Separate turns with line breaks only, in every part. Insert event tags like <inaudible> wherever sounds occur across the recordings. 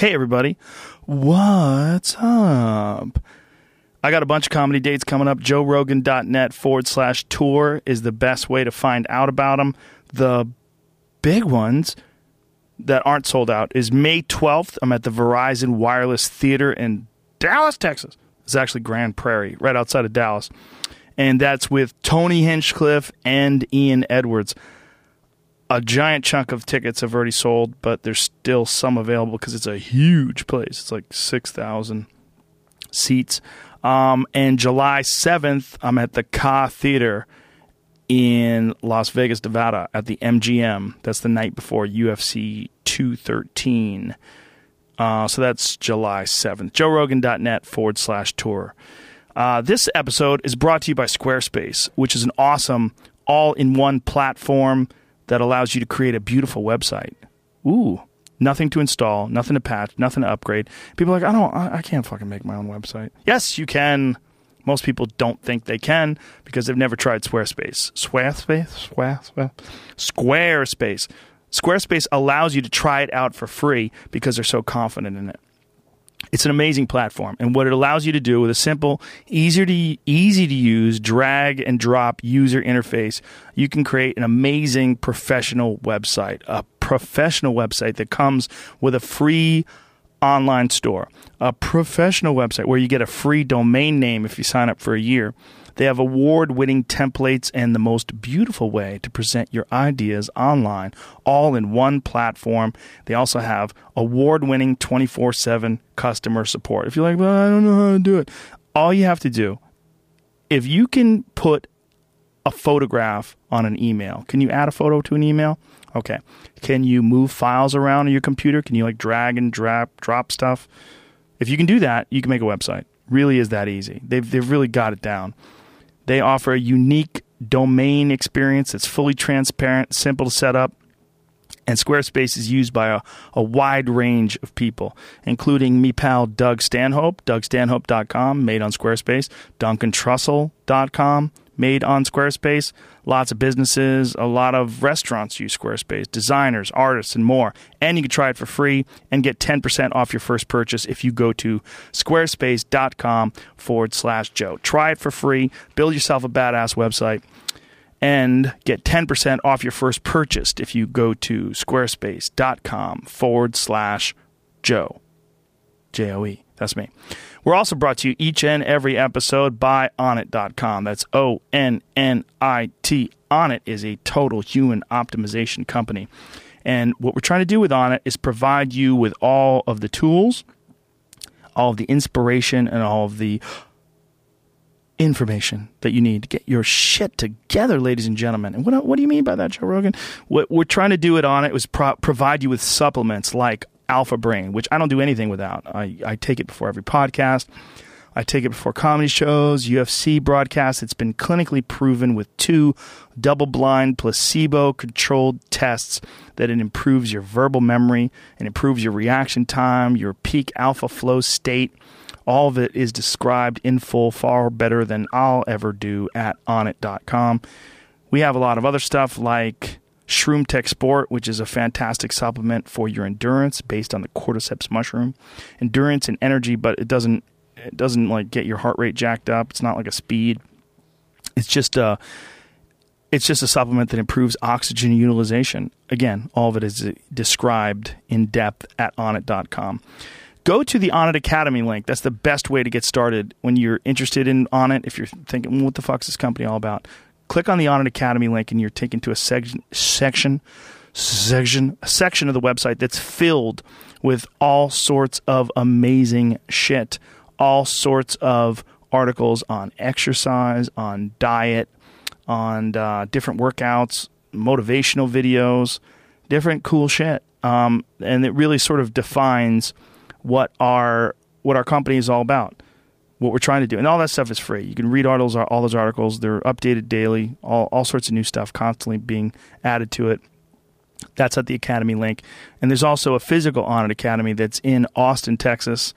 Hey, everybody. What's up? I got a bunch of comedy dates coming up. JoeRogan.net forward slash tour is the best way to find out about them. The big ones that aren't sold out is May 12th. I'm at the Verizon Wireless Theater in Dallas, Texas. It's actually Grand Prairie, right outside of Dallas. And that's with Tony Hinchcliffe and Ian Edwards a giant chunk of tickets have already sold, but there's still some available because it's a huge place. It's like 6,000 seats. Um, and July 7th, I'm at the Ka Theater in Las Vegas, Nevada at the MGM. That's the night before UFC 213. Uh, so that's July 7th. JoeRogan.net forward slash tour. Uh, this episode is brought to you by Squarespace, which is an awesome all in one platform that allows you to create a beautiful website. Ooh, nothing to install, nothing to patch, nothing to upgrade. People are like, I don't, I can't fucking make my own website. Yes, you can. Most people don't think they can because they've never tried Squarespace. Squarespace, Squarespace, Squarespace. Squarespace allows you to try it out for free because they're so confident in it. It's an amazing platform, and what it allows you to do with a simple, easier to easy to use drag and drop user interface, you can create an amazing professional website, a professional website that comes with a free online store, a professional website where you get a free domain name if you sign up for a year. They have award winning templates and the most beautiful way to present your ideas online, all in one platform. They also have award winning 24 7 customer support. If you're like, well, I don't know how to do it, all you have to do, if you can put a photograph on an email, can you add a photo to an email? Okay. Can you move files around on your computer? Can you like drag and drop drop stuff? If you can do that, you can make a website. Really is that easy. They've they've really got it down. They offer a unique domain experience that's fully transparent, simple to set up, and Squarespace is used by a, a wide range of people, including me pal Doug Stanhope, dougstanhope.com, made on Squarespace, DuncanTrussell.com, made on Squarespace. Lots of businesses, a lot of restaurants use Squarespace, designers, artists, and more. And you can try it for free and get 10% off your first purchase if you go to squarespace.com forward slash Joe. Try it for free, build yourself a badass website, and get 10% off your first purchase if you go to squarespace.com forward slash Joe. J O E. That's me. We're also brought to you each and every episode by Onnit.com. That's O N N I T. Onnit is a total human optimization company. And what we're trying to do with Onnit is provide you with all of the tools, all of the inspiration, and all of the information that you need to get your shit together, ladies and gentlemen. And what, what do you mean by that, Joe Rogan? What we're trying to do it Onnit was pro- provide you with supplements like Alpha Brain, which I don't do anything without. I, I take it before every podcast. I take it before comedy shows, UFC broadcasts. It's been clinically proven with two double blind, placebo controlled tests that it improves your verbal memory and improves your reaction time, your peak alpha flow state. All of it is described in full, far better than I'll ever do at onnit.com. We have a lot of other stuff like Shroom Tech Sport, which is a fantastic supplement for your endurance based on the cordyceps mushroom. Endurance and energy, but it doesn't it doesn't like get your heart rate jacked up. It's not like a speed. It's just a it's just a supplement that improves oxygen utilization. Again, all of it is uh, described in depth at onnit.com. Go to the Onnit Academy link. That's the best way to get started when you're interested in Onnit. If you're thinking, what the fuck's this company all about? Click on the Onnit Academy link and you're taken to a section section section section of the website that's filled with all sorts of amazing shit, all sorts of articles on exercise, on diet, on uh, different workouts, motivational videos, different cool shit, um, and it really sort of defines what our what our company is all about what we're trying to do. And all that stuff is free. You can read all those, all those articles. They're updated daily, all, all sorts of new stuff constantly being added to it. That's at the Academy link. And there's also a physical Onnit Academy that's in Austin, Texas,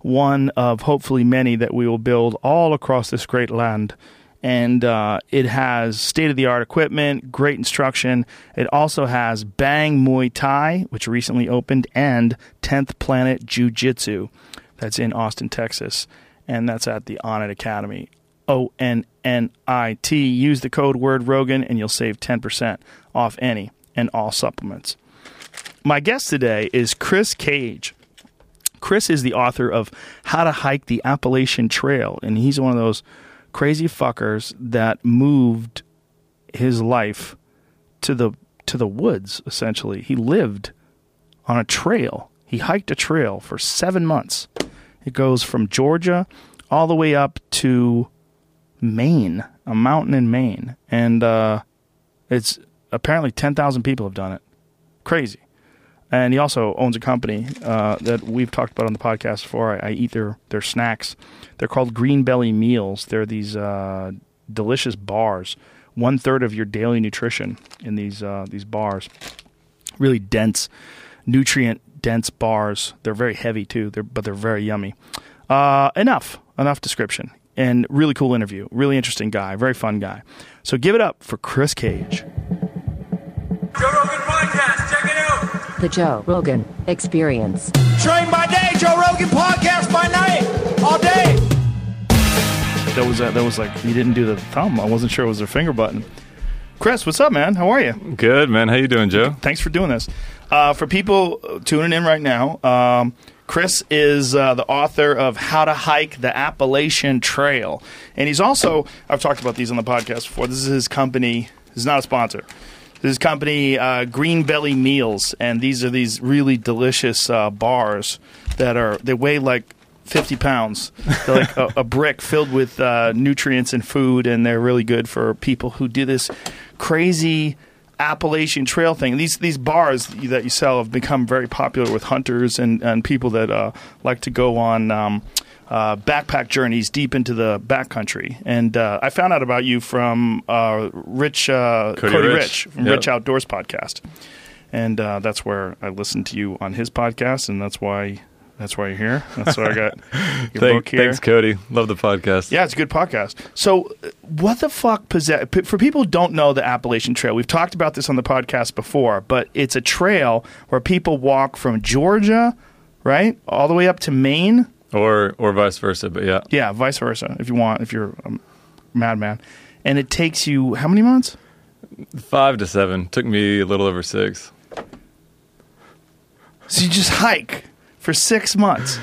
one of hopefully many that we will build all across this great land. and uh, it has state of the art equipment, great instruction. It also has Bang Muay Thai, which recently opened, and 10th Planet Jiu Jitsu. That's in Austin, Texas, and that's at the Onnit Academy. O N N I T. Use the code word Rogan, and you'll save 10% off any and all supplements. My guest today is Chris Cage. Chris is the author of How to Hike the Appalachian Trail, and he's one of those crazy fuckers that moved his life to the to the woods essentially. He lived on a trail. He hiked a trail for 7 months. It goes from Georgia all the way up to Maine, a mountain in Maine, and uh, it's apparently 10,000 people have done it. Crazy. And he also owns a company uh, that we've talked about on the podcast before. I, I, eat their, their snacks. They're called Greenbelly Meals. They're these uh, delicious bars, one third of your daily nutrition in these uh, these bars. Really dense, nutrient dense bars. They're very heavy too, they're, but they're very yummy. Uh, enough, enough description. And really cool interview. Really interesting guy. Very fun guy. So give it up for Chris Cage.
Joe Rogan Podcast. Check it out.
The Joe Rogan Experience.
Train by day, Joe Rogan Podcast by night, all day.
That was uh, that was like you didn't do the thumb. I wasn't sure it was a finger button. Chris, what's up, man? How are you?
Good, man. How you doing, Joe?
Thanks for doing this. Uh, for people tuning in right now, um, Chris is uh, the author of How to Hike the Appalachian Trail. And he's also, I've talked about these on the podcast before. This is his company. This is not a sponsor. This is company uh, Greenbelly Meals. And these are these really delicious uh, bars that are, they weigh like 50 pounds. They're like <laughs> a, a brick filled with uh, nutrients and food. And they're really good for people who do this crazy Appalachian Trail thing. These these bars that you sell have become very popular with hunters and, and people that uh, like to go on um, uh, backpack journeys deep into the backcountry. And uh, I found out about you from uh, Rich uh,
Cody
Cody
Rich.
Rich from
Yep.
Rich Outdoors podcast, and uh, that's where I listened to you on his podcast, and that's why that's why you're here. That's why I got <laughs> your
Thank-
book here.
Thanks, Cody. Love the podcast.
Yeah, it's a good podcast. So, uh, what the fuck possess? For people who don't know the Appalachian Trail, we've talked about this on the podcast before, but it's a trail where people walk from Georgia, right, all the way up to Maine.
Or or vice versa, but yeah.
Yeah, vice versa. If you want, if you're a madman, and it takes you how many months?
Five to seven. Took me a little over six.
So you just hike for six months.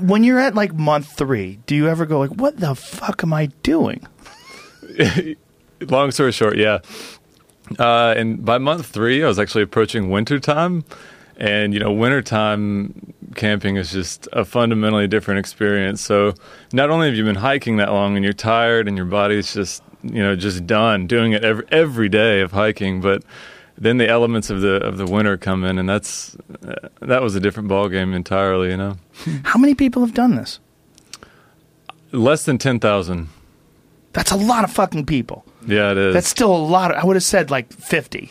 When you're at like month three, do you ever go like, "What the fuck am I doing?" <laughs>
Long story short, yeah. Uh, and by month three, I was actually approaching winter time. And, you know, wintertime camping is just a fundamentally different experience. So not only have you been hiking that long and you're tired and your body's just, you know, just done doing it every, every day of hiking, but then the elements of the of the winter come in and that's that was a different ball game entirely, you know.
How many people have done this?
Less than 10,000.
That's a lot of fucking people.
Yeah, it is.
That's still a lot. Of, I would have said like fifty.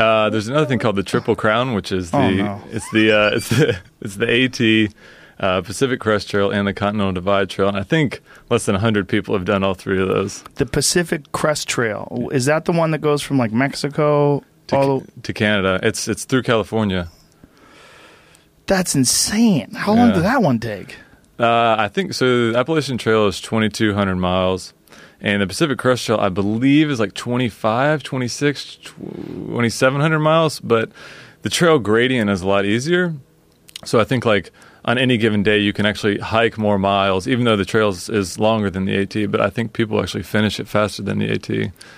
Uh, there's another thing called the Triple Crown, which is the
Oh, no.
it's the uh, <laughs> it's the it's the AT uh, Pacific Crest Trail and the Continental Divide Trail, and I think less than 100 people have done all three of those
The Pacific Crest Trail is that the one that goes from like Mexico?
to,
all the,
to Canada. It's it's through California.
that's insane. How long
Yeah.
did that one take?
Uh, I think so. The Appalachian Trail is 2,200 miles, and the Pacific Crest Trail, I believe, is like 25, 26, 2,700 miles. But the trail gradient is a lot easier. So I think like on any given day, you can actually hike more miles, even though the trail is, longer than the AT. But I think people actually finish it faster than the AT.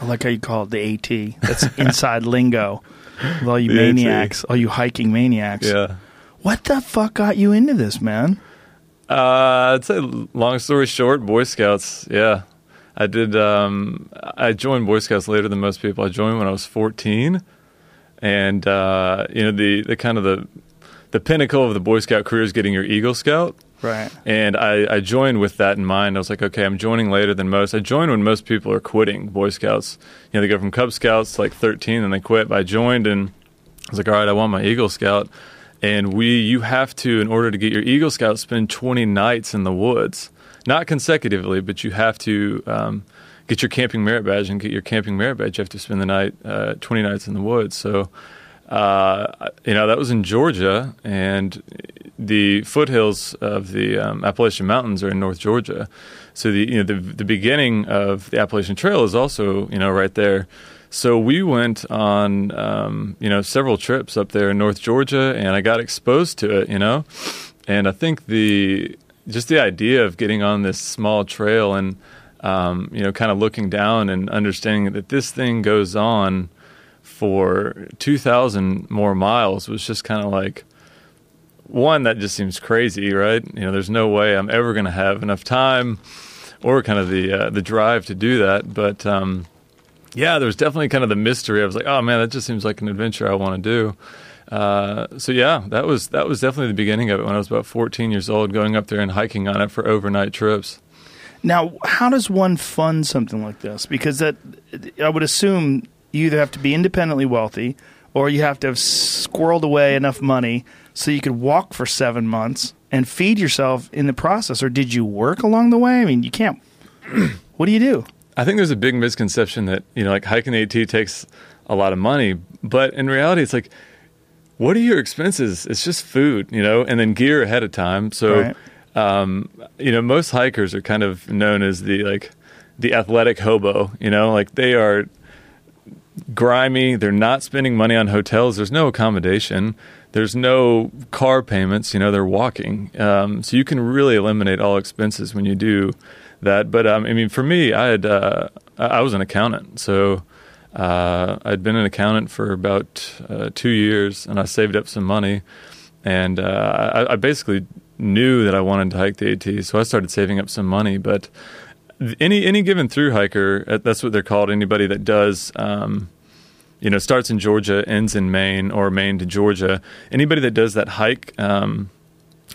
I like how you call it the AT. That's <laughs> inside lingo. With all you
The AT.
maniacs, all you hiking maniacs.
Yeah.
What the fuck got you into this, man?
Uh, I'd say, long story short, Boy Scouts. Yeah, I did. Um, I joined Boy Scouts later than most people. I joined when I was 14, and uh, you know the the kind of the the pinnacle of the Boy Scout career is getting your Eagle Scout.
Right.
And I, I joined with that in mind. I was like, okay, I'm joining later than most. I joined when most people are quitting Boy Scouts. You know, they go from Cub Scouts to like 13 and they quit. But I joined and I was like, all right, I want my Eagle Scout. And we, you have to, in order to get your Eagle Scout, spend 20 nights in the woods. Not consecutively, but you have to um, get your camping merit badge and get your camping merit badge, you have to spend the night, uh, 20 nights in the woods. So, uh, you know, that was in Georgia, and the foothills of the um, Appalachian Mountains are in North Georgia. So the you know the the beginning of the Appalachian Trail is also you know right there. So we went on um, you know several trips up there in North Georgia, and I got exposed to it. You know, and I think the just the idea of getting on this small trail and um, you know kind of looking down and understanding that this thing goes on for 2,000 more miles was just kind of like one that just seems crazy, right? You know, there's no way I'm ever going to have enough time or kind of the uh, the drive to do that. But um, yeah, there was definitely kind of the mystery. I was like, oh man, that just seems like an adventure I want to do. Uh, so yeah, that was that was definitely the beginning of it when I was about 14 years old, going up there and hiking on it for overnight trips.
Now, how does one fund something like this? Because that I would assume you either have to be independently wealthy or you have to have squirreled away enough money so you could walk for seven months and feed yourself in the process. Or did you work along the way? I mean, you can't. <clears throat> what do you do?
I think there's a big misconception that you know, like hiking AT takes a lot of money, but in reality, it's like, what are your expenses? It's just food, you know, and then gear ahead of time. So,
Right.
um, you know, most hikers are kind of known as the like the athletic hobo. You know, like they are grimy. They're not spending money on hotels. There's no accommodation. There's no car payments. You know, they're walking. Um, so you can really eliminate all expenses when you do that. But um, I mean, for me, I had uh, I was an accountant, so uh, I'd been an accountant for about uh, two years, and I saved up some money, and uh, I, I basically knew that I wanted to hike the AT, so I started saving up some money. But any any given through hiker, uh, that's what they're called. Anybody that does. Um, you know, starts in Georgia, ends in Maine, or Maine to Georgia. Anybody that does that hike um,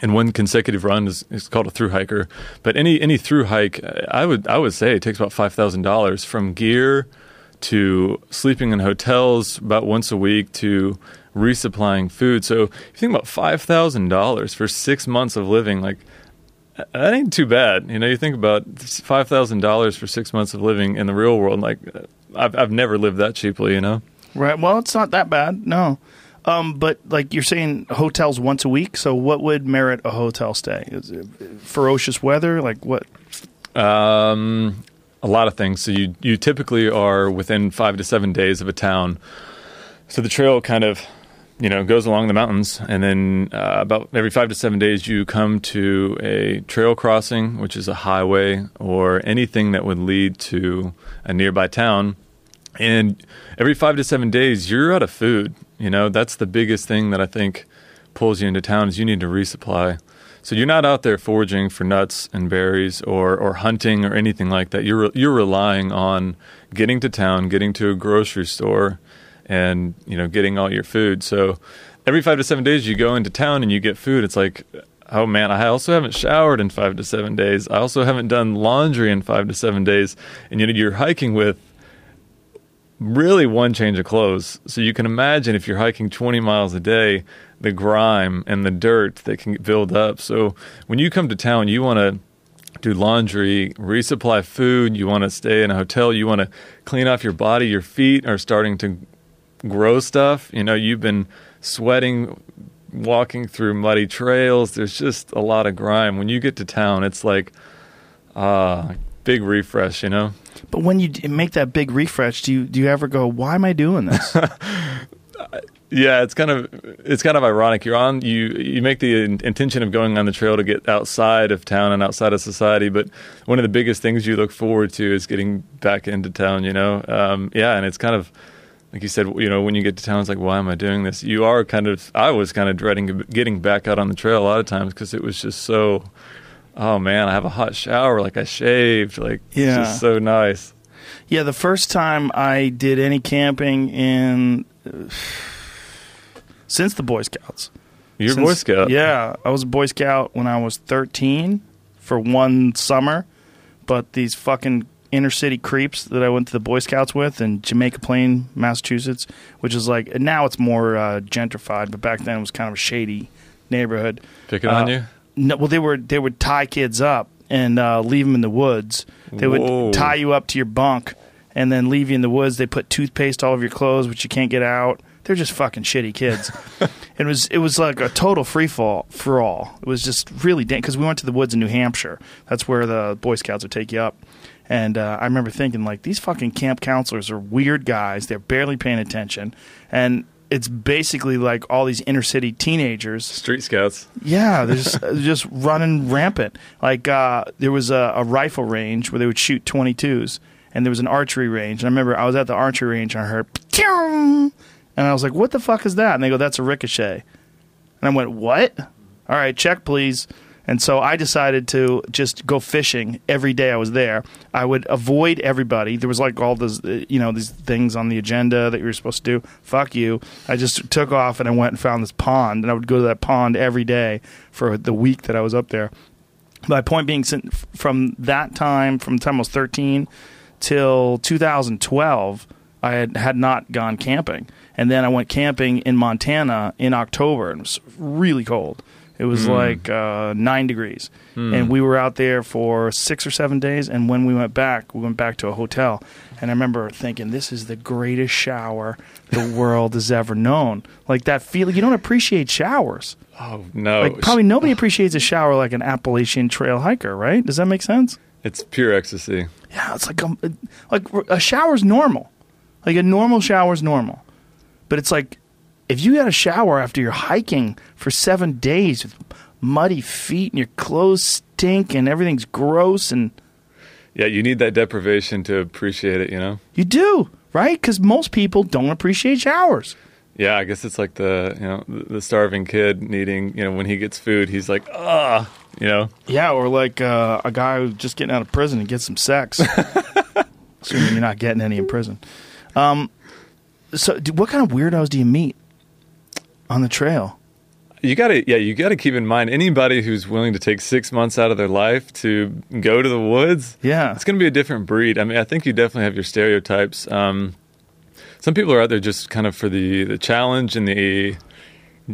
in one consecutive run is, is called a through hiker. But any any through hike, I would I would say it takes about five thousand dollars from gear to sleeping in hotels about once a week to resupplying food. So if you think about five thousand dollars for six months of living, like that ain't too bad. You know, you think about five thousand dollars for six months of living in the real world. Like I've I've never lived that cheaply. You know.
Right. Well, it's not that bad. No. Um, but like you're saying, hotels once a week. So what would merit a hotel stay? Is it ferocious weather? Like what?
Um, a lot of things. So you you typically are within five to seven days of a town. So the trail kind of, you know, goes along the mountains, and then uh, about every five to seven days you come to a trail crossing, which is a highway or anything that would lead to a nearby town. And every five to seven days you're out of food. You know, that's the biggest thing that I think pulls you into town is you need to resupply. So you're not out there foraging for nuts and berries or, or hunting or anything like that. You're you're relying on getting to town, getting to a grocery store, and you know getting all your food. So every five to seven days you go into town and you get food. It's like, oh man, I also haven't showered in five to seven days. I also haven't done laundry in five to seven days. And you know you're hiking with really one change of clothes. So you can imagine if you're hiking 20 miles a day, the grime and the dirt that can build up. So when you come to town, you want to do laundry, resupply food, you want to stay in a hotel, you want to clean off your body, your feet are starting to grow stuff. You know, you've been sweating walking through muddy trails. There's just a lot of grime. When you get to town, it's like uh big refresh, you know.
But when you make that big refresh, do you do you ever go, "Why am I doing this?" <laughs>
Yeah, it's kind of it's kind of ironic. You're on you you make the in- intention of going on the trail to get outside of town and outside of society, but one of the biggest things you look forward to is getting back into town. You know, um, yeah, and it's kind of like you said. You know, when you get to town, it's like, why am I doing this? You are kind of. I was kind of dreading getting back out on the trail a lot of times because it was just so. Oh man, I have a hot shower. Like I shaved. Like
Yeah.
it's just so nice.
yeah, the first time I did any camping in uh, since the Boy Scouts.
You're
Since-
Boy Scout.
Yeah, I was a Boy Scout when I was 13 for one summer, but these fucking inner city creeps that I went to the Boy Scouts with in Jamaica Plain, Massachusetts, which is like now it's more uh, gentrified, but back then it was kind of a shady neighborhood.
Picking
Uh,
on you.
No, well, they were they would tie kids up and uh, leave them in the woods. They would
Whoa.
tie you up to your bunk and then leave you in the woods. They put toothpaste all over your clothes, which you can't get out. They're just fucking shitty kids. <laughs> it was it was like a total free fall for all. It was just really because we went to the woods in New Hampshire. That's where the Boy Scouts would take you up. And uh, I remember thinking, like, these fucking camp counselors are weird guys. They're barely paying attention, and it's basically like all these inner city teenagers
Street Scouts.
yeah, they're <laughs> just, they're just running rampant. Like uh, there was a, a rifle range where they would shoot 22s, and there was an archery range. And I remember I was at the archery range and I heard, and I was like, "What the fuck is that?" And they go, "That's a ricochet." And I went, "What? All right, check please." And so I decided to just go fishing every day I was there. I would avoid everybody. There was like all those, uh, you know, these things on the agenda that you were supposed to do. Fuck you. I just took off and I went and found this pond, and I would go to that pond every day for the week that I was up there. My point being, from that time, from the time I was 13 till 2012, I had, had not gone camping. And then I went camping in Montana in October, and it was really cold. It was hmm. like uh, nine degrees. Hmm. And we were out there for six or seven days. And when we went back, we went back to a hotel. And I remember thinking, this is the greatest shower the <laughs> world has ever known. Like that feeling, you don't appreciate showers.
Oh no!
Like probably nobody appreciates a shower like an Appalachian Trail hiker, right? Does that make sense?
it's pure ecstasy.
Yeah, it's like um, a, like a shower's normal. Like a normal shower's normal, but it's like if you had a shower after you're hiking for seven days with muddy feet and your clothes stink and everything's gross and
Yeah, you need that deprivation to appreciate it. You know.
you do right because most people don't appreciate showers.
Yeah, I guess it's like the you know the starving kid needing you know when he gets food, he's like ah, you know.
Yeah, or like uh, a guy who's just getting out of prison and gets some sex. <laughs> Assuming you're not getting any in prison. Um, so, what kind of weirdos do you meet on the trail?
You gotta, yeah, you gotta keep in mind anybody who's willing to take six months out of their life to go to the woods.
Yeah.
it's gonna be a different breed. I mean, I think you definitely have your stereotypes. Um, some people are out there just kind of for the the challenge and the,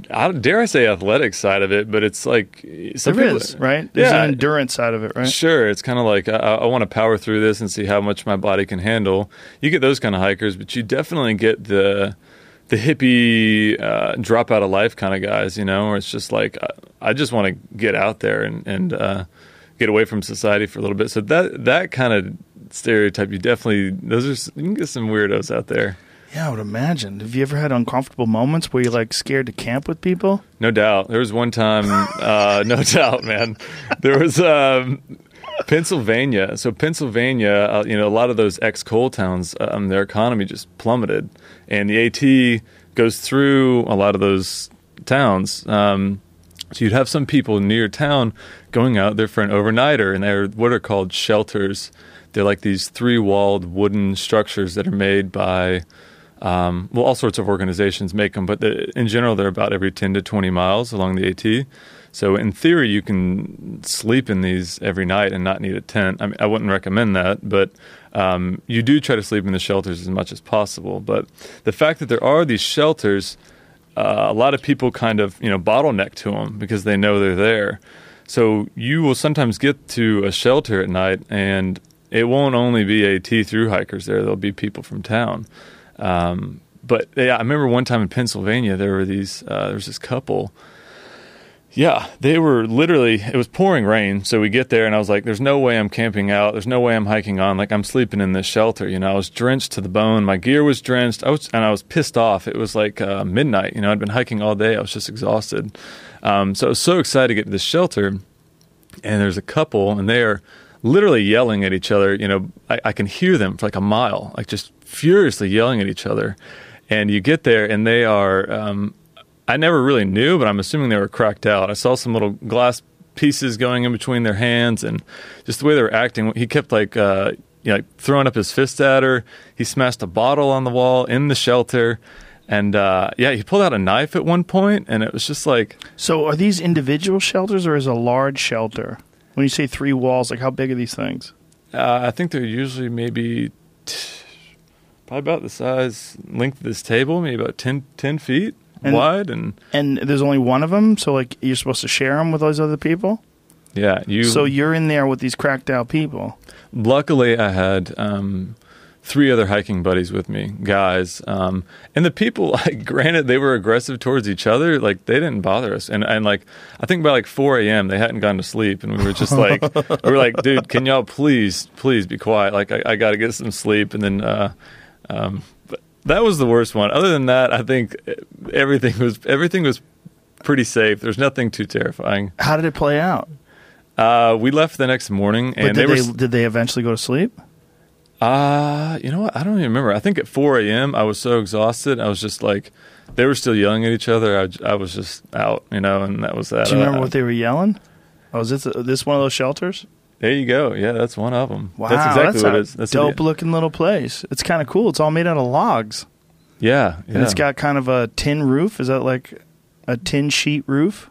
I dare I say, athletic side of it, but it's like some
There
people,
is, right? There's
yeah,
an endurance side of it, right?
Sure, it's kind of like I, I want to power through this and see how much my body can handle. You get those kind of hikers, but you definitely get the the hippie uh, drop out of life kind of guys, you know, where it's just like I, I just want to get out there and and uh, get away from society for a little bit. So that that kind of stereotype, you definitely those are you can get some weirdos out there.
Yeah, I would imagine. Have you ever had uncomfortable moments where you're like scared to camp with people?
No doubt. There was one time, uh, <laughs> no doubt, man. There was um, Pennsylvania. So Pennsylvania, uh, you know, a lot of those ex-coal towns, um, their economy just plummeted, and the AT goes through a lot of those towns. Um, so you'd have some people near town going out there for an overnighter, and they're what are called shelters. They're like these three-walled wooden structures that are made by um, well, all sorts of organizations make them, but the, in general, they're about every 10 to 20 miles along the AT. So, in theory, you can sleep in these every night and not need a tent. I mean, I wouldn't recommend that, but um, you do try to sleep in the shelters as much as possible. But the fact that there are these shelters, uh, a lot of people kind of you know bottleneck to them because they know they're there. So you will sometimes get to a shelter at night, and it won't only be AT through hikers there. There'll be people from town. Um, but yeah, I remember one time in Pennsylvania, there were these. Uh, there was this couple. Yeah, they were literally. It was pouring rain, so we get there, and I was like, "There's no way I'm camping out. There's no way I'm hiking on. Like I'm sleeping in this shelter." You know, I was drenched to the bone. My gear was drenched. I was, and I was pissed off. It was like uh, midnight. You know, I'd been hiking all day. I was just exhausted. Um, so I was so excited to get to this shelter, and there's a couple, and they are literally yelling at each other. You know, I, I can hear them for like a mile, like just furiously yelling at each other. And you get there, and they are. Um, I never really knew, but I'm assuming they were cracked out. I saw some little glass pieces going in between their hands, and just the way they were acting. He kept like, uh, you know, throwing up his fist at her. He smashed a bottle on the wall in the shelter. And uh, yeah, he pulled out a knife at one point, and it was just like
So, are these individual shelters or is a large shelter? When you say three walls, like how big are these things?
Uh, I think they're usually maybe t- probably about the size length of this table, maybe about 10, 10 feet
And-
and
And there's only one of them, so like you're supposed to share them with those other people.
Yeah, you.
So you're in there with these cracked out people.
luckily, I had um, three other hiking buddies with me, guys, um, and the people. <laughs> Like, granted, they were aggressive towards each other. Like, they didn't bother us, and and like I think by like 4 a.m. they hadn't gone to sleep, and we were just like, <laughs> we were like, dude, can y'all please, please be quiet? Like, I, I got to get some sleep, and then. Uh, um, that was the worst one. Other than that, I think everything was everything was pretty safe. There's nothing too terrifying.
How did it play out?
Uh, we left the next morning, and
did
they
they,
were.
did they eventually go to sleep?
Uh, you know what? I don't even remember. I think at 4 a.m. I was so exhausted. I was just like, they were still yelling at each other. I, I was just out, you know, and that was that.
Do you remember
Uh,
what they were yelling? Oh, is this this one of those shelters?
There you go. Yeah, that's one of them.
Wow,
that's exactly what
a
it is. That's
dope looking little place. It's kind of cool. It's all made out of logs,
Yeah, yeah.
and it's got kind of a tin roof. Is that like a tin sheet roof?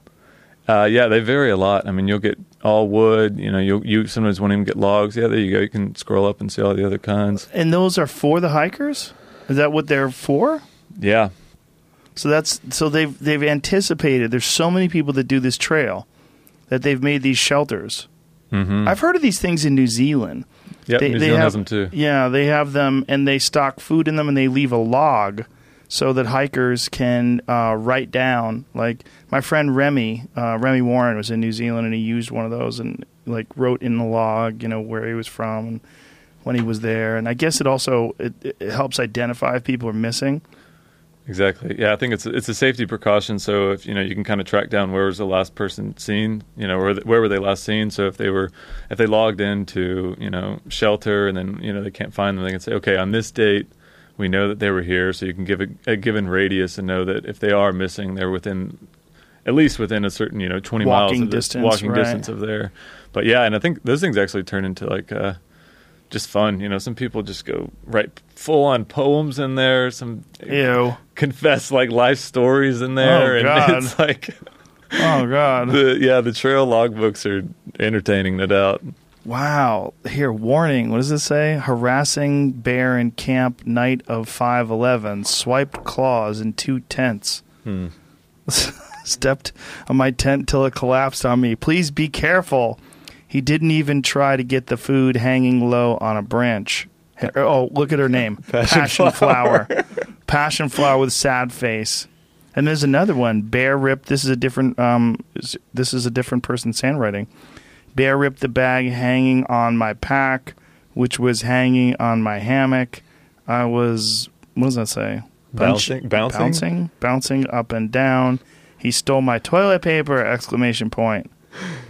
Uh, yeah, they vary a lot. I mean, you'll get all wood. You know, you you sometimes won't even get logs. Yeah, there you go. You can scroll up and see all the other kinds.
And those are for the hikers. Is that what they're for?
Yeah,
So that's so they've they've anticipated. There's so many people that do this trail that they've made these shelters.
Mm-hmm.
I've heard of these things in New Zealand.
Yeah,
they,
New Zealand
have,
has them too.
Yeah, they have them, and they stock food in them, and they leave a log so that hikers can uh, write down. Like my friend Remy, uh, Remy Warren was in New Zealand, and he used one of those and like wrote in the log, you know, where he was from and when he was there. And I guess it also it, it helps identify if people are missing.
Exactly. Yeah, I think it's it's a safety precaution. So if you know, you can kind of track down where was the last person seen. You know, where where were they last seen? So if they were if they logged into you know shelter and then you know they can't find them, they can say, okay, on this date, we know that they were here. So you can give a, a given radius and know that if they are missing, they're within at least within a certain you know twenty miles
Walking
of
distance,
walking
right.
distance of there. But yeah, and I think those things actually turn into like. Uh, just fun, you know. Some people just go write full on poems in there. Some
Ew.
confess like life stories in there,
Oh,
and
God.
it's like <laughs>
Oh God.
the yeah, the trail logbooks are entertaining, no doubt.
Wow. Here, warning. What does it say? Harassing bear in camp night of 511. Swiped claws in two tents.
Hmm. <laughs>
Stepped on my tent till it collapsed on me. Please be careful. He didn't even try to get the food hanging low on a branch. Oh, look at her name. <laughs> Passion, flower. Passion flower with sad face. And there's another one. Bear ripped. This is a different. Um, this is a different person's handwriting. Bear ripped the bag hanging on my pack, which was hanging on my hammock. I was, what does that say?
Bouncing- bouncing?
bouncing, bouncing up and down. He stole my toilet paper! Exclamation point.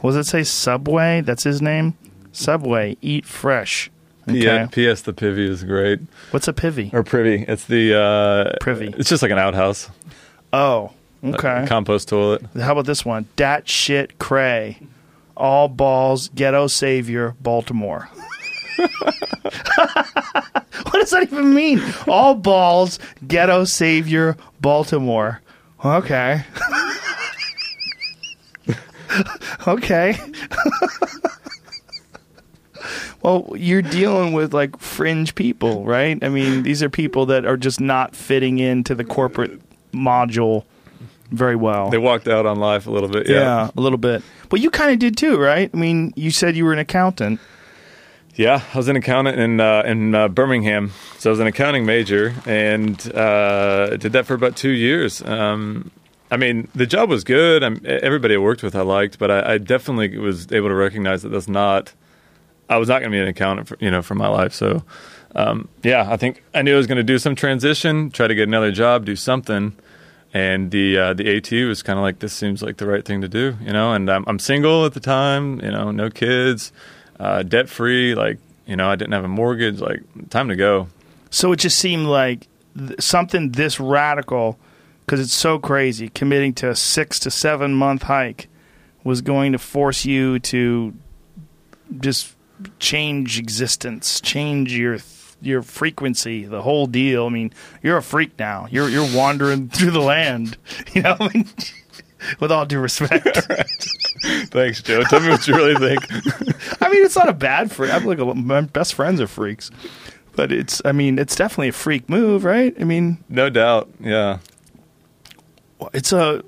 What does it say? Subway. That's his name. Subway. Eat fresh. Okay.
Yeah. P.S. The Pivy is great,
What's a pivy?
or Privy. It's the uh,
Privy.
It's just like an outhouse,
Oh,
a
okay.
compost toilet.
How about this one? Dat shit cray. All balls, ghetto savior, Baltimore. <laughs> what does that even mean? All balls, ghetto savior, Baltimore. Okay. <laughs> <laughs> okay. well, you're dealing with like fringe people, right? I mean, these are people that are just not fitting into the corporate module very well.
They walked out on life a little bit.
Yeah,
Yeah.
a little bit. But you kind of did too, right? I mean, you said you were an accountant.
Yeah, I was an accountant in uh, in uh, Birmingham, so I was an accounting major, and uh, did that for about two years. Um, I mean, the job was good. I'm, everybody I worked with, I liked, but I, I definitely was able to recognize that that's not. I was not going to be an accountant, for, you know, for my life. So, um, yeah, I think I knew I was going to do some transition, try to get another job, do something. And the uh, the AT was kind of like this seems like the right thing to do, you know. And I'm, I'm single at the time, you know, no kids, uh, debt free. Like, you know, I didn't have a mortgage. Like, time to go.
So it just seemed like th- something this radical, because it's so crazy, committing to a six to seven month hike was going to force you to just change existence, change your your frequency, the whole deal. I mean, you're a freak now. You're you're wandering <laughs> through the land. You know, I <laughs> mean, with all due respect. <laughs>
Thanks, Joe. Tell me what you really think.
I mean, it's not a bad freak. I'm like a, my best friends are freaks, but it's. I mean, it's definitely a freak move, right? I mean,
no doubt. Yeah.
It's a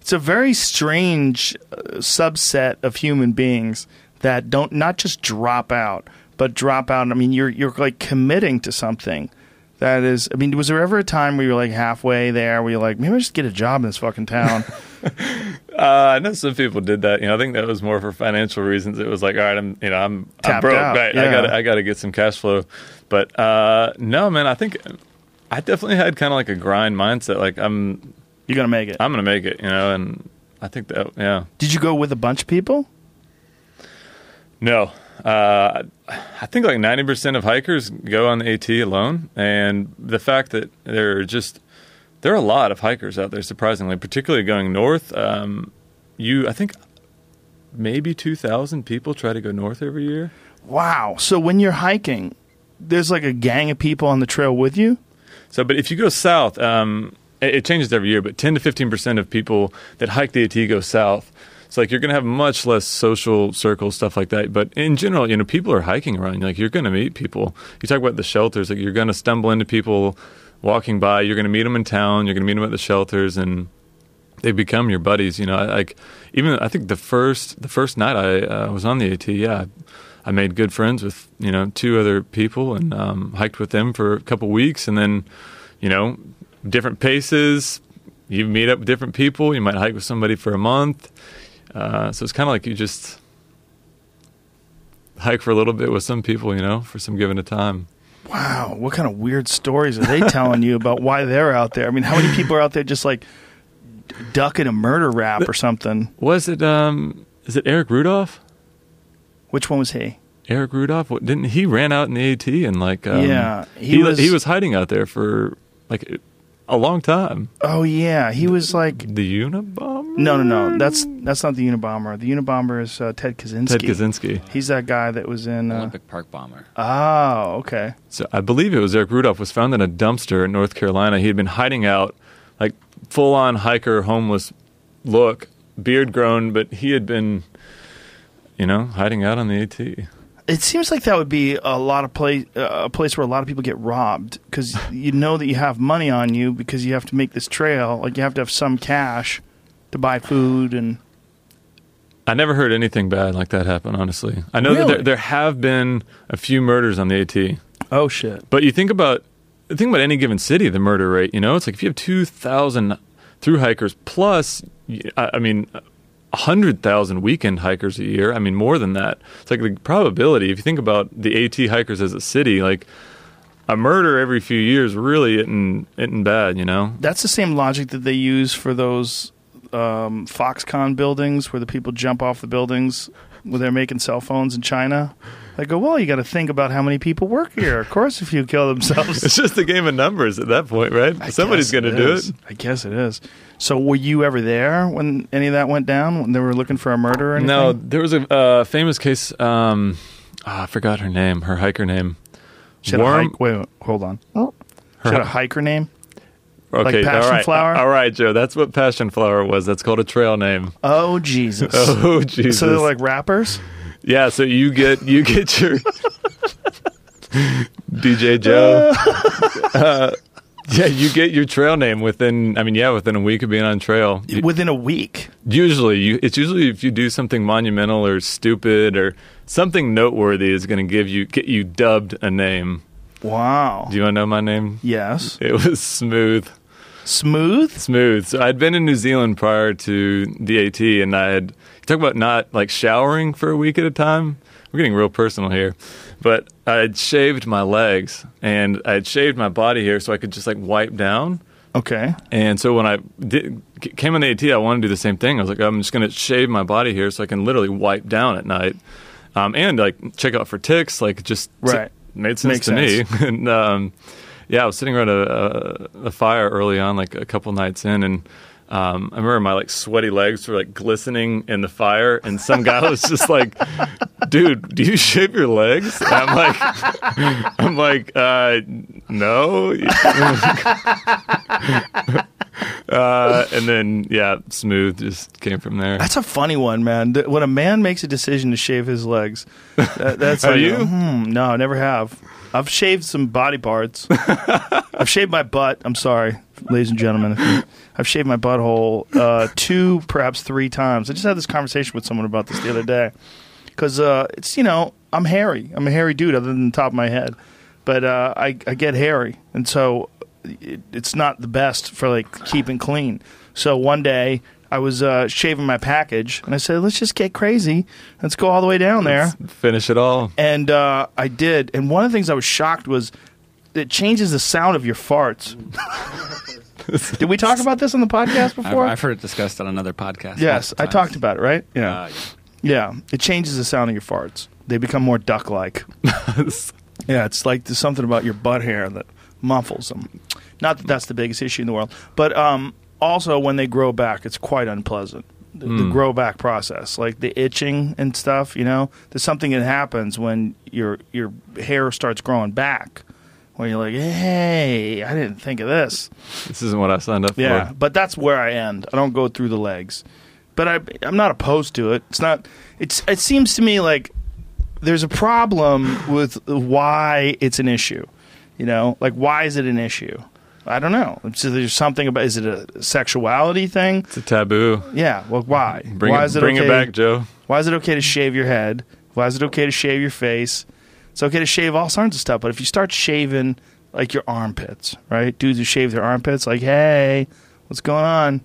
it's a very strange uh, subset of human beings that don't not just drop out, but drop out. I mean, you're you're like committing to something that is. I mean, was there ever a time where you're like halfway there, where you're like, maybe I just get a job in this fucking town? <laughs>
Uh, I know some people did that. You know, I think that was more for financial reasons. It was like, all right, I'm, you know, I'm, I'm broke.
out,
Right?
yeah.
I got, I got to get some cash flow. But uh, no, man, I think I definitely had kind of like a grind mindset. Like I'm,
you're gonna make it.
I'm gonna make it. You know, and I think that, yeah.
Did you go with a bunch of people?
No, uh, I think like ninety percent of hikers go on the AT alone, and the fact that there are just there are a lot of hikers out there, surprisingly, particularly going north. Um, you, I think, maybe two thousand people try to go north every year.
Wow. So when you're hiking, there's like a gang of people on the trail with you.
So, but if you go south, um, it, changes every year, but 10 to 15 percent of people that hike the AT go south. It's like, you're going to have much less social circles, stuff like that. But in general, you know, people are hiking around. Like, you're going to meet people. You talk about the shelters, like, you're going to stumble into people walking by. You're going to meet them in town. You're going to meet them at the shelters, and they become your buddies. You know, I- like even I think the first the first night I uh, was on the AT, yeah, I made good friends with you know two other people and um, hiked with them for a couple weeks, and then you know different paces. You meet up with different people. You might hike with somebody for a month. Uh, so it's kind of like you just hike for a little bit with some people, you know, for some given a time.
Wow, what kind of weird stories are they telling you about why they're out there? I mean, how many people are out there just like ducking a murder rap or something?
Was it um is it Eric Rudolph?
Which one was he?
Eric Rudolph? What, didn't he ran out in the AT and like um,
Yeah, he
he
was-
he was hiding out there for like a long time.
Oh yeah, he was like
The Unabomber?
no, no, no. That's that's not the Unabomber. The Unabomber is uh, Ted Kaczynski.
Ted Kaczynski.
He's that guy that was in. Uh,
Olympic Park bomber.
oh, okay.
So I believe it was Eric Rudolph was found in a dumpster in North Carolina. He had been hiding out, like full on hiker, homeless look, beard grown, but he had been, you know, hiding out on the AT.
It seems like that would be a lot of place, uh, a place where a lot of people get robbed because you know that you have money on you because you have to make this trail. Like you have to have some cash to buy food and
I never heard anything bad like that happen. Honestly, I know that there, there have been a few murders on the AT.
oh shit.
But you think about think about any given city, the murder rate. You know, it's like if you have two thousand through hikers plus, I I mean, hundred thousand weekend hikers a year. I mean, more than that. It's like the probability. If you think about the AT hikers as a city, like a murder every few years really isn't isn't bad. You know.
That's the same logic that they use for those um, Foxconn buildings where the people jump off the buildings when they're making cell phones in China. They go, well, you got to think about how many people work here. Of course, if you kill themselves, <laughs>
It's just a game of numbers at that point, right?
I
Somebody's going to do it.
I guess it is. So, were you ever there when any of that went down? When they were looking for a murder or anything?
No, there was a uh, famous case. Um, ah, I forgot her name. Her hiker name.
She had a
Worm-
hike. Wait, wait, hold on.
Her
She had a hiker name.
Okay,
passion
all right.
flower?
All right, Joe. That's what passion flower was. That's called a trail name.
Oh Jesus! <laughs>
Oh Jesus!
So they're like rappers.
yeah. So you get you get your <laughs> <laughs> DJ Joe. uh, yeah, <laughs> you get your trail name within. I mean, yeah, within a week of being on trail.
Within a week.
usually, you, it's usually if you do something monumental or stupid or something noteworthy is going to give you get you dubbed a name.
Wow.
Do you want to know my name?
yes. <laughs>
It was Smooth.
Smooth.
Smooth. So I'd been in New Zealand prior to the AT, and I had talk about not like showering for a week at a time. We're getting real personal here, but I had shaved my legs and I had shaved my body here so I could just like wipe down.
Okay.
And so when I did, came on the AT, I wanted to do the same thing. I was like, I'm just going to shave my body here so I can literally wipe down at night, um, and like check out for ticks. Like just
Right.
made sense
Makes
to
sense.
me. <laughs> and um, yeah, I was sitting around a, a, a fire early on, like a couple nights in, and um, I remember my like sweaty legs were like glistening in the fire, and some guy was just like, "Dude, do you shave your legs?" And I'm like, <laughs> "I'm like, uh, no." <laughs> uh, and then yeah, smooth just came from there.
That's a funny one, man. When a man makes a decision to shave his legs, that, that's <laughs>
Have
like,
you?
Hmm, no, I never have. I've shaved some body parts. I've shaved my butt. I'm sorry. Ladies and gentlemen. I've shaved my butthole uh, two, perhaps three times. I just had this conversation with someone about this the other day because uh, it's you know I'm hairy. I'm a hairy dude, other than the top of my head, but uh, I I get hairy, and so it, it's not the best for like keeping clean. So one day I was uh, shaving my package, and I said, "Let's just get crazy. Let's go all the way down there."
Finish it all.
And uh, I did. And one of the things I was shocked was it changes the sound of your farts. <laughs> did we talk about this on the podcast
I've,
before?
I've heard it discussed on another podcast.
yes, I talked about it, right? Yeah.
Uh,
Yeah, it changes the sound of your farts. They become more duck-like. <laughs> yeah, it's like there's something about your butt hair that muffles them. Not that that's the biggest issue in the world, but um, also when they grow back, it's quite unpleasant. The, the grow back process, like the itching and stuff, you know, there's something that happens when your your hair starts growing back, where you're like, hey, I didn't think of this.
This isn't what I signed up
Yeah,
for.
Yeah, but that's where I end. I don't go through the legs, but I I'm not opposed to it. It's not. It's it seems to me like there's a problem with why it's an issue. You know, like why is it an issue? I don't know. So there's something about. Is it a sexuality thing?
It's a taboo.
Yeah. Well, why?
Bring,
why
it,
is it
bring
okay?
it back, Joe.
Why is it okay to shave your head? Why is it okay to shave your face? It's okay to shave all sorts of stuff, but if you start shaving like your armpits, right? Dudes who shave their armpits, like, hey, what's going on?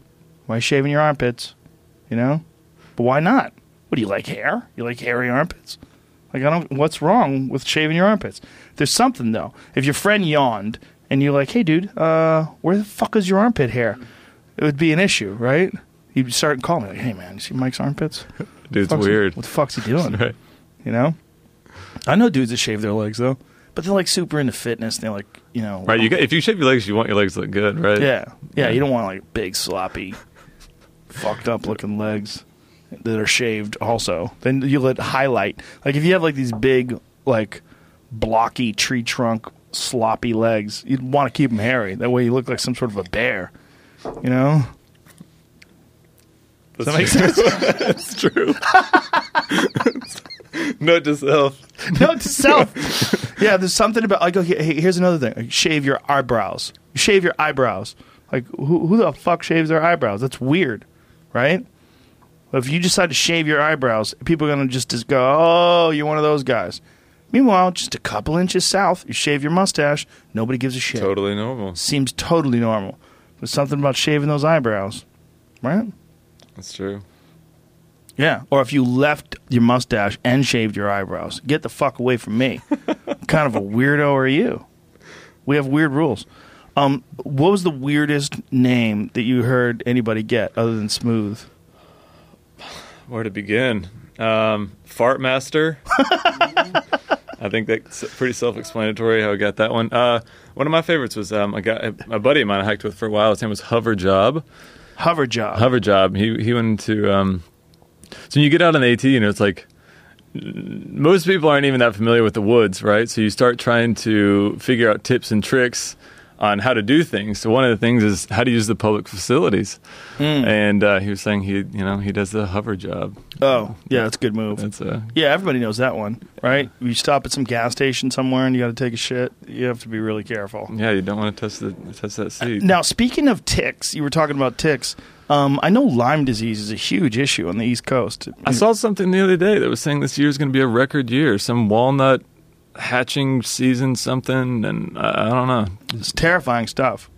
Why are you shaving your armpits? You know? But why not? What do you like hair? You like hairy armpits? Like I don't what's wrong with shaving your armpits? There's something though. If your friend yawned and you're like, "Hey dude, uh, where the fuck is your armpit hair?" It would be an issue, right? You'd start calling me like, "Hey man, you see Mike's armpits?" <laughs>
Dude, it's weird.
What the fuck's he doing? <laughs>
Right.
You know? I know dudes that shave their legs though, but they're like super into fitness. And they're like, you know,
Right, you got, if you shave your legs, you want your legs to look good, right?
yeah, yeah. You don't want like big sloppy, fucked up looking legs that are shaved. Also, then you let highlight. Like if you have like these big, like blocky tree trunk sloppy legs, you'd want to keep them hairy. That way you look like some sort of a bear. You know? Does that make sense? <laughs>
That's true. <laughs> <laughs> Note to self. <laughs>
Note to self. yeah, there's something about like okay, hey, here's another thing. Like, shave your eyebrows. Shave your eyebrows. Like who who the fuck shaves their eyebrows? That's weird, right? But if you decide to shave your eyebrows, people are gonna just, just go, "Oh, you're one of those guys." Meanwhile, just a couple inches south, you shave your mustache. Nobody gives a shit.
Totally normal.
Seems totally normal. There's something about shaving those eyebrows, right?
That's true.
Yeah. Or if you left your mustache and shaved your eyebrows, get the fuck away from me. what <laughs> kind of a weirdo are you? We have weird rules. Um, what was the weirdest name that you heard anybody get other than Smooth?
Where to begin? Um, Fart Master. <laughs> I think that's pretty self-explanatory how I got that one. Uh, one of my favorites was um, a guy, a buddy of mine I hiked with for a while. His name was Hover Job.
Hover job.
Hover Job. He he went into um, so when you get out on the AT, you know, it's like most people aren't even that familiar with the woods, right? So you start trying to figure out tips and tricks on how to do things. So one of the things is how to use the public facilities. And uh, he was saying he, you know, he does the hover job.
oh, yeah, that's a good move.
That's uh,
yeah, everybody knows that one, right? You stop at some gas station somewhere and you got to take a shit. You have to be really careful.
yeah. You don't want to touch the touch that seat.
Now, speaking of ticks, you were talking about ticks. Um, I know Lyme disease is a huge issue on the East Coast.
I saw something the other day that was saying this year is going to be a record year. Some walnut hatching season, something, and I, I don't know.
It's terrifying stuff.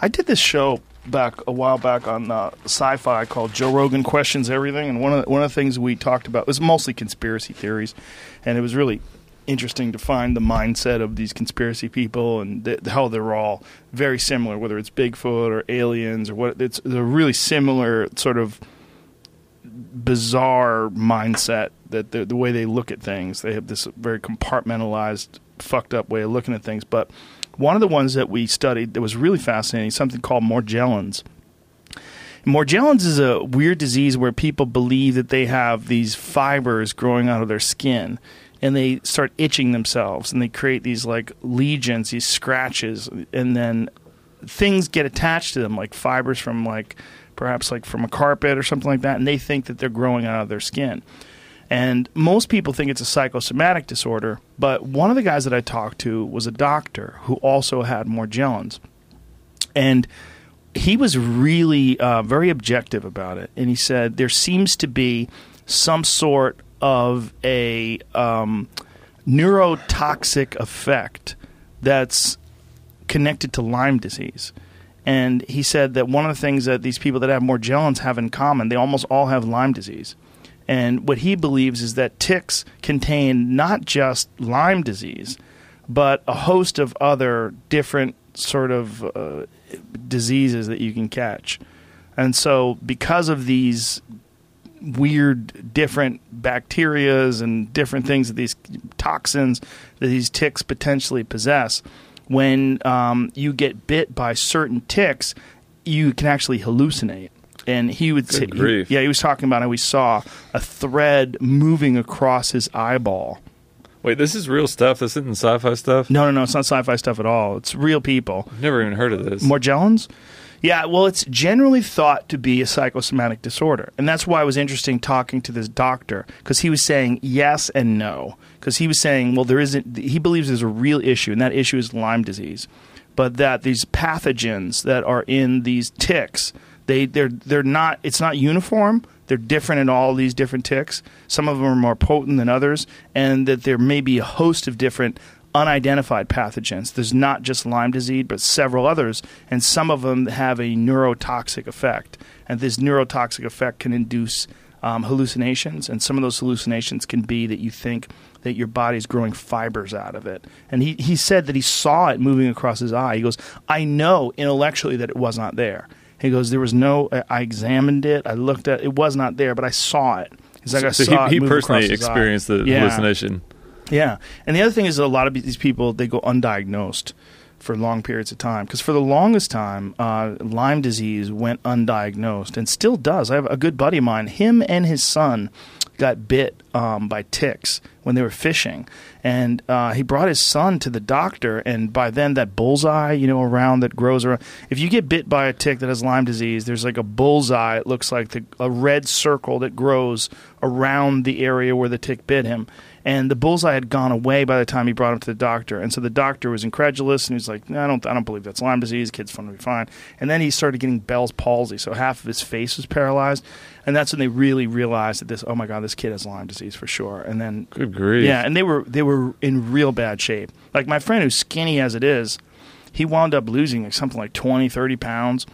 I did this show back a while back on uh, Sci-Fi called Joe Rogan Questions Everything, and one of the, one of the things we talked about was mostly conspiracy theories, and it was really interesting to find the mindset of these conspiracy people and th- how they're all very similar, whether it's Bigfoot or aliens or what. It's they're really similar sort of bizarre mindset that the, the way they look at things. They have this very compartmentalized, fucked up way of looking at things. But one of the ones that we studied that was really fascinating, something called Morgellons. Morgellons is a weird disease where people believe that they have these fibers growing out of their skin and they start itching themselves and they create these like legions, these scratches, and then things get attached to them like fibers from like perhaps like from a carpet or something like that and they think that they're growing out of their skin. And most people think it's a psychosomatic disorder, but one of the guys that I talked to was a doctor who also had Morgellons. And he was really uh, very objective about it, and he said there seems to be some sort of a um, neurotoxic effect that's connected to Lyme disease. And he said that one of the things that these people that have Morgellons have in common, they almost all have Lyme disease. And what he believes is that ticks contain not just Lyme disease, but a host of other different sort of uh, diseases that you can catch. And so, because of these weird, different bacterias and different things that these toxins that these ticks potentially possess, when um, you get bit by certain ticks, you can actually hallucinate. And he would say, he- yeah, he was talking about how we saw a thread moving across his eyeball.
Wait, this is real stuff. This isn't sci-fi stuff.
No, no, no, it's not sci-fi stuff at all. It's real people.
I've never even heard of this.
Morgellons? Yeah, well, it's generally thought to be a psychosomatic disorder. And that's why it was interesting talking to this doctor because he was saying yes and no. Because he was saying, well, there isn't, he believes there's a real issue, and that issue is Lyme disease. But that these pathogens that are in these ticks, they, they're, they're not, it's not uniform. They're different in all these different ticks. Some of them are more potent than others, and that there may be a host of different unidentified pathogens. There's not just Lyme disease, but several others, and some of them have a neurotoxic effect. And this neurotoxic effect can induce um, hallucinations, and some of those hallucinations can be that you think that your body's growing fibers out of it. And he, he said that he saw it moving across his eye. He goes, I know intellectually that it was not there. He goes, there was no. I- I examined it. I looked at it. Was not there, but I saw it. He's like, I
so
saw
he, he personally
his eye."
experienced the
Yeah.
hallucination.
Yeah, and the other thing is that a lot of these people they go undiagnosed for long periods of time because for the longest time, uh, Lyme disease went undiagnosed and still does. I have a good buddy of mine. Him and his son got bit um, by ticks when they were fishing, and uh, he brought his son to the doctor. And by then, that bullseye, you know, around that grows around. If you get bit by a tick that has Lyme disease, there's like a bullseye. It looks like the, a red circle that grows around the area where the tick bit him and the bullseye had gone away by the time he brought him to the doctor. And so the doctor was incredulous, and he was like, no, "I don't, I don't believe that's Lyme disease. Kid's going to be fine." And then he started getting Bell's palsy, so half of his face was paralyzed, and that's when they really realized that this, oh my god, this kid has Lyme disease for sure. And then,
Good grief.
yeah, and they were they were in real bad shape. Like my friend, who's skinny as it is, he wound up losing like something like 20, 30 pounds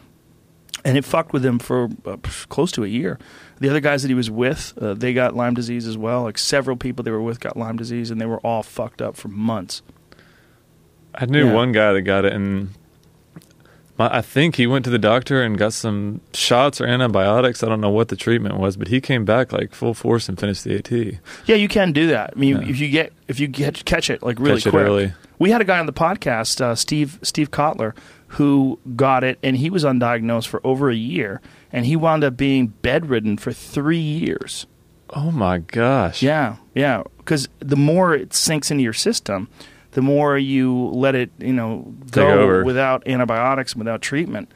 and it fucked with him for uh, close to a year. The other guys that he was with, uh, they got Lyme disease as well. Like several people they were with got Lyme disease, and they were all fucked up for months.
I knew
Yeah.
one guy that got it, and my, I think he went to the doctor and got some shots or antibiotics. I don't know what the treatment was, but he came back like full force and finished the AT.
Yeah, you can do that. I mean,
Yeah.
if you get if you get catch it like really
Catch it
quick.
early.
We had a guy on the podcast, uh, Steve Steve Kotler, who got it, and he was undiagnosed for over a year, and he wound up being bedridden for three years.
Oh my gosh!
Yeah, yeah. Because the more it sinks into your system, the more you let it, you know, go without antibiotics, and without treatment.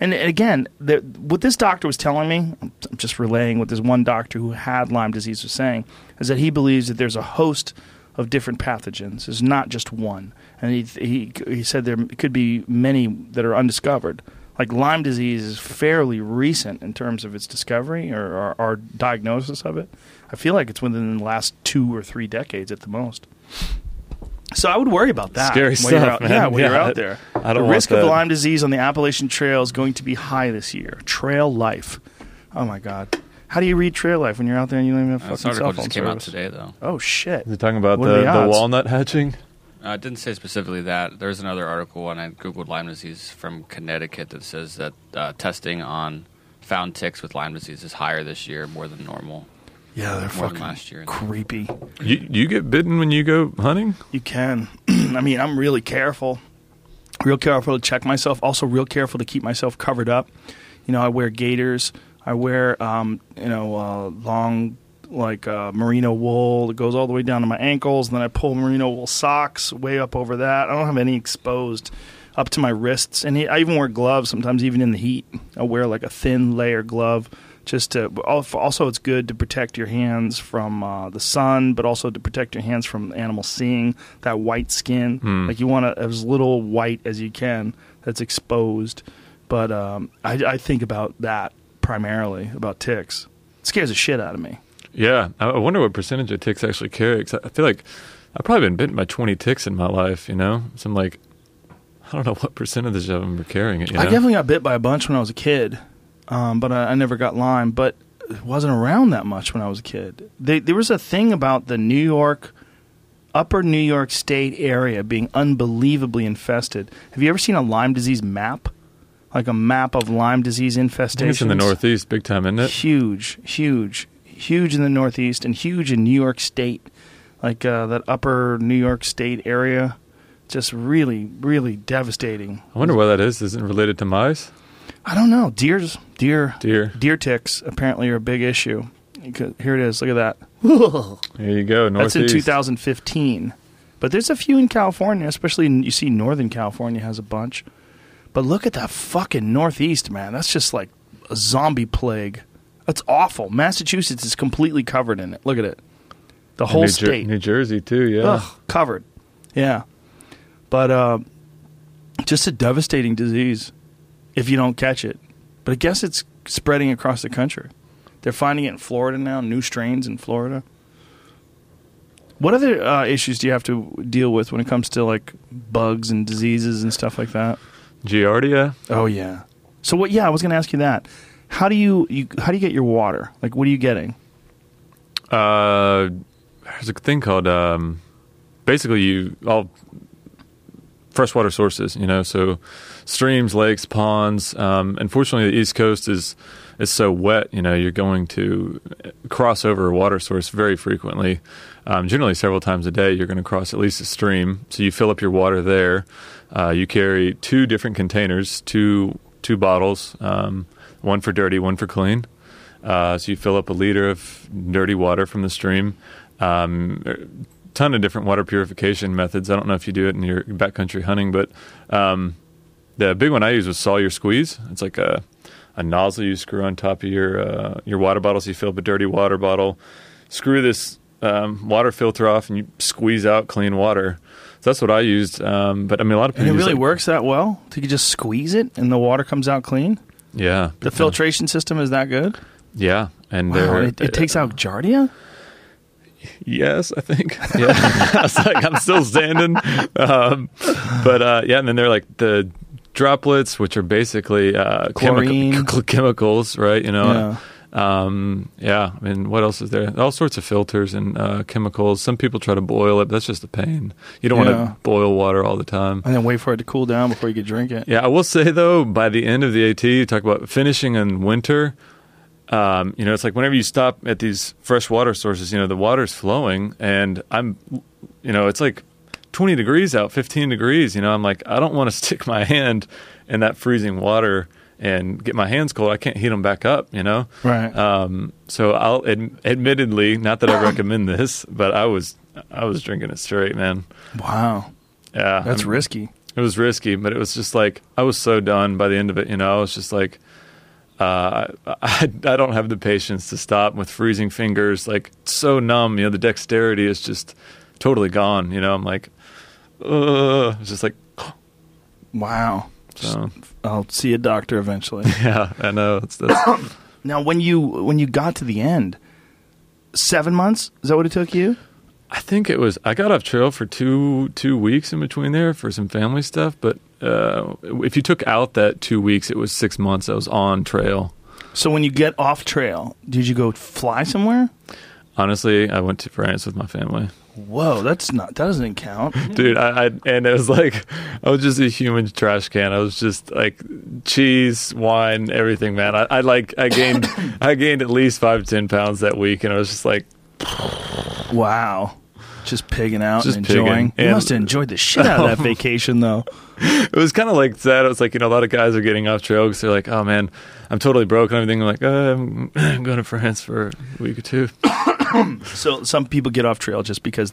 And again, the, what this doctor was telling me, I'm I'm just relaying what this one doctor who had Lyme disease was saying, is that he believes that there's a host of different pathogens. There's not just one. And he, he, he said there could be many that are undiscovered. Like Lyme disease is fairly recent in terms of its discovery or our, our diagnosis of it. I feel like it's within the last two or three decades at the most. So I would worry about that.
Scary
when you're
stuff,
out-
man.
Yeah, when you're
Yeah,
out there.
I don't
the
want
risk of. Lyme disease on the Appalachian Trail is going to be high this year. Trail life. Oh my God. How do you read trail life when you're out there and you don't even have
a
fucking
this
cell
article
phone
just came out
service?
today, though.
Oh shit.
Is he talking about
What
the,
the
the walnut hatching?
Uh, it didn't say specifically that. There's another article when I googled Lyme disease from Connecticut that says that uh, testing on found ticks with Lyme disease is higher this year, more than normal.
Yeah, they're
More
fucking
last year.
creepy.
You you get bitten when you go hunting?
You can. <clears throat> I mean, I'm really careful. Real careful to check myself. Also, real careful to keep myself covered up. You know, I wear gaiters. I wear, um, you know, uh, long like uh, merino wool that goes all the way down to my ankles. And then I pull merino wool socks way up over that. I don't have any exposed up to my wrists. And I even wear gloves sometimes, even in the heat. I wear like a thin layer glove just to also it's good to protect your hands from uh, the sun but also to protect your hands from animals seeing that white skin like you want to as little white as you can that's exposed but um, I, I think about that primarily about ticks. It scares the shit out of me.
Yeah, I wonder what percentage of ticks actually carry. Cause I feel like I've probably been bitten by 20 ticks in my life, you know? So I'm like, I don't know <laughs> what percentage of them are carrying it, you know?
I definitely got bit by a bunch when I was a kid, um, but I, I never got Lyme. But it wasn't around that much when I was a kid. They, there was a thing about the New York, upper New York State area being unbelievably infested. Have you ever seen a Lyme disease map? Like a map of Lyme disease infestations?
it's in the Northeast, big time, isn't it?
Huge, huge, huge in the Northeast and huge in New York State, like uh, that upper New York State area. Just really, really devastating.
I wonder why that is. Isn't it related to mice?
I don't know. Deer's deer
Deer.
deer ticks apparently are a big issue. You could- Here it is. Look at that.
There you go,
That's in 2015. But there's a few in California, especially in, you see Northern California has a bunch. But look at that fucking Northeast, man. That's just like a zombie plague. That's awful. Massachusetts is completely covered in it. Look at it. The whole
New Jer-
state.
New Jersey, too, yeah.
Ugh, covered. Yeah. But uh, just a devastating disease if you don't catch it. But I guess it's spreading across the country. They're finding it in Florida now, new strains in Florida. What other uh, issues do you have to deal with when it comes to like bugs and diseases and stuff like that?
Giardia?
Oh yeah. So what? Yeah, I was going to ask you that. How do you, you how do you get your water? Like, what are you getting?
Uh, there's a thing called um, basically you all freshwater sources. You know, so streams, lakes, ponds. Um, unfortunately, the East Coast is is so wet. You know, you're going to cross over a water source very frequently. Um, generally, several times a day, you're going to cross at least a stream. So you fill up your water there. Uh, you carry two different containers, two two bottles, um, one for dirty, one for clean. Uh, so you fill up a liter of dirty water from the stream. Um, ton of different water purification methods. I don't know if you do it in your backcountry hunting, but um, the big one I use was Sawyer Squeeze. It's like a, a nozzle you screw on top of your uh, your water bottle. So you fill up a dirty water bottle, screw this um, water filter off, and you squeeze out clean water. So that's what I used. Um, but I mean, a lot of people
And it really
like-
works that well? Do you just squeeze it and the water comes out clean?
Yeah,
The filtration system is that good?
Yeah, and
Wow, it, it takes out Giardia?
Yes, I think. <laughs> Yeah, <laughs> I was like, I'm still standing. Um, but uh, yeah, and then they're like the droplets, which are basically uh, chemical, <laughs> chemicals, right? You know.
Yeah.
Um, yeah. I mean, what else is there? All sorts of filters and uh, chemicals. Some people try to boil it, but that's just a pain. You don't
Yeah.
want to boil water all the time.
And then wait for it to cool down before you can drink it.
Yeah, I will say though, by the end of the AT, you talk about finishing in winter. Um, you know, it's like whenever you stop at these fresh water sources, you know, the water's flowing, and I'm, you know, it's like 20 degrees out, 15 degrees. You know, I'm like, I don't want to <laughs> stick my hand in that freezing water and get my hands cold. I can't heat them back up. You know,
Right.
um, so I'll ad- admittedly, not that I <laughs> recommend this, but I was, I was drinking it straight, man.
wow.
Yeah,
That's
I'm-
risky.
it was risky, but it was just like I was so done by the end of it. You know, I was just like, uh, I, I <laughs> don't have the patience to stop with freezing fingers, like so numb. You know, the dexterity is just totally gone. You know, I'm like, uh, it's just like, <gasps>
Wow.
So
I'll see a doctor eventually. <laughs>
yeah, I know. It's that's, <coughs>
now, when you when you got to the end, seven months is that what it took you?
I think it was. I got off trail for two two weeks in between there for some family stuff, but uh, if you took out that two weeks, it was six months. I was on trail.
So when you get off trail, did you go fly somewhere?
Honestly, I went to France with my family.
Whoa, that's not that doesn't count. <laughs>
dude I, I and it was like i was just a human trash can i was just like cheese wine everything man i, I like i gained <coughs> i gained at least five ten pounds that week and i was just like
wow. Just pigging out
Just
and enjoying.
pigging.
You must have enjoyed the shit out of that <laughs> vacation, though.
it was kind of like that it was like you know a lot of guys are getting off trail because they're like oh man i'm totally broke and everything i'm like oh, I'm, <clears throat> I'm going to france for a week or two <coughs>
So some people get off trail just because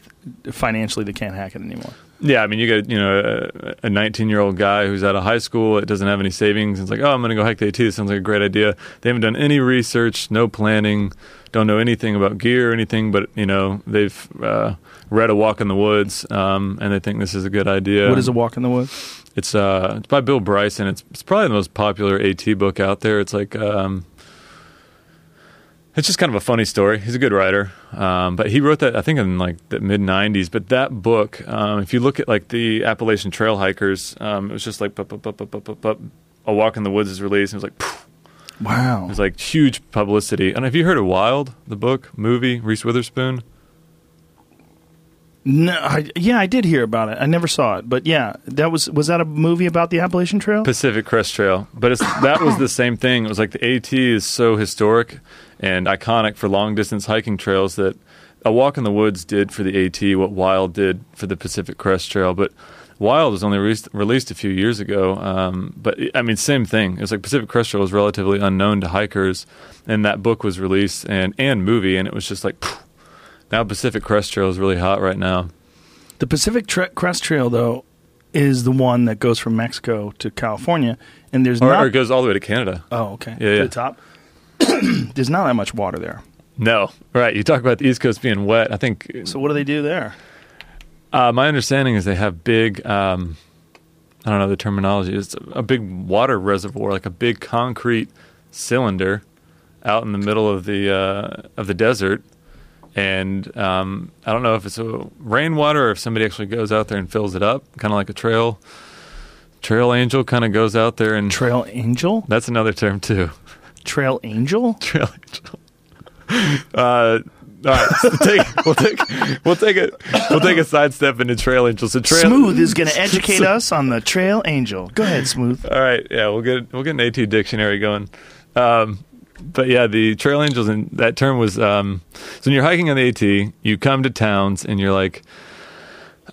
financially they can't hack it anymore.
yeah i mean you get you know a 19 year old guy who's out of high school it doesn't have any savings it's like oh i'm going to go hike the at This sounds like a great idea they haven't done any research no planning don't know anything about gear or anything but you know they've uh, read a walk in the woods um, and they think this is a good idea
What is a walk in the woods?
It's uh, it's by Bill Bryson. It's it's probably the most popular AT book out there. It's like um, it's just kind of a funny story. He's a good writer, um, but he wrote that I think in like the mid '90s. But that book, um, if you look at like the Appalachian Trail hikers, um, it was just like bup, bup, bup. A Walk in the Woods is released, and it was like poof,
Wow.
it was like huge publicity. And have you heard of Wild, the book, movie, Reese Witherspoon?
No, I, yeah, I did hear about it. I never saw it, but yeah, that was was that a movie about the Appalachian Trail?
Pacific Crest Trail. But that was the same thing. It was like the AT is so historic and iconic for long distance hiking trails that a walk in the woods did for the AT what Wild did for the Pacific Crest Trail. But Wild was only re- released a few years ago. Um, but I mean, same thing. It was like Pacific Crest Trail was relatively unknown to hikers, and that book was released and and movie, and it was just like. phew. Now Pacific Crest Trail is really hot right now.
The Pacific Tre- Crest Trail, though, is the one that goes from Mexico to California, and there's
Or,
not.
or it goes all the way to Canada.
oh, okay.
Yeah,
to
yeah.
the top. <clears throat> there's not that much water there.
No, right. You talk about the East Coast being wet. I think
So what do they do there?
Uh, my understanding is they have big. Um, I don't know the terminology. It's a big water reservoir, like a big concrete cylinder, out in the middle of the uh, of the desert. And um, I don't know if it's a rainwater or if somebody actually goes out there and fills it up, kind of like a trail. Trail angel kind of goes out there and
Trail Angel?
that's another term too.
Trail Angel? <laughs>
Trail angel. Uh, all right, so take, <laughs> we'll take we'll take it we'll take a sidestep into trail angel. So trail
Smooth is going to educate <laughs> us on the Trail Angel. Go ahead, Smooth.
All right, yeah, we'll get we'll get an AT dictionary going. Um, but yeah, the trail angels and that term was um, so when you're hiking on the AT, you come to towns and you're like,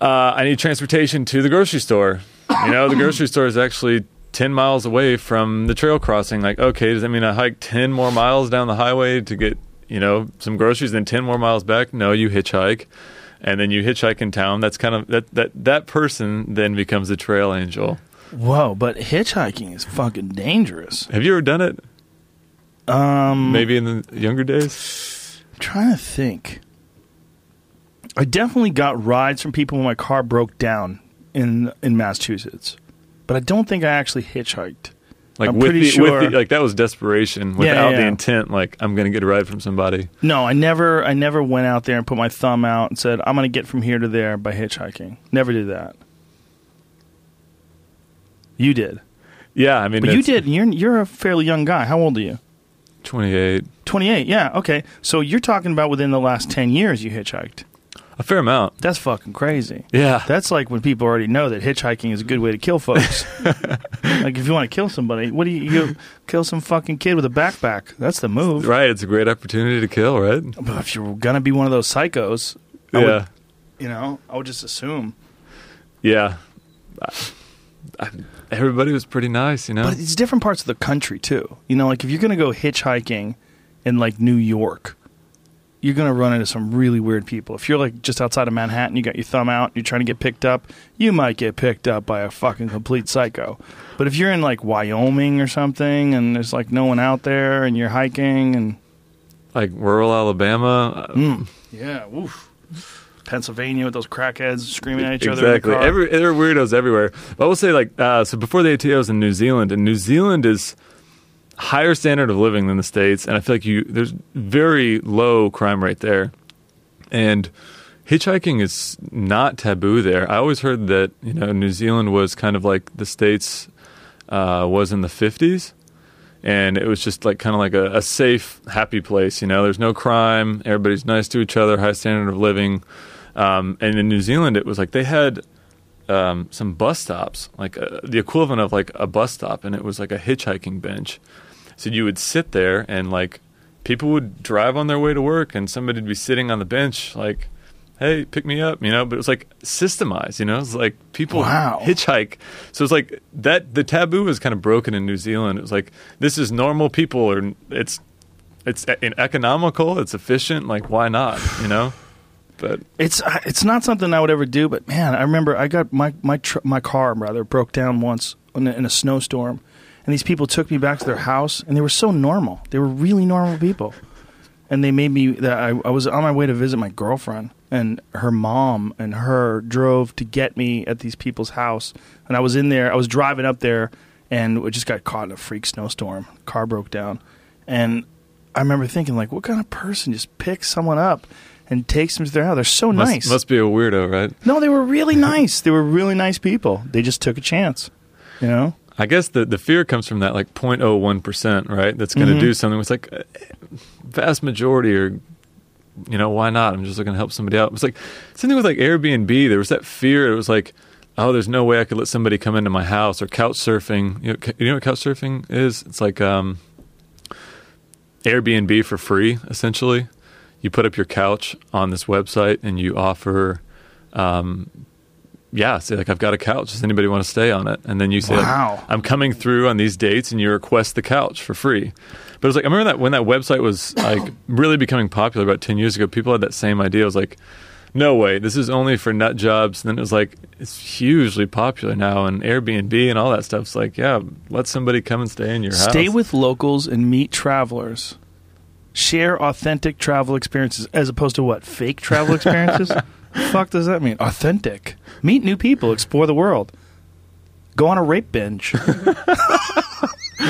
uh, I need transportation to the grocery store. You know, the grocery store is actually ten miles away from the trail crossing. Like, okay, does that mean I hike ten more miles down the highway to get you know some groceries, then ten more miles back? No, you hitchhike. And then you hitchhike in town. That's kind of that that that person then becomes a trail angel.
Whoa, but hitchhiking is fucking dangerous.
Have you ever done it?
Um,
Maybe in the younger days.
I'm trying to think. I definitely got rides from people when my car broke down in in Massachusetts, but I don't think I actually hitchhiked.
Like
I'm
with
pretty
the,
sure-
with the, like that was desperation without
yeah,
the
yeah.
intent. Like I'm gonna get a ride from somebody.
No, I never I never went out there and put my thumb out and said I'm going to get from here to there by hitchhiking. Never did that. You did.
Yeah, I mean,
But you did. You're you're a fairly young guy. How old are you?
28,
28. Yeah, okay. So you're talking about within the last 10 years you hitchhiked.
a fair amount.
That's fucking crazy.
Yeah,
That's like when people already know that hitchhiking is a good way to kill folks. <laughs> like if you want to kill somebody, what do you, you kill some fucking kid with a backpack? That's the move.
right. It's a great opportunity to kill, right?
But if you're gonna be one of those psychos, I
yeah,
would, you know, I would just assume.
yeah. I, I, everybody was pretty nice, you know.
But it's different parts of the country too. You know, like if you're gonna go hitchhiking in like New York, you're gonna run into some really weird people. If you're like just outside of Manhattan, you got your thumb out, you're trying to get picked up, you might get picked up by a fucking complete psycho. But if you're in like Wyoming or something, and there's like no one out there, and you're hiking, and
like rural Alabama. uh,
mm, yeah, woof. Pennsylvania with those crackheads screaming at each other. in
exactly.
the.
Every there are weirdos everywhere. But I will say, like, uh, so before the AT, I was in New Zealand, and New Zealand is higher standard of living than the states, and I feel like you there's very low crime rate there, and hitchhiking is not taboo there. I always heard that you know New Zealand was kind of like the states uh, was in the fifties. And it was just like kind of like a, a safe, happy place. You know, there's no crime. Everybody's nice to each other. High standard of living. Um, and in New Zealand, it was like they had um, some bus stops, like uh, the equivalent of like a bus stop, and it was like a hitchhiking bench. So you would sit there, and like people would drive on their way to work, and somebody'd be sitting on the bench, like, "Hey, pick me up," you know. But it was like systemized, you know. It's like people
Wow.
hitchhike. So it's like that. The taboo was kind of broken in New Zealand. It was like this is normal people, or it's it's economical, it's efficient. Like why not, you know? But
It's uh, it's not something I would ever do, but man, I remember I got my my tr- my car rather broke down once in a, in a snowstorm, and these people took me back to their house, and they were so normal. They were really normal people, and they made me. That I, I was on my way to visit my girlfriend, and her mom and her drove to get me at these people's house, and I was in there. I was driving up there, and we just got caught in a freak snowstorm. Car broke down, and I remember thinking, like, what kind of person just picks someone up and takes them to their house? They're so
Must,
nice.
must be a weirdo, right?
no, they were really <laughs> nice. They were really nice people. They just took a chance, you know.
I guess the, the fear comes from that like 0.01%, right? That's going to
Mhm.
do something. It's like uh, vast majority are, you know, why not? I'm just looking to help somebody out. It's like same thing with like Airbnb. There was that fear. It was like, oh, there's no way I could let somebody come into my house or couch surfing. You know, you know what couch surfing is? It's like um, Airbnb for free, essentially. You put up your couch on this website and you offer um, yeah, say like I've got a couch. Does anybody want to stay on it? And then you say, like, I'm coming through on these dates, and you request the couch for free. But it was like I remember that when that website was like <coughs> really becoming popular about ten years ago. People had that same idea. It was like, no way, this is only for nut jobs. And then it was like it's hugely popular now, and Airbnb and all that stuff's like, yeah, let somebody come and stay in your house.
Stay with locals and meet travelers. Share authentic travel experiences as opposed to what? Fake travel experiences? <laughs> Fuck does that mean? Authentic. Meet new people, explore the world. Go on a rape binge. <laughs>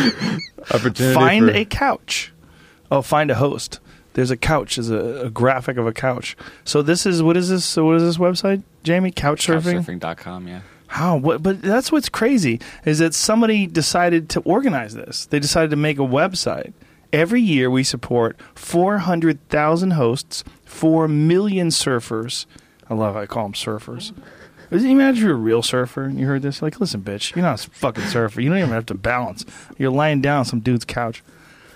opportunity.
find
for-
a couch. Oh, find a host. There's a couch. There's a, a graphic of a couch. So this is what is this? So what is this website, Jamie? Couch surfing.
Couchsurfing.com, yeah.
How? What? But that's what's crazy is that somebody decided to organize this. They decided to make a website. Every year, we support 400,000 hosts, 4 million surfers. I love how I call them surfers. Can you imagine if you're a real surfer and you heard this? Like, listen, bitch, you're not a fucking surfer. You don't even have to balance. You're laying down on some dude's couch.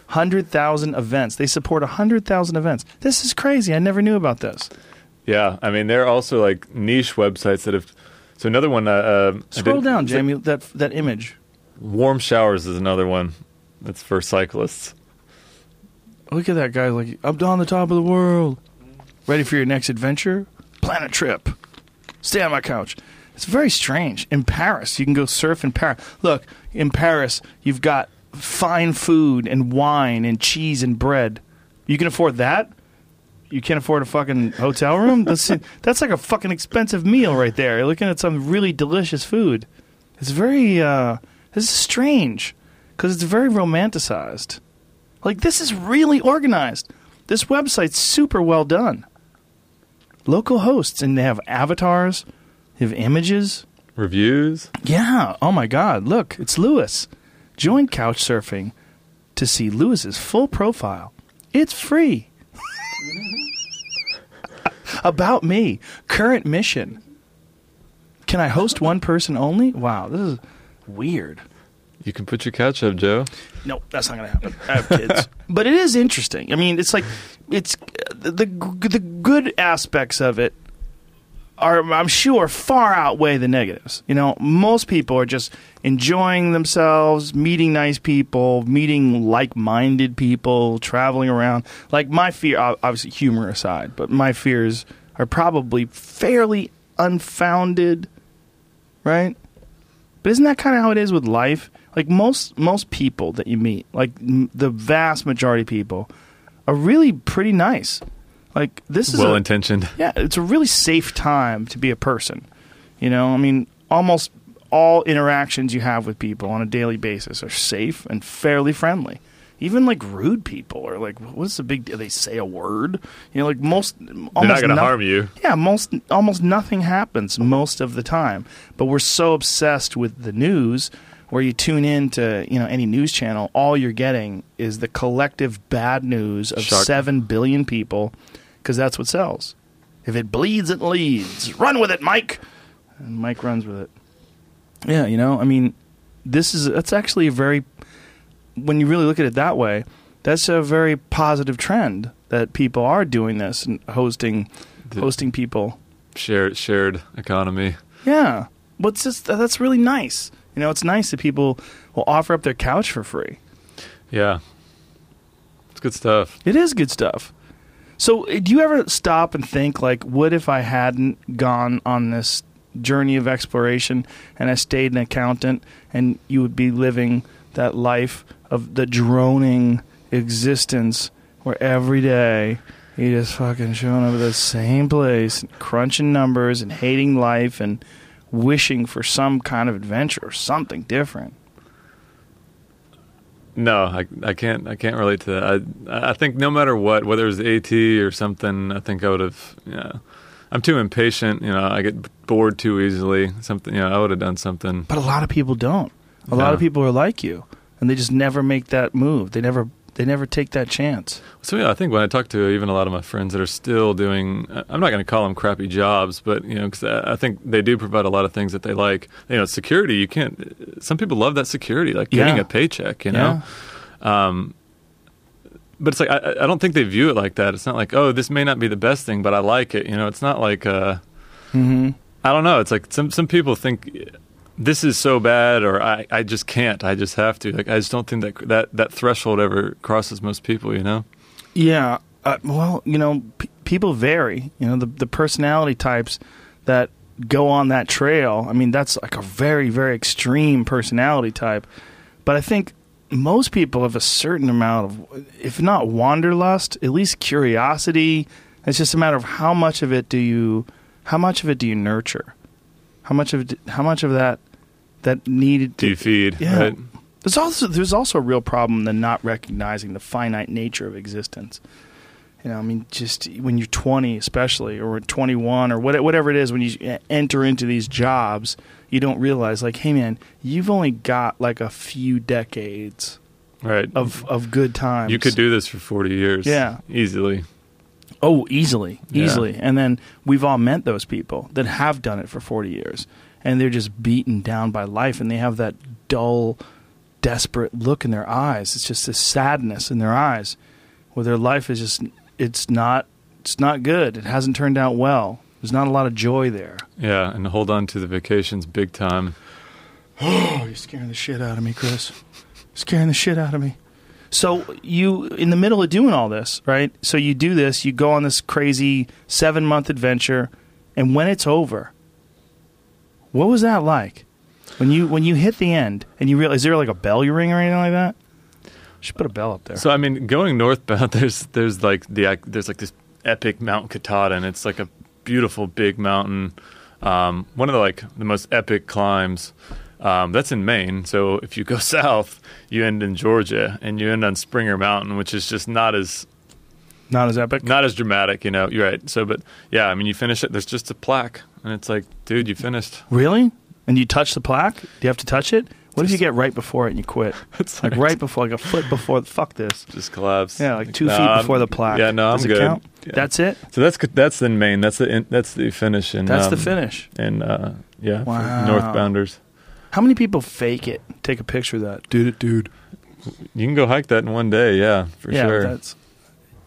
100,000 events. They support 100,000 events. This is crazy. I never knew about this.
Yeah, I mean, there are also like niche websites that have. So another one. Uh, uh,
Scroll
did-
down,
like
Jamie, that, that image.
Warm showers is another one. That's for cyclists.
Look at that guy. Like, I'm on the top of the world. Ready for your next adventure? Plan a trip. Stay on my couch. It's very strange. In Paris, you can go surf in Paris. Look, in Paris, you've got fine food and wine and cheese and bread. You can afford that? You can't afford a fucking hotel room? <laughs> That's, that's like a fucking expensive meal right there. You're looking at some really delicious food. It's very, uh, this is strange because it's very romanticized. Like this is really organized. This website's super well done. Local hosts and they have avatars, they have images.
Reviews.
Yeah. Oh my God. Look, it's Lewis. Join Couchsurfing to see Lewis's full profile. It's free. <laughs> About me. Current mission. Can I host one person only? Wow, this is weird.
You can put your couch up, Joe.
No, that's not going to happen. I have kids, <laughs> but it is interesting. I mean, it's like it's the the good aspects of it are, I'm sure, far outweigh the negatives. You know, most people are just enjoying themselves, meeting nice people, meeting like-minded people, traveling around. Like my fear, ob- obviously, humor aside, but my fears are probably fairly unfounded, right? But isn't that kind of how it is with life? Like most most people that you meet, like m- the vast majority of people, are really pretty nice. Like this is
well intentioned. <laughs>
yeah, it's a really safe time to be a person. You know, I mean, almost all interactions you have with people on a daily basis are safe and fairly friendly. Even like rude people are like, what's the big deal? They say a word. You know, like most.
They're
almost
not going to harm you.
yeah, most almost nothing happens most of the time. But we're so obsessed with the news where you tune in to, you know, any news channel, all you're getting is the collective bad news of
Shark.
7 billion people cuz that's what sells. If it bleeds it leads. Run with it, Mike. And Mike runs with it. Yeah, you know, I mean, this is that's actually a very when you really look at it that way, that's a very positive trend that people are doing this and hosting
The-
hosting people.
Shared shared economy.
Yeah. What's this? That's really nice. You know, it's nice that people will offer up their couch for free.
Yeah. It's good stuff.
It is good stuff. So, uh, do you ever stop and think, like, what if I hadn't gone on this journey of exploration and I stayed an accountant and you would be living that life of the droning existence where every day you just fucking showing up at the same place, crunching numbers and hating life and wishing for some kind of adventure or something different.
No, I, I can't I can't relate to that. I I think no matter what, whether it's AT or something, I think I would have. Yeah, I'm too impatient. You know, I get bored too easily. Something. You know, I would have done something.
But a lot of people don't. A lot of people are like you, and they just never make that move. They never they never take that chance.
So yeah, I think when I talk to even a lot of my friends that are still doing, I'm not going to call them crappy jobs, but you know, because I think they do provide a lot of things that they like. You know, security. You can't. Some people love that security, like getting
Yeah.
a paycheck. You know. Um, but it's like I, I don't think they view it like that. It's not like, oh, this may not be the best thing, but I like it. You know, it's not like uh,
Mm-hmm.
I don't know. It's like some some people think this is so bad, or I, I just can't. I just have to. Like I just don't think that that that threshold ever crosses most people. You know.
Yeah. Uh, well, you know, p- people vary. You know, the the personality types that go on that trail. I mean, that's like a very very extreme personality type. But I think most people have a certain amount of, if not wanderlust, at least curiosity. It's just a matter of how much of it do you, how much of it do you nurture, how much of how much of that that needed
Do you feed?
Yeah.
Right?
There's also there's also a real problem in not recognizing the finite nature of existence. You know, I mean, just when you're 20, especially, or 21, or what, whatever it is, when you enter into these jobs, you don't realize, like, hey, man, you've only got like a few decades
Right.
of of good times.
you could do this for 40 years.
Yeah.
Easily.
Oh, easily,
Yeah.
easily. And then we've all met those people that have done it for 40 years and they're just beaten down by life and they have that dull, desperate look in their eyes. It's just this sadness in their eyes where their life is just it's not it's not good. It hasn't turned out well. There's not a lot of joy there.
Yeah. And hold on to the vacations big time.
Oh, <gasps> you're scaring the shit out of me, Chris. scaring the shit out of me. So you in the middle of doing all this, right? So you do this, you go on this crazy 7-month adventure, and when it's over, what was that like? When you when you hit the end and you realize is there like a bell you ring or anything like that? I Should put a bell up there.
So I mean, going northbound, <laughs> there's there's like the there's like this epic Mount Katahdin. It's like a beautiful big mountain. Um, one of the like the most epic climbs. Um, that's in Maine. So if you go <laughs> south, you end in Georgia, and you end on Springer Mountain, which is just not as
not as epic.
not as dramatic. You know, you're right. So, but yeah, I mean, you finish it. There's just a plaque, and it's like, dude, you finished.
Really? And you touch the plaque? Do you have to touch it? What if you get right before it and you quit? <laughs>
It's
Like right before, like a foot before. Fuck this.
just collapse.
Yeah, like two
Nah,
feet before the plaque.
Yeah, no, I'm
it
good.
count?
Yeah.
That's it.
So that's that's in Maine. That's the in, that's the finish. And
That's the
um,
finish.
And uh, yeah,
Wow.
northbounders.
How many people fake it? Take a picture of that. Dude, it, dude.
You can go hike that in one day. Yeah, for
yeah,
sure.
that's.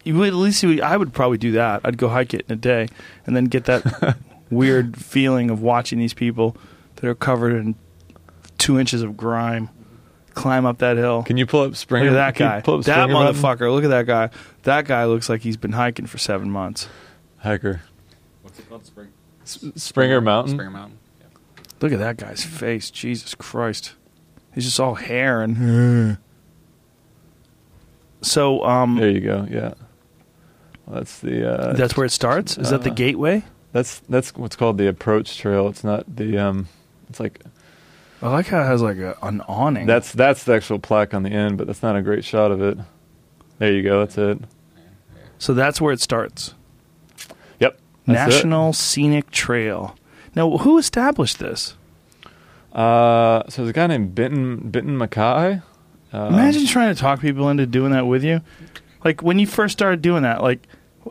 You would at least. You, I would probably do that. I'd go hike it in a day, and then get that <laughs> weird feeling of watching these people that are covered in two inches of grime climb up that hill.
Can you pull up Springer?
Look at that guy.
pull up
That
Springer Mountain?
motherfucker. Look at that guy. That guy looks like he's been hiking for seven months.
hiker.
What's it called? Spring.
Springer Mountain.
Springer Mountain.
Look at that guy's face. Jesus Christ. He's just all hair and. <laughs> So, um,
There you go. Yeah. Well, that's the. Uh,
that's where it starts? Is that the
uh,
gateway?
That's that's what's called the approach trail. It's not the. Um, it's like
I like how it has like a, an awning.
that's that's the actual plaque on the end, but that's not a great shot of it. There you go. That's it.
so that's where it starts.
Yep. That's it.
National Scenic Trail. Now, who established this?
Uh, so there's a guy named Benton Benton MacKaye. Um,
Imagine trying to talk people into doing that with you. Like when you first started doing that, like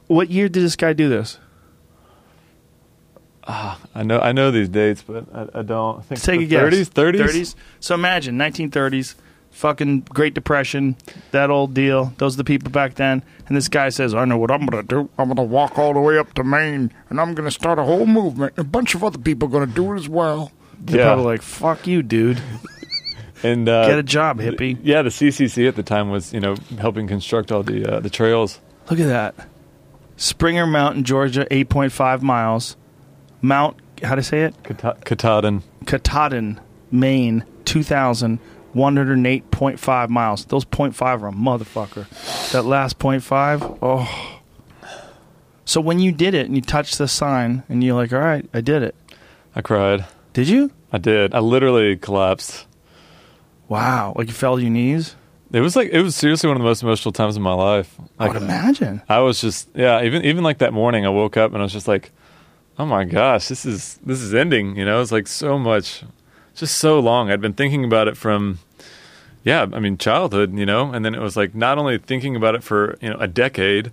what year did this guy do this?
I know I know these dates, but I, I don't I think
Take a guess.
30s, 30s,
30s. So imagine 1930s, fucking Great Depression, that old deal. Those are the people back then. And this guy says, "I know what I'm going to do. I'm going to walk all the way up to Maine, and I'm going to start a whole movement. A bunch of other people are going to do it as well." They're
Yeah.
probably like, "Fuck you, dude. <laughs>
and uh,
Get a job, hippie."
Yeah, the CCC at the time was you know helping construct all the uh, the trails.
Look at that. Springer Mountain, Georgia, 8.5 miles. Mount, how to say it?
Kata- Katahdin.
Katahdin, Maine, 2,000. 108.5 miles. Those 0.5 are a motherfucker. That last 0.5, oh. So when you did it and you touched the sign and you're like, all right, I did it.
I cried.
Did you?
I did. I literally collapsed.
Wow. Like you fell to your knees?
It was like it was seriously one of the most emotional times of my life.
I
Like
would imagine.
I was just yeah, even even like that morning I woke up and I was just like, "Oh my gosh, this is this is ending." You know, it's like so much just so long. I'd been thinking about it from yeah, I mean childhood, you know, and then it was like not only thinking about it for, you know, a decade,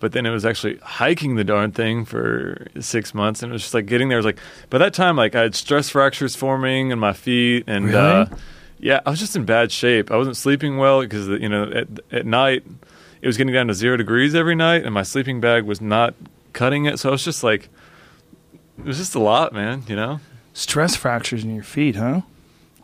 but then it was actually hiking the darn thing for 6 months and it was just like getting there it was like by that time like I had stress fractures forming in my feet and
Really?
uh yeah, I was just in bad shape. I wasn't sleeping well because you know at, at night it was getting down to zero degrees every night, and my sleeping bag was not cutting it. So I was just like, it was just a lot, man. You know?
Stress fractures in your feet, huh?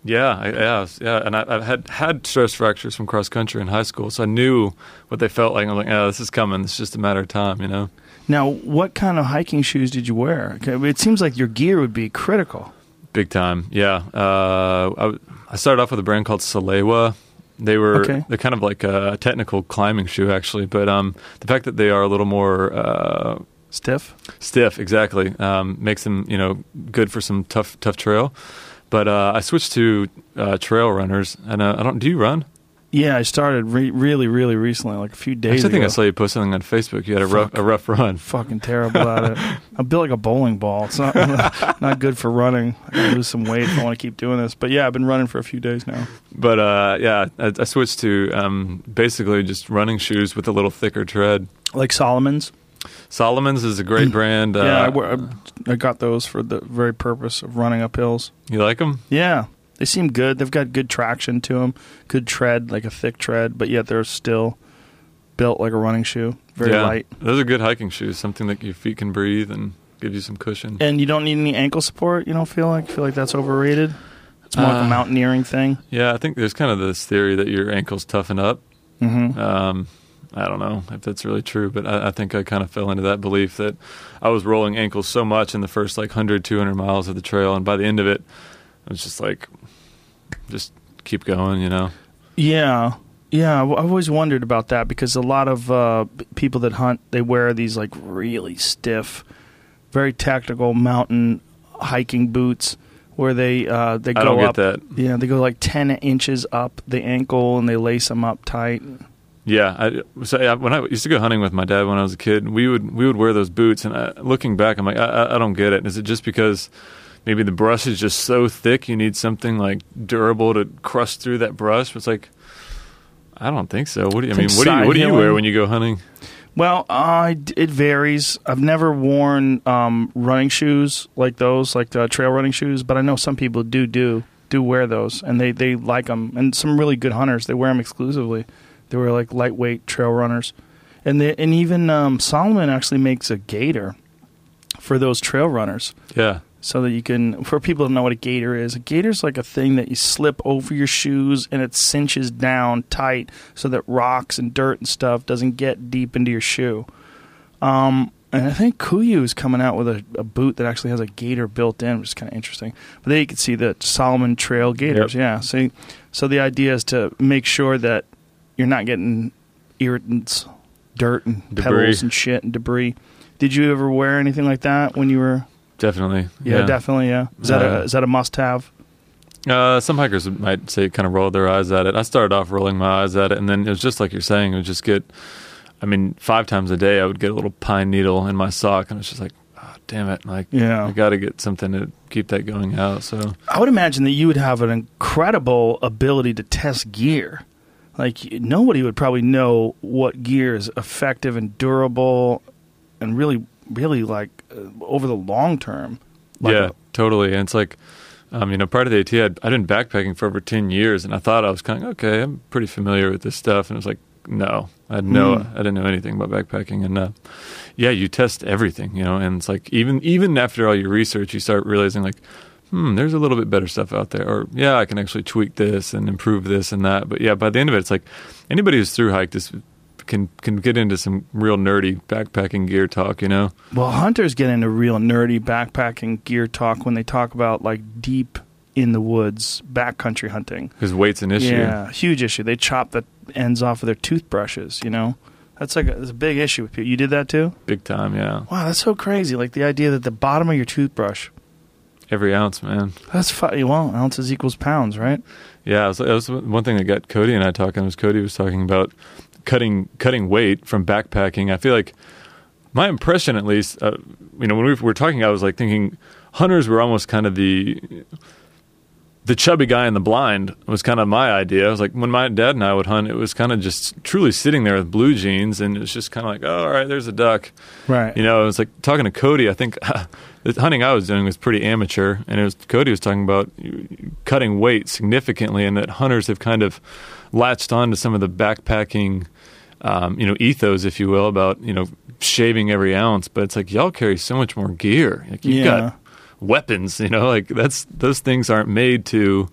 Yeah, I, yeah, yeah. And I, I had had stress fractures from cross country in high school, so I knew what they felt like. I'm like, yeah, this is coming. It's just a matter of time, you know.
Now, what kind of hiking shoes did you wear? It seems like your gear would be critical.
Big time, yeah. Uh, I, I started off with a brand called Salewa. They were
Okay.
they're kind of like a technical climbing shoe, actually. But um, the fact that they are a little more uh,
Stiff?
stiff, exactly, um, makes them you know good for some tough tough trail. But uh, I switched to uh, trail runners, and uh, I don't. Do you run?
Yeah, I started re- really, really recently, like a few days
Actually, I think. I saw you post something on Facebook. You had a rough a rough run.
Fucking terrible at it. <laughs> I'm built like a bowling ball. It's not <laughs> not good for running. I gotta lose some weight if I want to keep doing this. But yeah, I've been running for a few days now.
But uh, yeah, I, I switched to um, basically just running shoes with a little thicker tread.
Like Salomon's.
Salomon's is a great brand. Uh,
yeah, I, wear- I, I got those for the very purpose of running up hills.
you like them?
Yeah, they seem good. They've got good traction to them, good tread, like a thick tread, but yet they're still built like a running shoe. Very
yeah.
light.
Those are good hiking shoes. Something that your feet can breathe and give you some cushion.
And you don't need any ankle support. You don't feel like feel like that's overrated. It's more like a
Uh,
mountaineering thing.
yeah, I think there's kind of this theory that your ankles toughen up.
hmm
Um, I don't know if that's really true, but I, I think I kind of fell into that belief that I was rolling ankles so much in the first like 100, 200 miles of the trail, and by the end of it, I was just like, just keep going, you know?
Yeah, yeah. I've always wondered about that because a lot of uh, people that hunt they wear these like really stiff, very tactical mountain hiking boots where they uh, they go
I don't get
up.
that.
Yeah, they go like ten inches up the ankle and they lace them up tight.
Yeah, I, so yeah, when I used to go hunting with my dad when I was a kid, we would we would wear those boots, and I, looking back, I'm like, I, I- I don't get it. Is it just because maybe the brush is just so thick, you need something like durable to crush through that brush? It's like, I don't think so. What do you I mean? What do you what do you wear when you go hunting?
Well, uh, it varies. I've never worn um, running shoes like those, like the trail running shoes, but I know some people do do do wear those, and they they like them. And some really good hunters they wear them exclusively. They were like lightweight trail runners, and they, and even um, Salomon actually makes a gaiter for those trail runners.
Yeah,
So that you can, for people to know what a gaiter is, a gaiter's like a thing that you slip over your shoes and it cinches down tight so that rocks and dirt and stuff doesn't get deep into your shoe. Um, and I think Kuiu is coming out with a, a boot that actually has a gaiter built in, which is kind of interesting. But there you can see the Salomon Trail gaiters.
Yep.
Yeah. So, so the idea is to make sure that you're not getting irritants, dirt and
Debris.
pebbles and shit and debris. Did you ever wear anything like that when you were?
definitely.
Yeah, definitely. Yeah, is that a
Uh,
is that a must have?
Uh, some hikers might say kind of roll their eyes at it. I started off rolling my eyes at it, and then it was just like you're saying. It would just get. I mean, five times a day, I would get a little pine needle in my sock, and it's just like, oh, damn it! Like,
Yeah.
I got to get something to keep that going out. So
I would imagine that you would have an incredible ability to test gear. Like nobody would probably know what gear is effective and durable, and really, really like uh, over the long term. Like
yeah,
a-
totally. And it's like, um, you know, part of the AT, I'd, I'd been backpacking for over ten years, and I thought I was kind of okay. I'm pretty familiar with this stuff, and it was like, no, I had no,
Hmm.
I didn't know anything about backpacking, and uh, yeah, you test everything, you know, and it's like even even after all your research, you start realizing like, hmm, there's a little bit better stuff out there, or yeah, I can actually tweak this and improve this and that. But yeah, by the end of it, it's like anybody who's through hiked this can can get into some real nerdy backpacking gear talk, you know.
Well, hunters get into real nerdy backpacking gear talk when they talk about like deep in the woods backcountry hunting.
Because weight's an issue.
Yeah, huge issue. They chop the ends off of their toothbrushes. You know, that's like a, that's a big issue with people. You did that too?
Big time, yeah.
Wow, that's so crazy. Like the idea that the bottom of your toothbrush.
Every ounce, man.
That's fu- well, ounces equals pounds, right?
Yeah, it was, that was one thing that got Cody and I talking. Was Cody was talking about cutting cutting weight from backpacking. I feel like my impression, at least, uh, you know, when we were talking, I was like thinking hunters were almost kind of the the chubby guy in the blind was kind of my idea. I was like, when my dad and I would hunt, it was kind of just truly sitting there with blue jeans, and it was just kind of like, oh, all right, there's a duck.
Right.
You know, it was like talking to Cody. I think <laughs> the hunting I was doing was pretty amateur, and it was Cody was talking about cutting weight significantly, and that hunters have kind of latched on to some of the backpacking, um, you know, ethos, if you will, about you know shaving every ounce. But it's like y'all carry so much more gear. Like you've
Yeah.
got weapons, you know, like that's those things aren't made to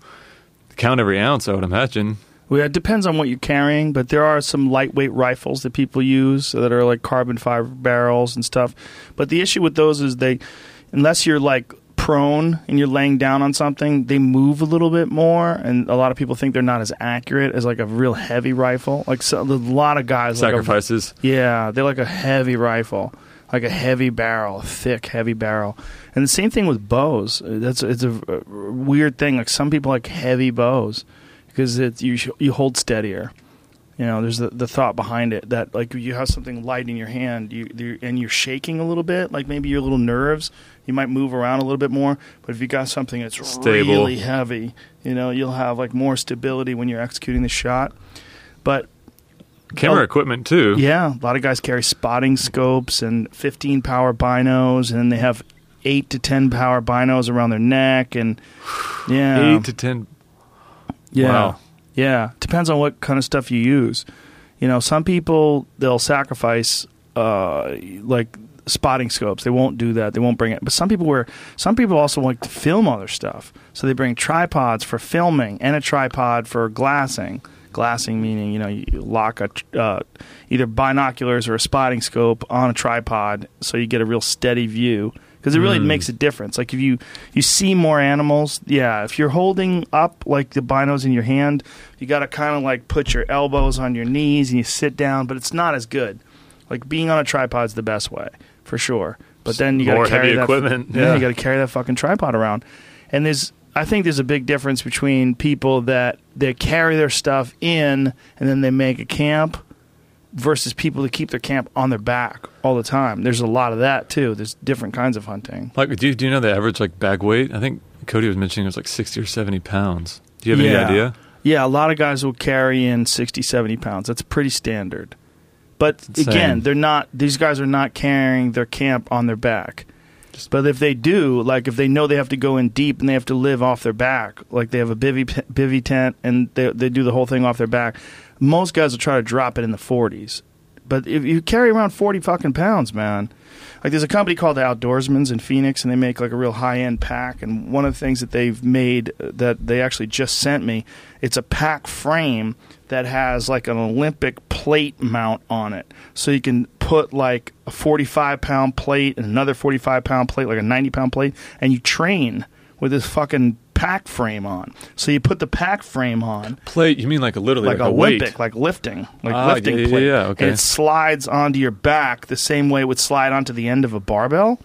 count every ounce. I would imagine.
Well, it depends on what you're carrying, but there are some lightweight rifles that people use that are like carbon fiber barrels and stuff. But the issue with those is they, unless you're like prone and you're laying down on something, they move a little bit more, and a lot of people think they're not as accurate as like a real heavy rifle. Like so, a lot of guys like a-
Sacrifices.
yeah, they're like a heavy rifle, like a heavy barrel, a thick, heavy barrel. And the same thing with bows. That's it's a, a weird thing. Like some people like heavy bows because it you sh- you hold steadier. You know, there's the, the thought behind it that like you have something light in your hand, you you- and you're shaking a little bit, like maybe your little nerves, you might move around a little bit more. But if you got something that's
Stable.
really heavy, you know, you'll have like more stability when you're executing the shot. But
Camera
Oh.
equipment too.
yeah, a lot of guys carry spotting scopes and 15 power binos, and then they have eight to 10 power binos around their neck, and <sighs> yeah,
Eight to ten.
yeah,
wow.
yeah. Depends on what kind of stuff you use. You know, some people they'll sacrifice uh, like spotting scopes. They won't do that. They won't bring it. But some people wear. Some people also like to film other stuff, so they bring tripods for filming and a tripod for glassing. Glassing meaning you know you lock a uh, either binoculars or a spotting scope on a tripod, so you get a real steady view. Because it really makes a difference. Like if you you see more animals, yeah. If you're holding up like the binos in your hand, you got to kind of like put your elbows on your knees and you sit down. But it's not as good. Like being on a tripod is the best way for sure. But then you got to carry that
equipment,
Yeah,
yeah.
you got to carry that fucking tripod around. And there's I think there's a big difference between people that they carry their stuff in and then they make a camp versus people that keep their camp on their back all the time. There's a lot of that too. There's different kinds of hunting.
Like, do you, do you know the average like bag weight? I think Cody was mentioning it was like sixty or seventy pounds. Do you have any idea?
Yeah, a lot of guys will carry in 60, 70 pounds. That's pretty standard. But again, they're not. These guys are not carrying their camp on their back. But if they do, like if they know they have to go in deep and they have to live off their back, like they have a bivy bivy tent and they they do the whole thing off their back, most guys will try to drop it in the forties. But if you carry around forty fucking pounds, man, like there's a company called the Outdoorsmans in Phoenix, and they make like a real high end pack. And one of the things that they've made uh, that they actually just sent me, it's a pack frame that has like an Olympic plate mount on it, so you can put like a 45 pound plate and another 45 pound plate, like a 90 pound plate, and you train with this fucking pack frame on. So you put the pack frame on,
Plate? You mean like a literally
like,
like, a
Olympic,
weight?
like lifting, like
Ah,
lifting
yeah, yeah,
plate.
yeah, okay.
And it slides onto your back the same way it would slide onto the end of a barbell.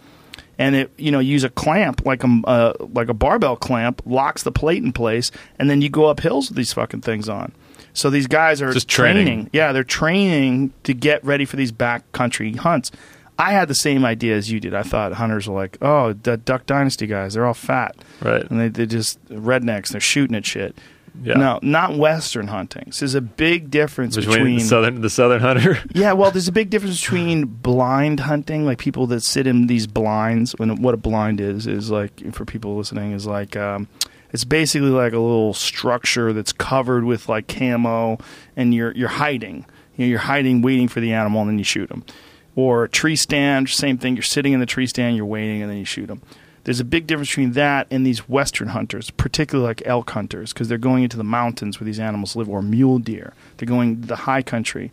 And it, you know, use a clamp like a uh, like a barbell clamp, locks the plate in place, and then you go up hills with these fucking things on. So these guys are
Just training.
training. Yeah, they're training to get ready for these backcountry hunts. I had the same idea as you did. I thought hunters were like, oh, the Duck Dynasty guys, they're all fat.
Right.
And they, they're just rednecks. They're shooting at shit.
Yeah.
No, not Western hunting. So there's a big difference
between,
between,
the southern the southern hunter. <laughs>
yeah, well, there's a big difference between blind hunting, like people that sit in these blinds. When what a blind is is like for people listening is like um, it's basically like a little structure that's covered with like camo, and you're you're hiding. You know, you're hiding, waiting for the animal, and then you shoot them. Or tree stand, same thing. You're sitting in the tree stand, you're waiting, and then you shoot them. There's a big difference between that and these Western hunters, particularly like elk hunters, because they're going into the mountains where these animals live, or mule deer. They're going to the high country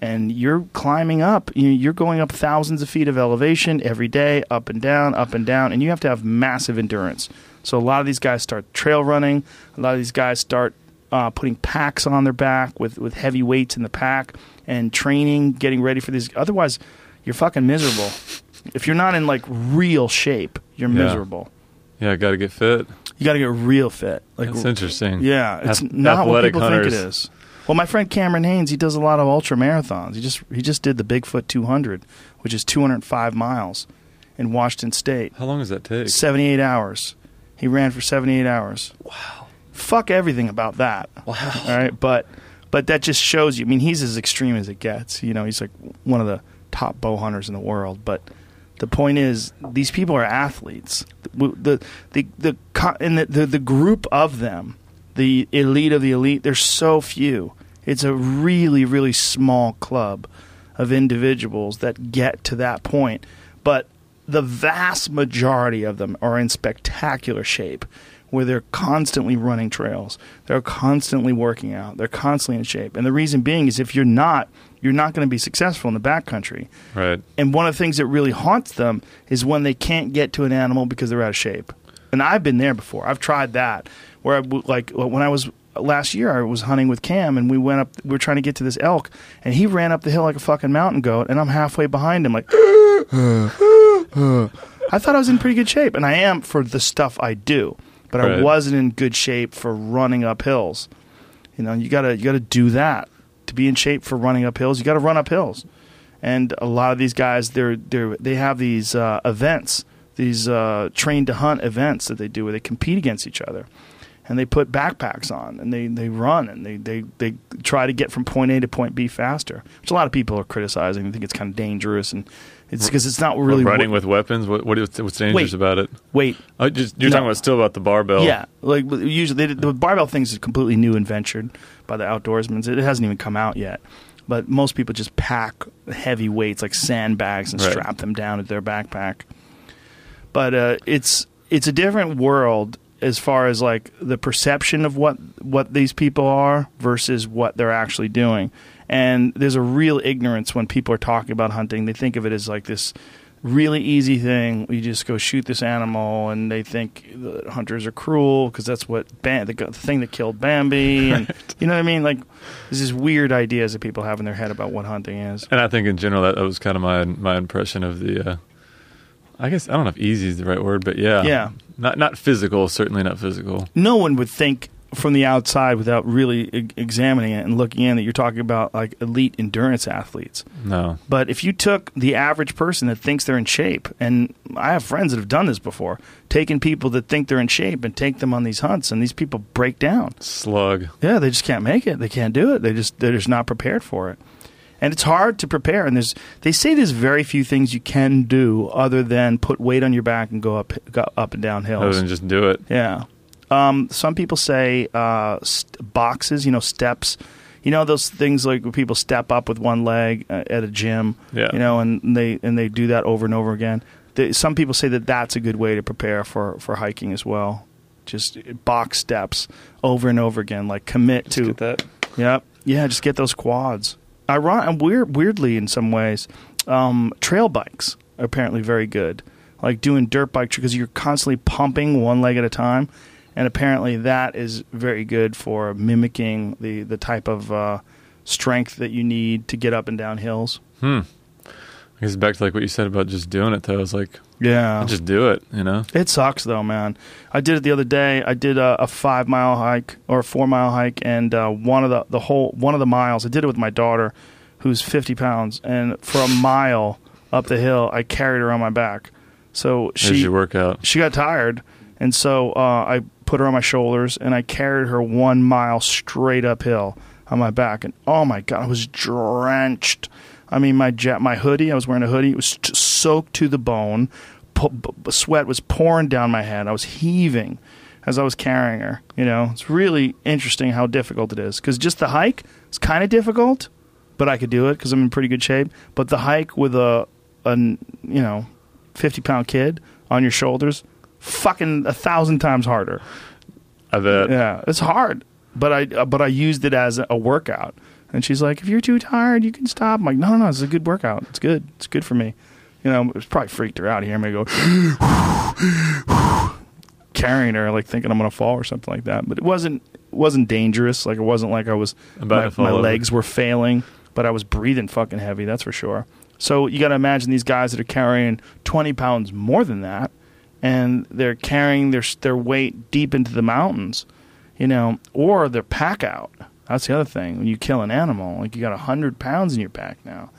and you're climbing up. You- You're going up thousands of feet of elevation every day, up and down, up and down, and you have to have massive endurance. So a lot of these guys start trail running. A lot of these guys start uh, putting packs on their back with with heavy weights in the pack and training, getting ready for these. Otherwise, you're fucking miserable. If you're not in like real shape, you're
Yeah.
miserable.
Yeah, got to get fit.
You got to get real fit. Like
That's interesting.
yeah, it's
Ath-
not what people think it is. Well, my friend Cameron Hanes, he does a lot of ultra marathons. He just he just did the Bigfoot 200, which is 205 miles in Washington State.
How long does that take?
78 hours. He ran for 78 hours. Wow. Fuck everything about that. Wow. All right, but but that just shows you. I mean, he's as extreme as it gets. You know, he's like one of the top bow hunters in the world. But the point is, these people are athletes. The the the the and the, the, the group of them, the elite of the elite. There's so few. It's a really really small club of individuals that get to that point. But the vast majority of them are in spectacular shape where they're constantly running trails. They're constantly working out. They're constantly in shape. And the reason being is if you're not, you're not going to be successful in the backcountry.
Right.
And one of the things that really haunts them is when they can't get to an animal because they're out of shape. And I've been there before. I've tried that. Where I like uh, when I was uh, last year, I was hunting with Cam, and we went up. We were trying to get to this elk, and he ran up the hill like a fucking mountain goat, and I'm halfway behind him, like. <laughs> I thought I was in pretty good shape, and I am for the stuff I do, but I wasn't in good shape for running up hills. You know, you gotta you gotta do that to be in shape for running up hills. You gotta run up hills, and a lot of these guys they're they they have these uh, events, these uh, train to hunt events that they do where they compete against each other, and they put backpacks on and they, they run and they, they, they try to get from point A to point B faster, which a lot of people are criticizing. They think it's kind of dangerous and it's because it's not really
Riding with weapons. What, what is, what's dangerous
Wait.
about it?
wait
Oh, just, you're
No.
talking about still about the barbell.
Yeah, like usually they, the barbell thing is completely new and ventured by the outdoorsmen. It hasn't even come out yet. But most people just pack heavy weights like sandbags and
Right.
strap them down to their backpack. But uh, it's it's a different world as far as like the perception of what what these people are versus what they're actually doing. And there's a real ignorance when people are talking about hunting. They think of it as like this really easy thing. You just go shoot this animal, and they think the hunters are cruel because that's what Bam- the, the thing that killed Bambi. And you know what I mean? Like there's these weird ideas that people have in their head about what hunting is.
And I think in general that, that was kind of my my impression of the. Uh, I guess I don't know if easy is the right word, but yeah,
Yeah.
not not physical, certainly not physical.
no one would think from the outside without really e- examining it and looking in that you're talking about like elite endurance athletes.
No,
But if you took the average person that thinks they're in shape, and I have friends that have done this before, taken people that think they're in shape and take them on these hunts, and these people break down.
slug.
Yeah, they just can't make it. They can't do it. They just they're just not prepared for it. And it's hard to prepare. And there's they say there's very few things you can do other than put weight on your back and go up go up and down hills.
Other than just do it.
Yeah. Um, some people say uh, st- boxes, you know, steps. You know those things like where people step up with one leg uh, at a gym.
Yeah.
You know, and they and they do that over and over again. They, some people say that that's a good way to prepare for for hiking as well. Just box steps over and over again. Like commit to
Get that.
Yep. Yeah, just get those quads. Iron- weird, weirdly, in some ways, um, trail bikes are apparently very good. Like doing dirt bike because you're constantly pumping one leg at a time, and apparently that is very good for mimicking the the type of uh, strength that you need to get up and down hills.
I guess back to like what you said about just doing it though. It's like
Yeah,
just do it. You know.
It sucks though, man. I did it the other day. I did a, a five mile hike or a four mile hike, and uh, one of the the whole one of the miles. I did it with my daughter, who's fifty pounds, and for a mile up the hill, I carried her on my back. So
There's
she
your workout.
she got tired, and so uh, I put her on my shoulders and I carried her one mile straight uphill on my back, and oh my god, I was drenched. I mean, my ja- my hoodie, I was wearing a hoodie, it was t- soaked to the bone. Sweat was pouring down my head. I was heaving as I was carrying her. You know, it's really interesting how difficult it is because just the hike is kind of difficult, but I could do it because I'm in pretty good shape. But the hike with a, a you know, 50 pound kid on your shoulders, fucking a thousand times harder.
I bet.
Yeah, it's hard, but I uh, but I used it as a workout, And she's like, if you're too tired, you can stop. I'm like, no, no, no, it's a good workout. It's good. It's good for me. You know, it was probably freaked her out. Here, me go <sighs> carrying her, like thinking I'm gonna fall or something like that. But it wasn't it wasn't dangerous. Like it wasn't like I was
About
my,
to fall
my legs were failing, but I was breathing fucking heavy. That's for sure. So you got to imagine these guys that are carrying 20 pounds more than that, and they're carrying their their weight deep into the mountains, you know, or their pack out. That's the other thing. When you kill an animal, like you got 100 pounds in your pack now,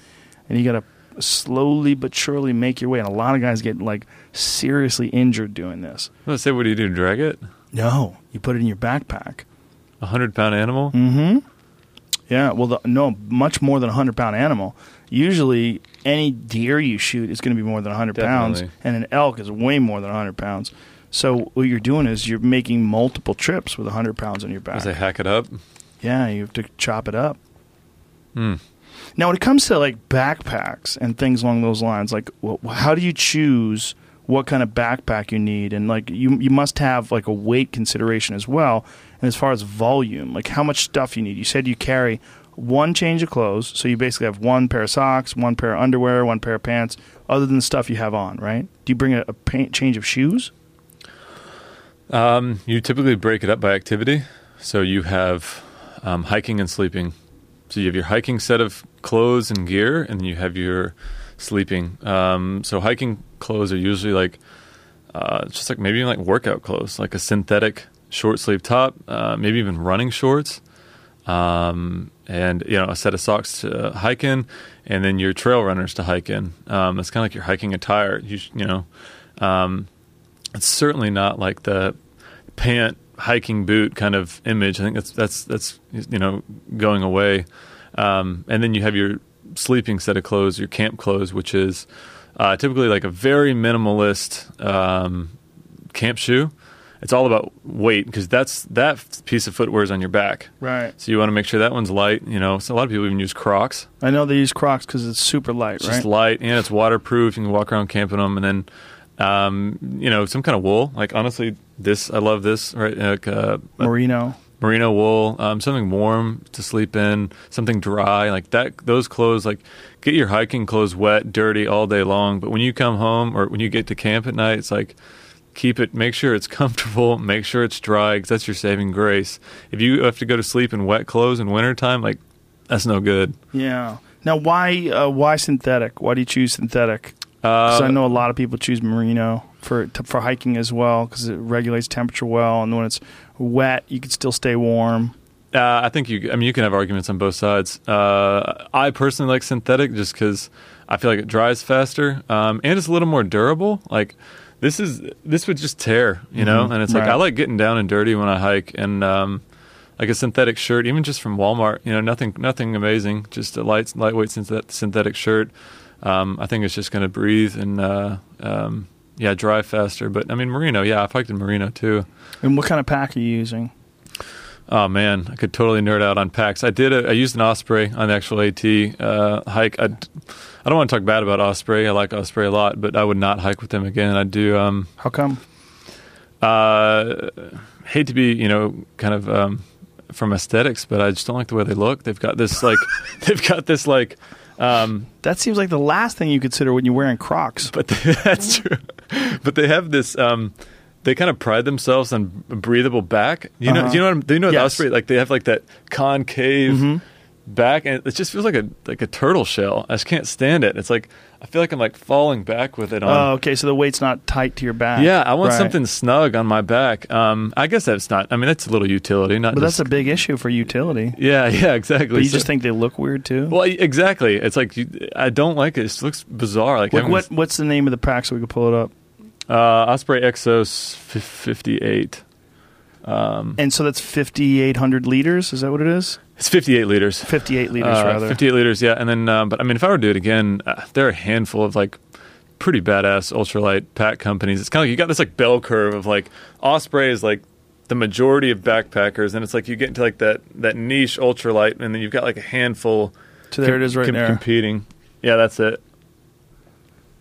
and you got to slowly but surely make your way. And a lot of guys get like seriously injured doing this.
Let's say, what do you do? Drag it?
No, you put it in your backpack.
A hundred pound animal?
Mm-hmm. Yeah, well, the, no, much more than a hundred pound animal. Usually, any deer you shoot is going to be more than hundred pounds, and an elk is way more than hundred pounds. So what you're doing is you're making multiple trips with hundred pounds on your back.
As they hack it up?
Yeah, you have to chop it up.
Hmm.
Now, when it comes to like backpacks and things along those lines, like wh- how do you choose what kind of backpack you need? And like you, you must have like a weight consideration as well. And as far as volume, like how much stuff you need. You said you carry one change of clothes, so you basically have one pair of socks, one pair of underwear, one pair of pants, other than the stuff you have on, right? Do you bring a, a pa- change of shoes?
Um, you typically break it up by activity. So you have um, hiking and sleeping. So you have your hiking set of clothes and gear, and you have your sleeping. Um, so hiking clothes are usually like uh, just like maybe even like workout clothes, like a synthetic short sleeve top, uh, maybe even running shorts, um, and you know a set of socks to hike in, and then your trail runners to hike in. Um, it's kind of like your hiking attire. You you know, um, it's certainly not like the pant hiking boot kind of image. I think that's that's that's you know going away. Um, and then you have your sleeping set of clothes, your camp clothes, which is uh, typically like a very minimalist um, camp shoe. It's all about weight because that's that piece of footwear is on your back.
Right.
So you want to make sure that one's light. You know, so a lot of people even use Crocs.
I know they use Crocs because it's super light,
It's
right?
just light and it's waterproof. You can walk around camping them, and then um, you know some kind of wool. Like honestly, this I love this. Right, like, uh,
Merino.
merino wool, um, something warm to sleep in, something dry like that. Those clothes, like get your hiking clothes wet, dirty all day long. But when you come home or when you get to camp at night, it's like keep it. Make sure it's <laughs> comfortable. Make sure it's dry because that's your saving grace. If you have to go to sleep in wet clothes in wintertime, like that's no good.
Yeah. Now, why uh, why synthetic? Why do you choose synthetic? Because
Uh,
I know a lot of people choose merino for t- for hiking as well because it regulates temperature well, and when it's wet, you can still stay warm.
Uh, I think you. I mean, you can have arguments on both sides. Uh, I personally like synthetic just because I feel like it dries faster um, and it's a little more durable. Like this is this would just tear, you know.
Mhm,
And it's like
right.
I like getting down and dirty when I hike, and um, like a synthetic shirt, even just from Walmart. You know, nothing nothing amazing, just a light lightweight synthetic shirt. Um, I think it's just going to breathe and uh, um, yeah, dry faster. But I mean, merino. Yeah, I've hiked in merino too.
And what kind of pack are you using?
Oh man, I could totally nerd out on packs. I did. A, I used an Osprey on the actual AT uh, hike. I, I don't want to talk bad about Osprey. I like Osprey a lot, but I would not hike with them again. I do. Um,
How come?
uh, hate to be, you know, kind of um, from aesthetics, but I just don't like the way they look. They've got this like, <laughs> <laughs> they've got this like. Um,
That seems like the last thing you consider when you're wearing Crocs.
but they, <laughs> that's true. But they have this. Um, they kind of pride themselves on a breathable back. You know,
Uh-huh.
do you know what I'm, do you know what
Yes.
Osprey like? They have like that concave
Mm-hmm.
back, and it just feels like a like a turtle shell. I just can't stand it. It's like I feel like I'm like falling back with it on.
Oh, okay. So the weight's not tight to your back.
yeah, I want
Right.
something snug on my back. Um, I guess that's not. I mean, that's a little utility, not.
But
just,
that's a big issue for utility.
yeah, <laughs> yeah, exactly.
But you
So-
just think they look weird too.
well, exactly. It's like you, I don't like it. It just looks bizarre. Like, having
what? What's the name of the pack so we can pull it up?
Uh, Osprey Exos fif- 58.
And so that's 5,800 liters. Is that what it is?
It's 58 liters.
58 liters
Uh,
rather.
58 liters, yeah. And then, um, but I mean, if I were to do it again, uh, there are a handful of like pretty badass ultralight pack companies. It's kind of like you got this like bell curve of like Osprey is like the majority of backpackers, and it's like you get into like that that niche ultralight, and then you've got like a handful.
So there it is right
com-
there.
Competing. Yeah, that's it.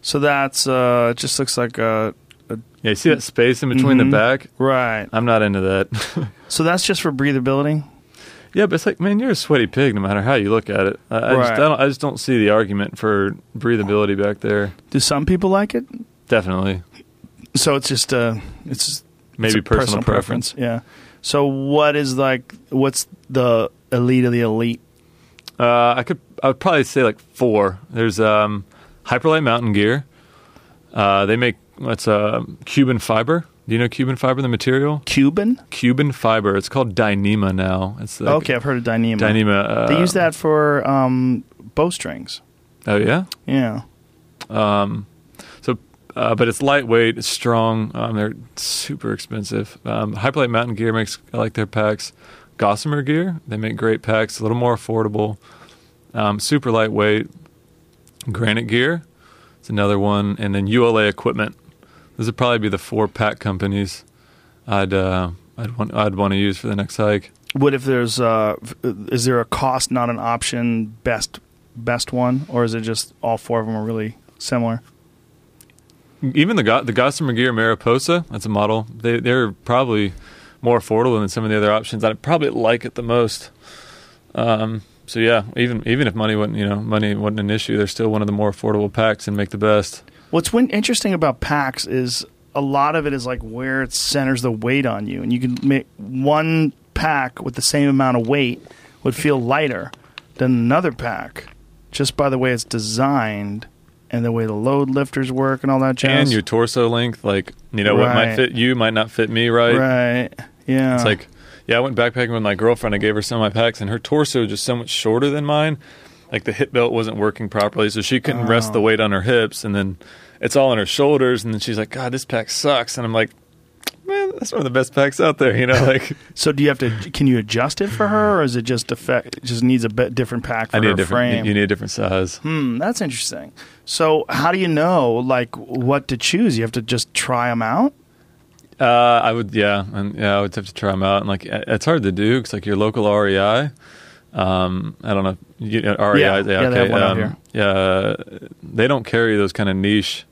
So that's uh, it. Just looks like a, a
Yeah, you see that space in between
Mhm.
the back?
right.
I'm not into that. <laughs>
So that's just for breathability.
Yeah, but it's like, man, you're a sweaty pig no matter how you look at it. I, I, just, I, don't, I just don't see the argument for breathability back there.
Do some people like it?
Definitely.
So it's just uh, it's
Maybe
it's a
personal, preference.
Yeah. So what is like? What's the elite of the elite?
Uh, I could, I would probably say like four. There's um, Hyperlight Mountain Gear. Uh, they make what's uh, Cuben fiber. Do you know Cuben fiber, the material?
Cuben?
Cuben fiber. It's called Dyneema now. It's like
okay, I've heard of Dyneema.
Dyneema. Uh,
They use that for um, bowstrings.
Oh yeah.
Yeah.
So, uh, but it's lightweight, it's strong. Um, they're super expensive. Um, Hyperlight Mountain Gear makes I like their packs. Gossamer Gear, they make great packs, a little more affordable. Um, super lightweight. Granite Gear, it's another one, and then ULA Equipment. Those would probably be the four pack companies I'd uh, I'd want I'd want to use for the next hike.
What if there's uh, is there a cost not an option best best one or is it just all four of them are really similar?
Even the the Gossamer Gear Mariposa, that's a model. They they're probably more affordable than some of the other options. I'd probably like it the most. Um, so yeah, even even if money wasn't you know money wasn't an issue, they're still one of the more affordable packs and make the best.
What's interesting about packs is a lot of it is like where it centers the weight on you, and you can make one pack with the same amount of weight would feel lighter than another pack just by the way it's designed and the way the load lifters work and all that jazz.
And your torso length, like you know what might fit you might not fit me right.
right? Yeah,
It's like yeah, I went backpacking with my girlfriend. I gave her some of my packs, and her torso was just so much shorter than mine. Like the hip belt wasn't working properly, so she couldn't rest the
Oh.
weight on her hips, and then it's all on her shoulders. And then she's like, "God, this pack sucks." And I'm like, "Man, that's one of the best packs out there." You know, <laughs> like
So do you have to? Can you adjust it for her, or is it just effect? It just needs a bit different pack for
I need
her
a different.
frame.
You need a different size.
Hmm, that's interesting. So how do you know like what to choose? You have to just try them out.
Uh, I would, yeah, and yeah, I would have to try them out. And like, it's hard to do because like your local REI. Um, I don't know. You, uh, REI,
Yeah,
yeah,
yeah, they
okay.
one
um. Yeah, they don't carry those kind of niche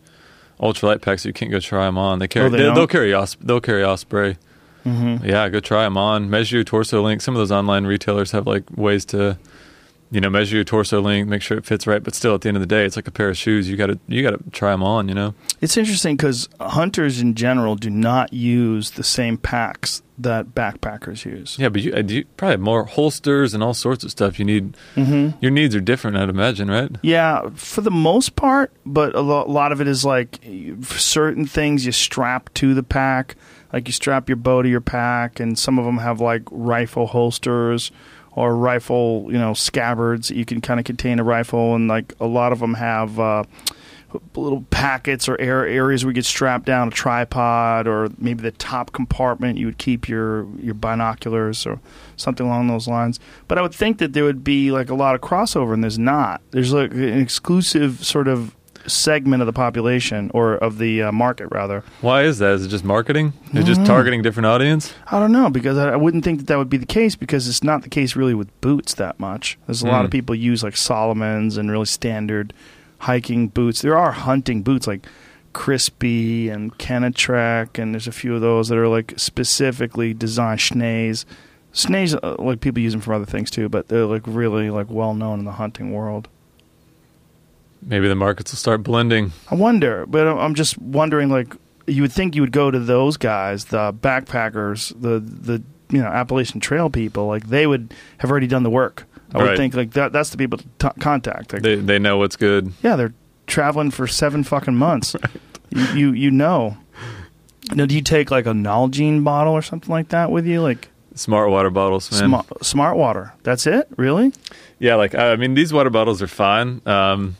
ultralight packs. So you can't go try them on. They carry.
Oh, they
they will carry. Os- they'll carry Osprey.
Mm-hmm.
Yeah, go try them on. Measure your torso length. Some of those online retailers have like ways to, you know, measure your torso length, make sure it fits right. But still, at the end of the day, it's like a pair of shoes. You got to you got to try them on. You know.
It's interesting because hunters in general do not use the same packs that backpackers use.
Yeah, but you, uh, you probably have more holsters and all sorts of stuff. You need
Mm-hmm.
your needs are different, I'd imagine, right?
Yeah, for the most part, but a lot of it is like certain things you strap to the pack, like you strap your bow to your pack, and some of them have like rifle holsters or rifle, you know, scabbards you can kind of contain a rifle, and like a lot of them have. Uh, little packets or areas where you could strap down a tripod or maybe the top compartment you would keep your your binoculars or something along those lines but i would think that there would be like a lot of crossover and there's not there's like an exclusive sort of segment of the population or of the uh, market rather
Why is that? Is it just marketing? It's
Mm.
just targeting different audience?
I don't know because I, I wouldn't think that that would be the case because it's not the case really with boots that much. There's a lot of
Mm.
people use like Salomon's and really standard hiking boots. There are hunting boots like Crispi and Kenetrek, and there's a few of those that are like specifically designed. Schnees, Schnees, uh, like people use them for other things too, but they're like really like well known in the hunting world.
Maybe the markets will start blending.
I wonder, but I'm- just wondering. Like, you would think you would go to those guys, the backpackers, the the you know Appalachian Trail people. Like, they would have already done the work. I would think like that. That's the people to t- contact. Like,
They they know what's good.
yeah, they're traveling for seven fucking months. <laughs> you, you you know. Now, do you take like a Nalgene bottle or something like that with you? Like
Smart water bottles, man.
smart, smart water. That's it, really?
Yeah, like I I mean, these water bottles are fine. Um,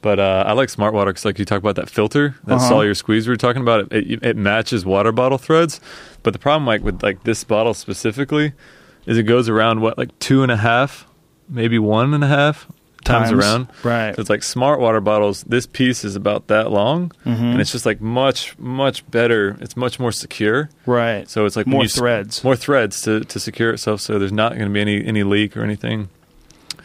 but uh, I like smart water because, like you talk about that filter, that
Uh-huh.
Sawyer squeeze we were talking about. It, it, it matches water bottle threads. But the problem, like with like this bottle specifically, is it goes around what like two and a half, maybe one and a half times, around.
right?
So it's like smart water bottles. This piece is about that long,
Mm-hmm.
and it's just like much, much better. It's much more secure.
right.
So it's like
More
you s-
threads.
more threads to, to secure itself. So there's not going to be any any leak or anything.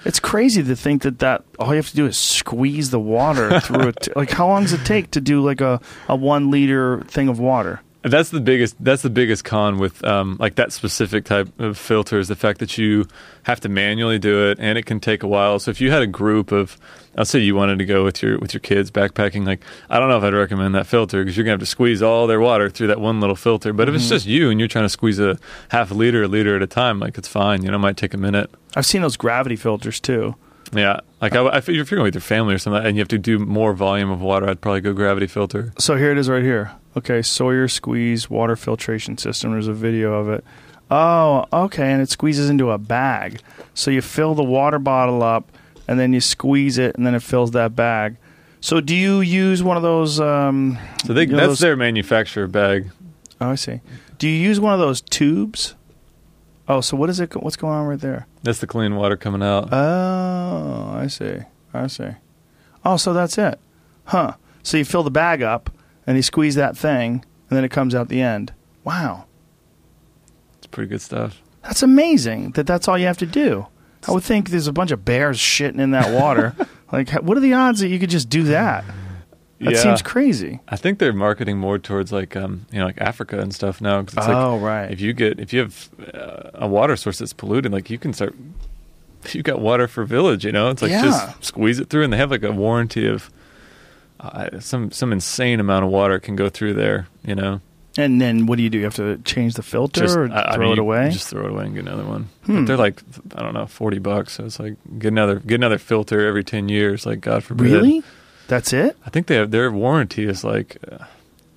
It's crazy to think that that all you have to do is squeeze the water through it. <laughs> Like, how long does it take to do like a, a one liter thing of water?
That's the biggest. That's the biggest con with um, like that specific type of filter is the fact that you have to manually do it, and it can take a while. So if you had a group of, I'll say you wanted to go with your with your kids backpacking, like I don't know if I'd recommend that filter because you're gonna have to squeeze all their water through that one little filter. But if it's just you and you're trying to squeeze a half a liter, a liter at a time, like it's fine. You know, it might take a minute.
I've seen those gravity filters too.
Yeah, like I, if you're going with your family or something, and you have to do more volume of water, I'd probably go gravity filter.
So here it is right here. Okay, Sawyer squeeze water filtration system. There's a video of it. Oh, okay, and it squeezes into a bag. So you fill the water bottle up, and then you squeeze it, and then it fills that bag. So do you use one of those? Um,
So they,
you know,
that's
those-
their manufacturer bag.
Oh, I see. Do you use one of those tubes? Oh, so what is it? What's going on right there?
That's the clean water coming out.
Oh, I see. I see. Oh, so that's it. Huh. So you fill the bag up and you squeeze that thing and then it comes out the end. Wow.
it's pretty good stuff.
That's amazing that that's all you have to do. I would think there's a bunch of bears shitting in that water. <laughs> like, what are the odds that you could just do that? That
Yeah.
seems crazy.
I think they're marketing more towards like um, you know like Africa and stuff now. 'cause it's like,
oh, right.
If you get if you have uh, a water source that's polluted, like you can start. <laughs> You got water for village, you know. It's like
Yeah.
just squeeze it through, and they have like a warranty of uh, some some insane amount of water can go through there, you know.
and then what do you do? You have to change the filter
Just
or
I- I
throw
mean,
it away?
Just throw it away and get another one.
Hmm.
But they're like I don't know, forty bucks. So it's like get another get another filter every ten years. Like God forbid.
really? That's it?
I think they have their warranty is like uh,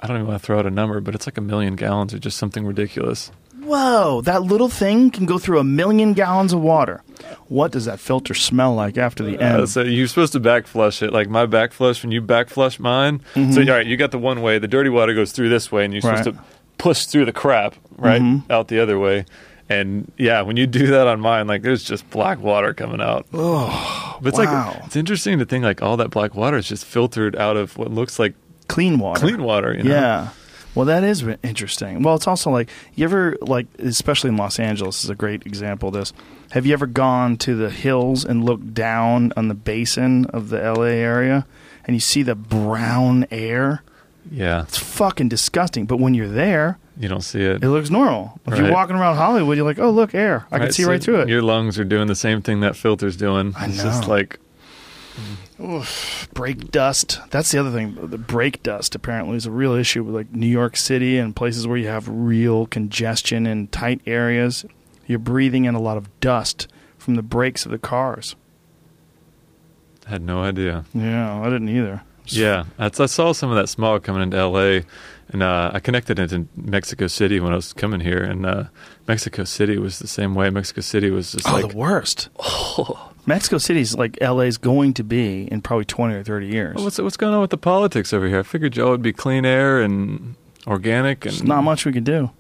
I don't even want to throw out a number, but it's like a million gallons or just something ridiculous.
Whoa, that little thing can go through a million gallons of water. What does that filter smell like after the end?
Uh, so you're supposed to back flush it. Like my back flush, when you back flush mine, so all right, you got the one way. The dirty water goes through this way, and you're supposed
Mm-hmm. Right.
to push through the crap right
Mhm.
out the other way. And yeah, when you do that on mine, like there's just black water coming out.
oh,
But it's
wow.
like it's interesting to think like all that black water is just filtered out of what looks like
clean water.
clean water. You know?
Yeah. Well, that is interesting. Well, it's also like you ever like, especially in Los Angeles, is a great example of this. Have you ever gone to the hills and looked down on the basin of the LA area, and you see the brown air?
yeah.
It's fucking disgusting. But when you're there,
You don't see it.
it looks normal. If you're walking around Hollywood, you're like, oh look, air. I can see
so
right through it.
Your lungs are doing the same thing that filter's doing.
I
it's just
know.
Like
brake dust. That's the other thing. The brake dust apparently is a real issue with like New York City and places where you have real congestion in tight areas. You're breathing in a lot of dust from the brakes of the cars.
I had no idea.
Yeah, I didn't either.
Yeah, that's, I saw some of that smog coming into L.A. and uh, I connected it to Mexico City when I was coming here, and uh, Mexico City was the same way. Mexico City was just
Oh,
like
the worst. <laughs> Mexico City's like LA's going to be in probably 20 or 30 years.
"Oh, what's what's going on with the politics over here? I figured y'all would be clean air and organic, and
There's not much we can do.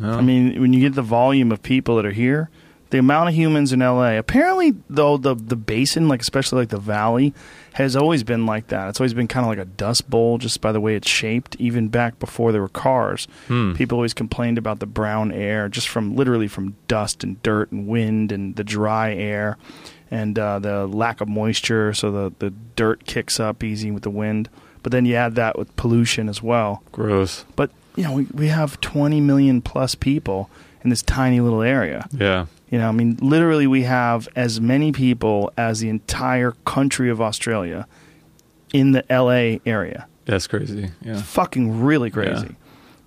No.
I mean, when you get the volume of people that are here, the amount of humans in LA, apparently, though, the, the basin, like especially like the valley, has always been like that. It's always been kind of like a dust bowl just by the way it's shaped, even back before there were cars.
Hmm.
People always complained about the brown air just from literally from dust and dirt and wind and the dry air and uh, the lack of moisture. So the, the dirt kicks up easy with the wind. But then you add that with pollution as well.
gross.
But you know, we, we have 20 million plus people in this tiny little area.
Yeah,
You know, I mean, literally, we have as many people as the entire country of Australia in the LA area.
that's crazy. Yeah,
Fucking really crazy.
Yeah.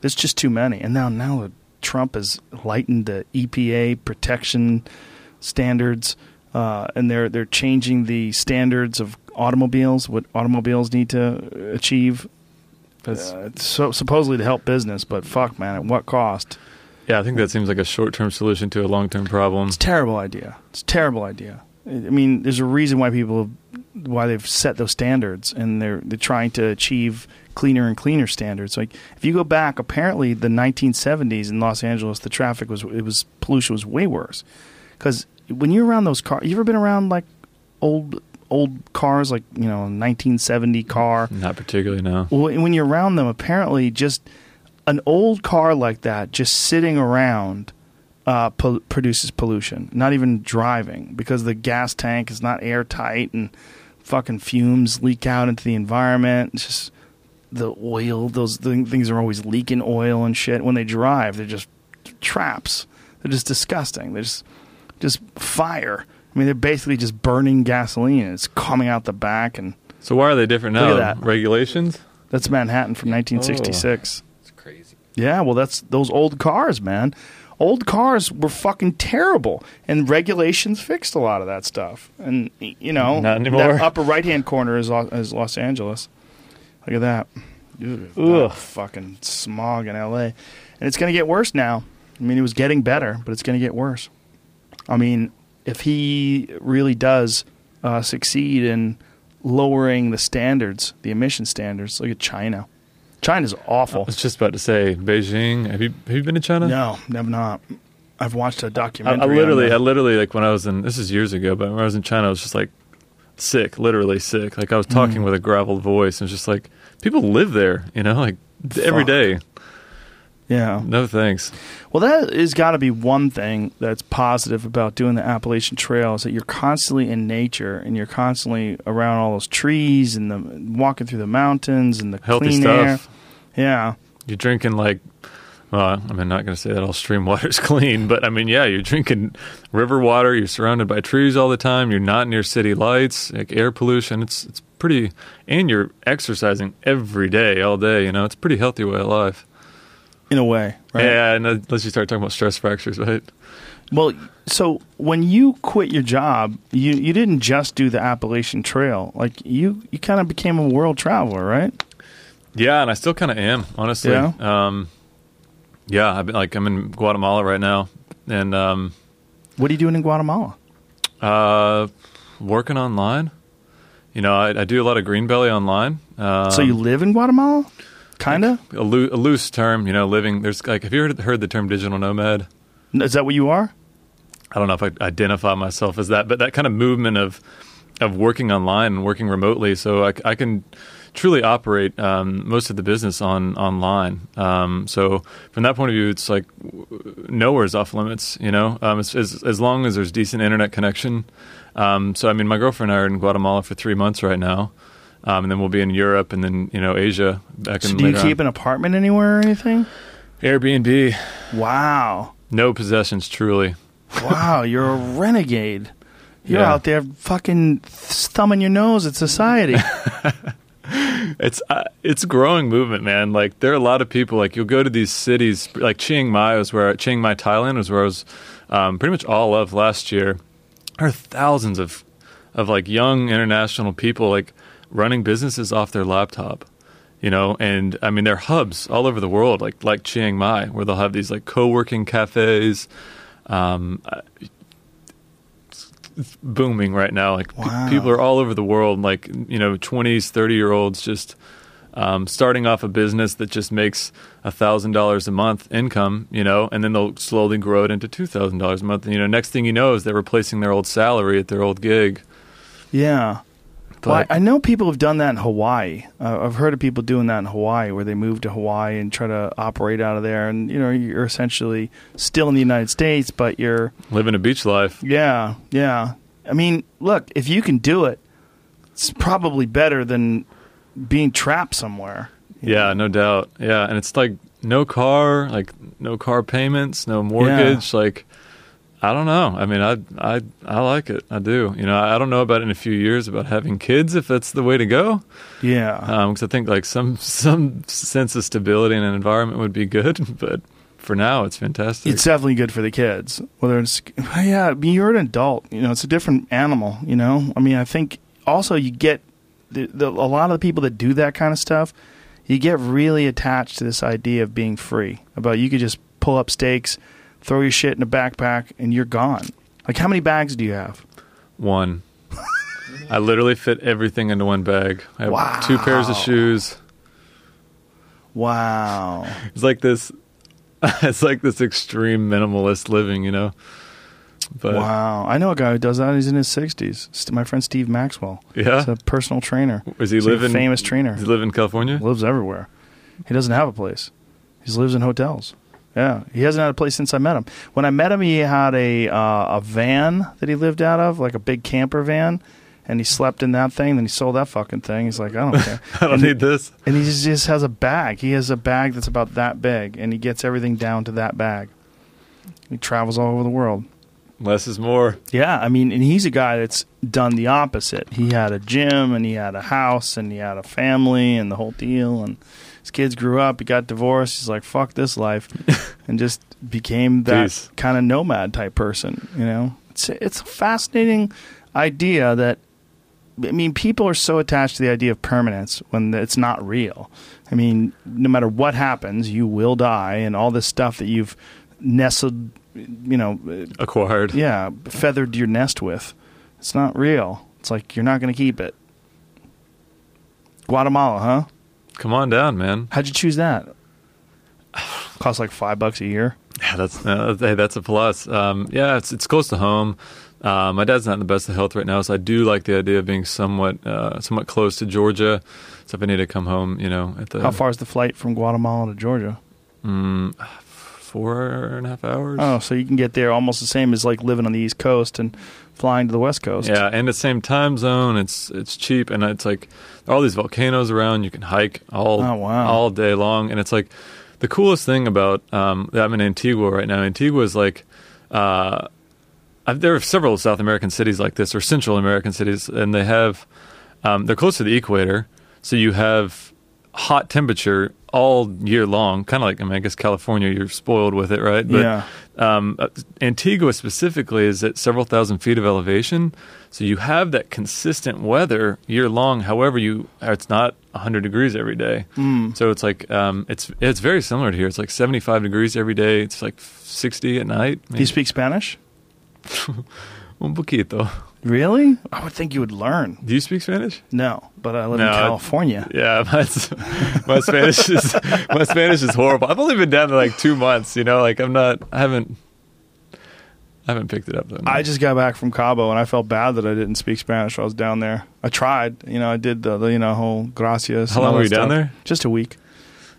There's just too many. And now, now Trump has lightened the EPA protection standards, uh, and they're they're changing the standards of automobiles, what automobiles need to achieve. Uh, so supposedly to help business, but fuck, man, at what cost?
yeah. I think that seems like a short-term solution to a long-term problem.
It's a terrible idea. It's a terrible idea. I I mean, there's a reason why people, why they've set those standards, and they're they're trying to achieve cleaner and cleaner standards. Like if you go back, apparently the 1970s in Los Angeles, the traffic was it was pollution was way worse. Because when you're around those cars, you ever been around like old old cars, like you know, 1970 car?
Not particularly. No.
Well, when you're around them, apparently, just an old car like that, just sitting around, uh, pol- produces pollution. Not even driving because the gas tank is not airtight and fucking fumes leak out into the environment. It's just the oil. Those th- things are always leaking oil and shit. When they drive, they're just traps. They're just disgusting. They're just just fire. I mean, they're basically just burning gasoline. It's coming out the back, and
So why are they different
Look
now?
at that.
Regulations?
that's Manhattan from 1966.
It's crazy.
Yeah, well, that's those old cars, man. Old cars were fucking terrible, and regulations fixed a lot of that stuff. And you know,
Not anymore.
That <laughs> upper right hand corner is Los, is Los Angeles. Look at that. Ugh,
Ugh.
fucking smog in L.A. And it's going to get worse now. I mean, it was getting better, but it's going to get worse. I mean, if he really does uh, succeed in lowering the standards, the emission standards, look at China. China's awful.
I was just about to say Beijing. Have you have you been to China?
No, never not. I've watched a documentary.
I literally, I
on that.
literally like when I was in. This is years ago, but when I was in China, I was just like sick, literally sick. Like I was talking
Mm.
with a graveled voice, and it's just like people live there, you know, like every
Fuck.
day.
Yeah.
No thanks.
Well, that has got to be one thing that's positive about doing the Appalachian Trail is that you're constantly in nature and you're constantly around all those trees and the walking through the mountains and the
Healthy
clean
stuff.
air. Yeah.
You're drinking like, well, I mean, not going to say that all stream water's <laughs> clean, but I mean, yeah, you're drinking river water. You're surrounded by trees all the time. You're not near city lights, like air pollution. It's it's pretty, and you're exercising every day, all day. You know, it's a pretty healthy way of life.
In a way, right?
Yeah, and unless you start talking about stress fractures, right?
Well, so when you quit your job, you you didn't just do the Appalachian Trail. Like you you kind of became a world traveler, right?
Yeah, and I still kind of am, honestly.
Yeah?
Um, yeah, I've been like I'm in Guatemala right now, and um,
What are you doing in Guatemala?
uh, working online. You know, I, I do a lot of Greenbelly online. Um,
so you live in Guatemala? Kinda?
a, loo- a loose term, you know, living. There's like, have you heard, heard the term digital nomad?
Is that what you are?
I don't know if I identify myself as that, but that kind of movement of of working online and working remotely, so I can truly operate um, most of the business on online. Um, so from that point of view, it's like nowhere's off limits. You know, um, as, as as long as there's decent internet connection. Um, so I mean, my girlfriend and I are in Guatemala for three months right now. Um, and then we'll be in Europe and then you know Asia back
So
in
do you keep
on.
an apartment anywhere or anything?
Airbnb.
Wow.
No possessions, truly.
Wow, you're a <laughs> renegade. You're
Yeah.
out there fucking thumbing your nose at society. <laughs>
It's uh, it's growing movement, man. Like there are a lot of people. Like you'll go to these cities, like Chiang Mai was where Chiang Mai, Thailand was where I was um, pretty much all of last year. There are thousands of of like young international people like running businesses off their laptop. You know, and I mean, they're hubs all over the world, like like Chiang Mai, where they'll have these like co-working cafes. Um, uh, it's- it's booming right now. Like
Wow.
people are all over the world, like you know, twenties, thirty year olds, just um, starting off a business that just makes a thousand dollars a month income, you know, and then they'll slowly grow it into two thousand dollars a month. And you know, next thing you know is they're replacing their old salary at their old gig.
yeah. Well,
But-
I, I know people have done that in Hawaii. Uh, I've heard of people doing that in Hawaii, where they move to Hawaii and try to operate out of there, and you know you're essentially still in the United States, but you're
Living a beach life.
yeah, yeah. I mean, look, if you can do it, it's probably better than being trapped somewhere.
Yeah, no doubt. Yeah, and it's like no car, like no car payments, no mortgage. Like I don't know. I mean, I I I like it. I do. You know, I don't know about in a few years about having kids if that's the way to go.
Yeah.
Um, because I think like some some sense of stability in an environment would be good, <laughs> but for now it's fantastic.
It's definitely good for the kids. Whether it's <laughs> yeah, I mean, you're an adult. You know, it's a different animal. You know, I mean, I think also you get the, the, a lot of the people that do that kind of stuff. You get really attached to this idea of being free. About you could just pull up stakes, throw your shit in a backpack, and you're gone. Like, how many bags do you have?
one. I literally fit everything into one bag. I have two pairs of shoes.
Wow.
It's like this. <laughs> It's like this extreme minimalist living, you know. But
wow. I know a guy who does that. He's in his 60s. My friend Steve Maxwell.
Yeah?
He's a personal trainer.
Is he
He's
living-
famous trainer.
does he live in California?
lives everywhere. He doesn't have a place. He lives in hotels. Yeah, he hasn't had a place since I met him. When I met him, he had a uh, a van that he lived out of, like a big camper van, and he slept in that thing. Then he sold that fucking thing. He's like, I don't care. <laughs>
I don't
And-
need this.
and he just, just has a bag. He has a bag that's about that big, and he gets everything down to that bag. He travels all over the world.
Less is more.
Yeah, I mean, and he's a guy that's done the opposite. He had a gym, and he had a house, and he had a family, and the whole deal. And kids grew up. He got divorced. He's like, "Fuck this life," <laughs> and just became that kind of nomad type person. You know, it's it's a fascinating idea that. I mean, people are so attached to the idea of permanence when it's not real. I mean, no matter what happens, you will die, and all this stuff that you've nestled, you know, uh,
Acquired.
yeah, feathered your nest with. It's not real. It's like you're not going to keep it. Guatemala, huh?
Come on down, man.
How'd you choose that? Costs like five bucks a year.
Yeah, that's uh, hey, that's a plus. Um, yeah, it's it's close to home. Uh, my dad's not in the best of health right now, so I do like the idea of being somewhat uh, somewhat close to Georgia. So if I need to come home, you know, at the
How far is the flight from Guatemala to Georgia?
Mm, four and a half hours.
Oh, so you can get there almost the same as like living on the East Coast and flying to the West Coast.
Yeah, and the same time zone. It's it's cheap, and it's like all these volcanoes around. You can hike all
Oh, wow.
all day long, and it's like the coolest thing about. Um, I'm in Antigua right now. Antigua is like. Uh, there are several South American cities like this, or Central American cities, and they have. Um, they're close to the equator, so you have hot temperature all year long. Kind of like I mean, I guess California, you're spoiled with it, right? But,
Yeah.
um, uh, Antigua specifically is at several thousand feet of elevation, so you have that consistent weather year long. However, you it's not 100 degrees every day,
Mm.
so it's like um, it's it's very similar to here. It's like 75 degrees every day. It's like 60 at night.
Do you speak Spanish? <laughs>
Un poquito.
Really? I would think you would learn.
Do you speak Spanish?
No, but I live
No,
in
I-
California.
Yeah, <laughs> my, my Spanish is my Spanish is horrible. I've only been down there like two months. You know, like I'm not. I haven't. I haven't picked it up though. no.
I just got back from Cabo and I felt bad that I didn't speak Spanish while I was down there. I tried, you know, I did the, the you know whole gracias.
How
and all
long were
that
you down there?
Just a week.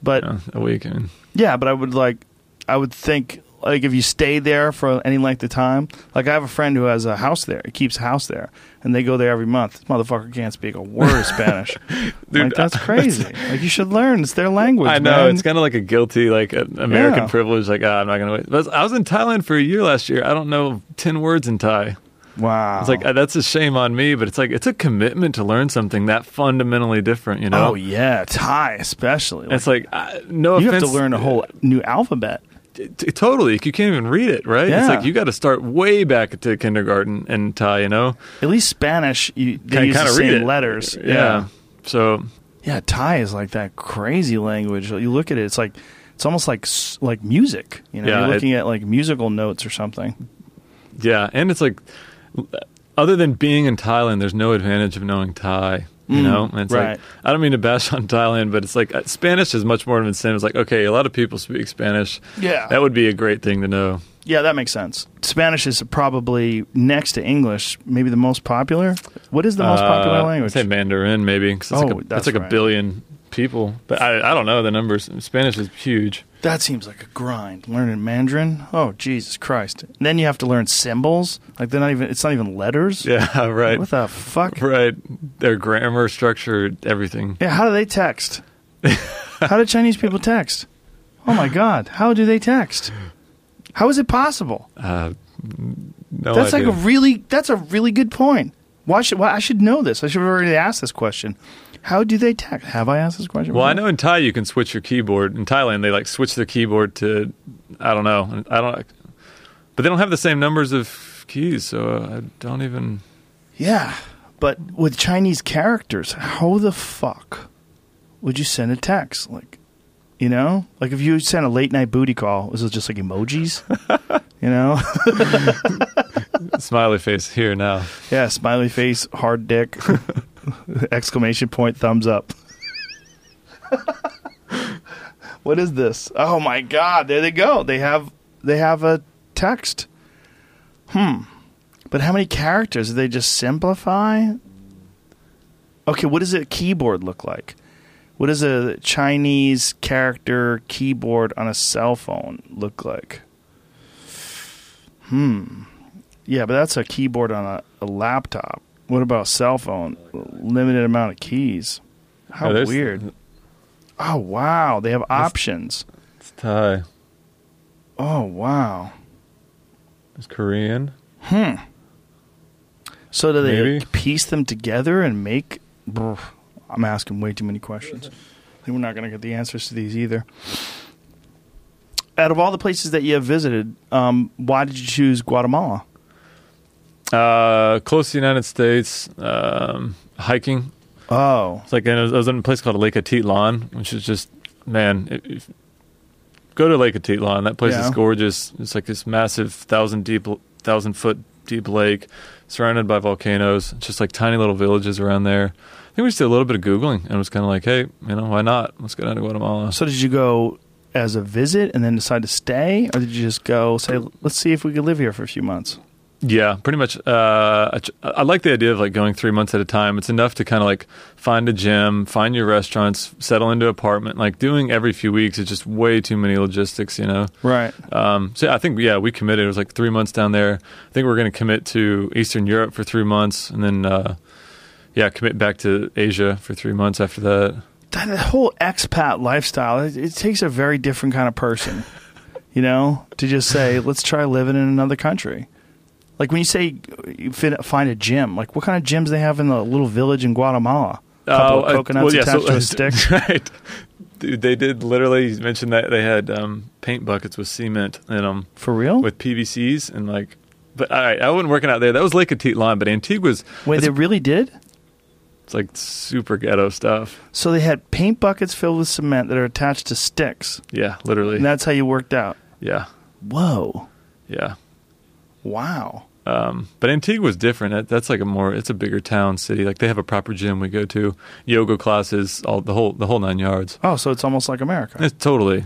But
Yeah, a week. I mean,
yeah, but I would like, I would think like if you stay there for any length of time. Like I have a friend who has a house there. He keeps a house there, and they go there every month. This motherfucker can't speak a word of Spanish. <laughs>
Dude,
like that's crazy. like you should learn. It's their language.
I know
man.
it's kind of like a guilty, like an American
Yeah.
privilege. Like, ah, I'm not gonna wait. But I was in Thailand for a year last year. I don't know ten words in Thai.
wow.
It's like uh, that's a shame on me, but it's like it's a commitment to learn something that fundamentally different. You know?
oh yeah, Thai especially.
It's like uh, no
you
offense.
have to learn a whole new alphabet.
T- totally. You can't even read it, right? It's like you got to start way back to kindergarten and Thai. You know,
At least Spanish, you they
Can
use the same
it.
letters.
Yeah. So
yeah. Thai is like that crazy language. You look at it, it's like it's almost like like music. You know,
Yeah,
you're
it-
looking at like musical notes or something.
yeah, and it's like other than being in Thailand, there's no advantage of knowing Thai. You
Mm,
know, and it's
right.
like I don't mean to bash on Thailand, but it's like uh, Spanish is much more of an incentive. It's like okay, a lot of people speak Spanish.
Yeah,
That would be a great thing to know.
yeah, that makes sense. Spanish is probably next to English, maybe the most popular. What is the most popular
Uh,
language?
I'd say Mandarin, maybe. 'cause it's like
Oh,
a,
that's
it's like
right.
a billion people, but I, I don't know the numbers. Spanish is huge.
That seems like a grind. Learning Mandarin. Oh Jesus Christ! And then you have to learn symbols. Like they're not even. It's not even letters. <laughs>
Yeah, right.
What the fuck?
Right. Their grammar, structure, everything.
Yeah. How do they text? <laughs> how do Chinese people text? Oh my God! How do they text? How is it possible?
Uh, no
that's
idea.
like a really. That's a really good point. Why should? Why I should know this? I should have already asked this question. How do they text? Have I asked this question?
well, I know in Thai you can switch your keyboard. In Thailand, they like switch their keyboard to, I don't know, I don't, but they don't have the same numbers of keys, so I don't even.
Yeah, but with Chinese characters, how the fuck would you send a text? Like, you know, like if you sent a late night booty call, was it just like emojis? <laughs> you know,
Smiley face here now.
yeah, smiley face, hard dick, <laughs> <laughs> exclamation point, thumbs up. <laughs> what is this? Oh my god! There they go. They have they have a text. Hmm. But how many characters? They just simplify? Okay, what does a keyboard look like? What does a Chinese character keyboard on a cell phone look like? Hmm. Yeah, but that's a keyboard on a, a laptop. What about cell phone? Limited amount of keys. How weird. Oh wow, they have options.
It's Thai.
Oh wow.
It's Korean. Hmm.
So do they
Maybe.
piece them together and make? Brr, I'm asking way too many questions. I think we're not going to get the answers to these either. Out of all the places that you have visited, um, why did you choose Guatemala?
Uh, close to the United States. Um, hiking.
Oh,
It's like I was, in a place called Lake Atitlan, which is just man. If, if- go to Lake Atitlan. That place
Yeah.
is gorgeous. It's like this massive thousand deep, thousand foot deep lake, surrounded by volcanoes. It's just like tiny little villages around there. I think we just did a little bit of googling and it was kind of like, hey, you know, why not? Let's go down to Guatemala.
so did you go as a visit and then decide to stay, or did you just go say, "Let's see if we could live here for a few months"?
Yeah, pretty much. Uh, I, I like the idea of like going three months at a time. It's enough to kind of like find a gym, find your restaurants, settle into an apartment. Like doing every few weeks is just way too many logistics, you know.
Right.
Um, so yeah, I think yeah, we committed. It was like three months down there. I think we're going to commit to Eastern Europe for three months, and then uh, yeah, commit back to Asia for three months after that.
that whole expat lifestyle it, it takes a very different kind of person <laughs> you know to just say let's try living in another country like when you say you fit, find a gym like what kind of gyms they have in the little village in guatemala A couple
Oh,
of
uh,
coconuts
well, yeah,
attached
so-
to a <laughs> stick
right? Dude, they did literally mention that they had um, paint buckets with cement in them.
for real
with PVCs and like. But all right, I wasn't working out there. That was Lake Atitlan, but Antigua's
wait they really did
it's like super ghetto stuff.
so they had paint buckets filled with cement that are attached to sticks
Yeah, literally.
and that's how you worked out
yeah,
whoa
yeah.
wow
Um, but was different. That, that's like a more. It's a bigger town city. Like they have a proper gym we go to, yoga classes, all the whole the whole nine yards.
oh so it's almost like america
It's totally.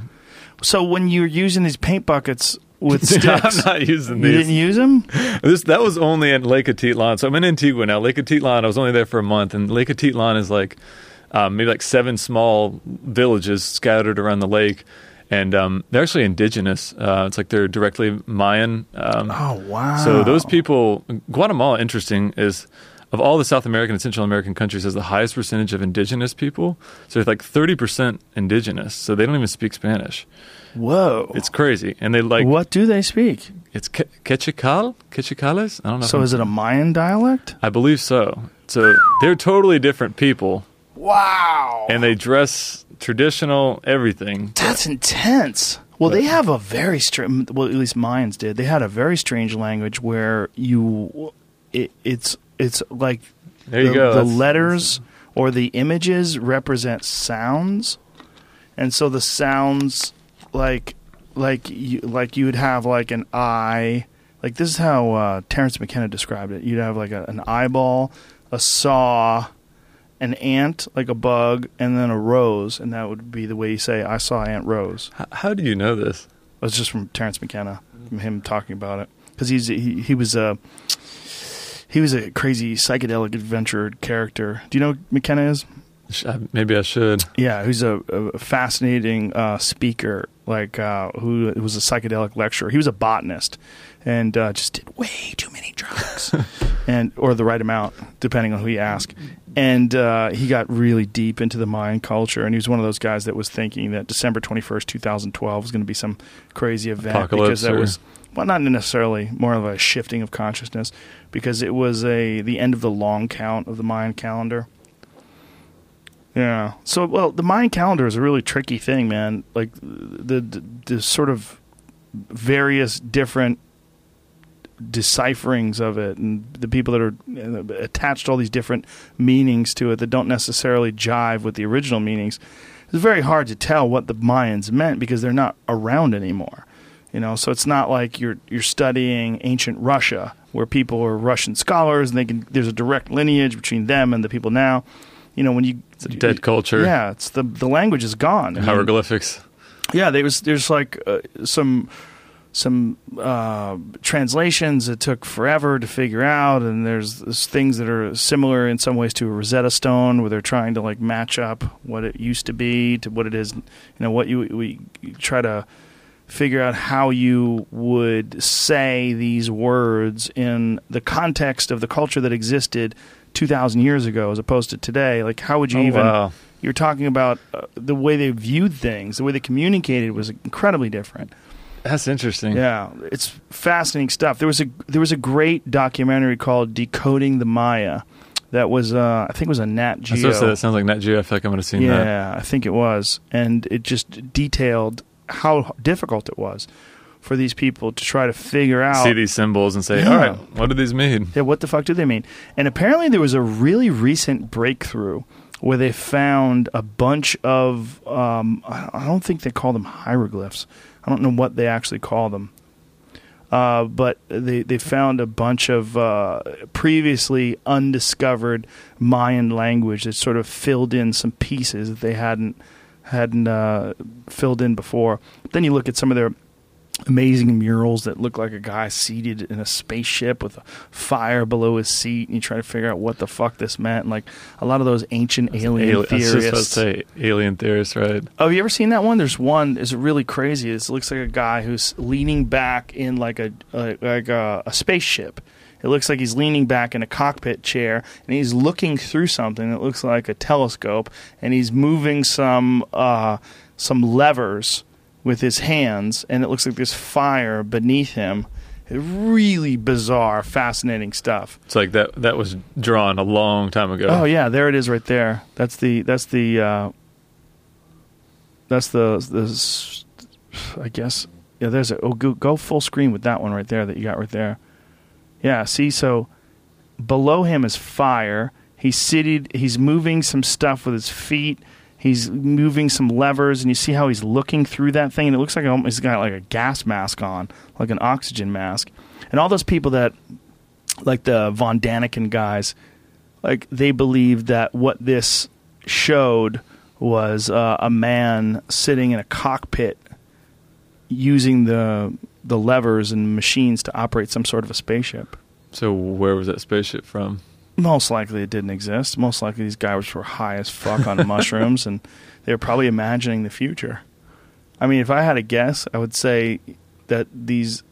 so when you're using these paint buckets with <laughs> sticks, I'm
not using
you
these.
didn't use them
This that was only in Lake Atitlan. So I'm in Antigua now. Lake Atitlan. I was only there for a month, and Lake Atitlan is like um, maybe like seven small villages scattered around the lake, and um, they're actually indigenous. Uh, it's like they're directly Mayan. Um,
oh wow
So those people, Guatemala, interesting is of all the South American and Central American countries, has the highest percentage of indigenous people. So it's like thirty percent indigenous. So they don't even speak Spanish.
whoa
It's crazy, and they like
what do they speak?
it's Ke- Quechical, Quechicales. I don't know.
So
I'm-
is it a Mayan dialect?
I believe so. So they're totally different people,
Wow.
and they dress traditional everything.
That's intense. Well, they have a very strange. Well, at least Mayans did. They had a very strange language where you, it, it's it's like
There you
the,
go.
The
That's-
letters or the images represent sounds, and so the sounds like like you like you would have like an eye. Like this is how uh, Terence McKenna described it. You'd have like a, an eyeball, a saw, an ant, like a bug, and then a rose, and that would be the way you say "I saw Aunt Rose."
H- How do you know this?
That's just from Terence McKenna, from him talking about it, because he's he, he was a he was a crazy psychedelic adventure character. Do you know who McKenna is?
Maybe I should.
Yeah, he's a, a fascinating uh, speaker, like uh, who was a psychedelic lecturer. He was a botanist, and uh, just did way too many drugs, <laughs> and or the right amount, depending on who you ask. And uh, he got really deep into the Mayan culture, and he was one of those guys that was thinking that December twenty first, two thousand twelve, was going to be some crazy event
Apocalypse
because that
or-
was well, not necessarily more of a shifting of consciousness, because it was a the end of the long count of the Mayan calendar. Yeah. So, well, the Mayan calendar is a really tricky thing, man. Like the the, the sort of various different decipherings of it, and the people that are attached all these different meanings to it that don't necessarily jive with the original meanings. It's very hard to tell what the Mayans meant because they're not around anymore. You know, so it's not like you're you're studying ancient Russia where people are Russian scholars and they can there's a direct lineage between them and the people now. You know, when you
It's a dead culture.
yeah, it's the the language is gone. I mean,
Hieroglyphics.
yeah, there was there's like uh, some some uh, translations that took forever to figure out, and there's, there's things that are similar in some ways to a Rosetta Stone, where they're trying to like match up what it used to be to what it is. You know, what you we try to figure out how you would say these words in the context of the culture that existed 2,000 years ago as opposed to today. Like, how would you
Oh,
even.
wow.
You're talking about uh, the way they viewed things, the way they communicated was incredibly different.
That's interesting.
Yeah, it's fascinating stuff. There was a there was a great documentary called "Decoding the Maya," that was uh, I think it was a Nat
I was to say,
Geo.
that sounds like Nat Geo. I feel like I would have seen that.
Yeah, I think it was, and it just detailed how difficult it was for these people to try to figure out.
See these symbols and say,
Yeah.
all right, what do these mean?
Yeah, what the fuck do they mean? And apparently, there was a really recent breakthrough where they found a bunch of. Um, I don't think they call them hieroglyphs. I don't know what they actually call them. Uh, but they they found a bunch of uh, previously undiscovered Mayan language that sort of filled in some pieces that they hadn't hadn't uh, filled in before. Then you look at some of their amazing murals that look like a guy seated in a spaceship with a fire below his seat, and you try to figure out what the fuck this meant. And like a lot of those ancient alien
Ali- I was just about to say alien theorists, right?
Oh, have you ever seen that one? There's one. It's really crazy. It looks like a guy who's leaning back in like a like a, a spaceship. It looks like he's leaning back in a cockpit chair and he's looking through something that looks like a telescope, and he's moving some uh, some levers with his hands, and it looks like there's fire beneath him. Really bizarre, fascinating stuff.
It's like that. That was drawn a long time ago.
Oh yeah, there it is right there. That's the that's the uh, that's the the I guess yeah. There's a oh go, go full screen with that one right there that you got right there. Yeah. See, so below him is fire. He's seated. He's moving some stuff with his feet. He's moving some levers, and you see how he's looking through that thing, and it looks like he's got like a gas mask on, like an oxygen mask. And all those people that, like the Von Daniken guys, like they believed that what this showed was uh, a man sitting in a cockpit using the the levers and machines to operate some sort of a spaceship.
So where was that spaceship from?
Most likely it didn't exist. Most likely these guys were high as fuck on <laughs> mushrooms and they were probably imagining the future. I mean, if I had a guess, I would say that these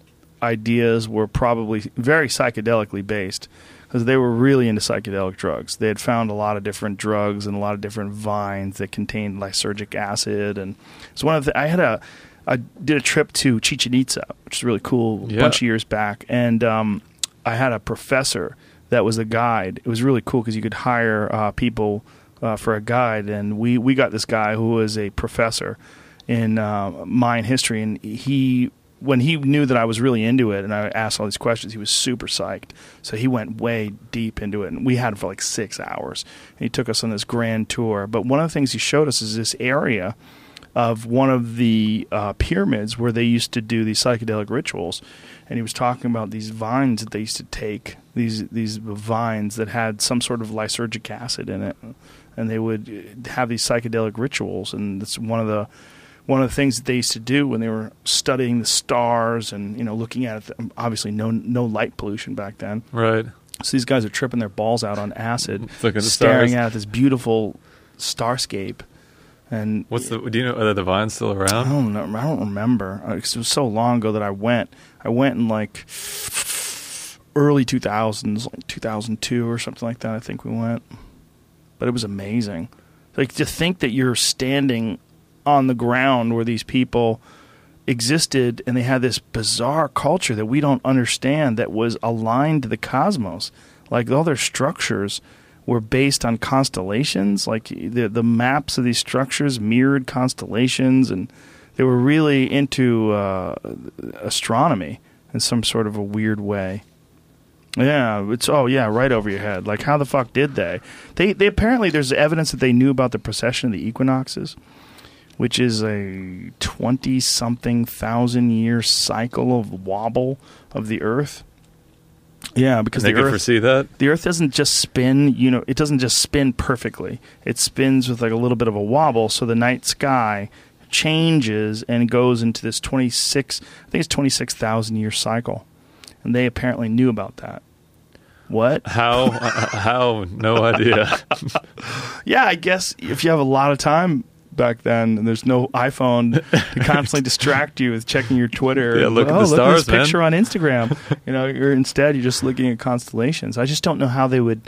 ideas were probably very psychedelically based because they were really into psychedelic drugs. They had found a lot of different drugs and a lot of different vines that contained lysergic acid. And it's one of the, I had a, I did a trip to Chichen Itza, which is really cool, a bunch of years back. And um, I had a professor that was a guide. It was really cool because you could hire uh, people uh, for a guide, and we we got this guy who was a professor in uh, Mayan history, and he when he knew that I was really into it, and I asked all these questions, he was super psyched. So he went way deep into it, and we had it for like six hours. And he took us on this grand tour. But one of the things he showed us is this area of one of the uh, pyramids where they used to do these psychedelic rituals, and he was talking about these vines that they used to take these these vines that had some sort of lysergic acid in it, and they would have these psychedelic rituals, and it's one of the one of the things that they used to do when they were studying the stars and you know looking at it. Obviously, no no light pollution back then.
Right.
So these guys are tripping their balls out on acid, <laughs> staring at this beautiful starscape. And
What's the? Do you know? Are the vines still around?
I don't know. I don't remember. Uh, It was so long ago that I went. I went in like early 2000s, like 2002 or something like that. I think we went, but it was amazing. Like to think that you're standing on the ground where these people existed and they had this bizarre culture that we don't understand that was aligned to the cosmos. Like all their structures were based on constellations. Like the the maps of these structures mirrored constellations, and they were really into uh, astronomy in some sort of a weird way. Yeah, it's oh yeah, right over your head. Like how the fuck did they? They they apparently there's evidence that they knew about the precession of the equinoxes, which is a twenty something thousand year cycle of wobble of the Earth. Yeah, because
They
the
could
Earth
foresee that.
the earth doesn't just spin you know it doesn't just spin perfectly it spins with like a little bit of a wobble so the night sky changes and goes into this 26 i think it's 26000 year cycle and they apparently knew about that what
How? <laughs> how? No idea.
yeah i guess if you have a lot of time back then, and there's no iPhone to constantly <laughs> distract you with checking your Twitter.
Yeah, look at
oh,
the
look at this
stars, man.
picture on Instagram. you know, you're instead you're just looking at constellations. I just don't know how they would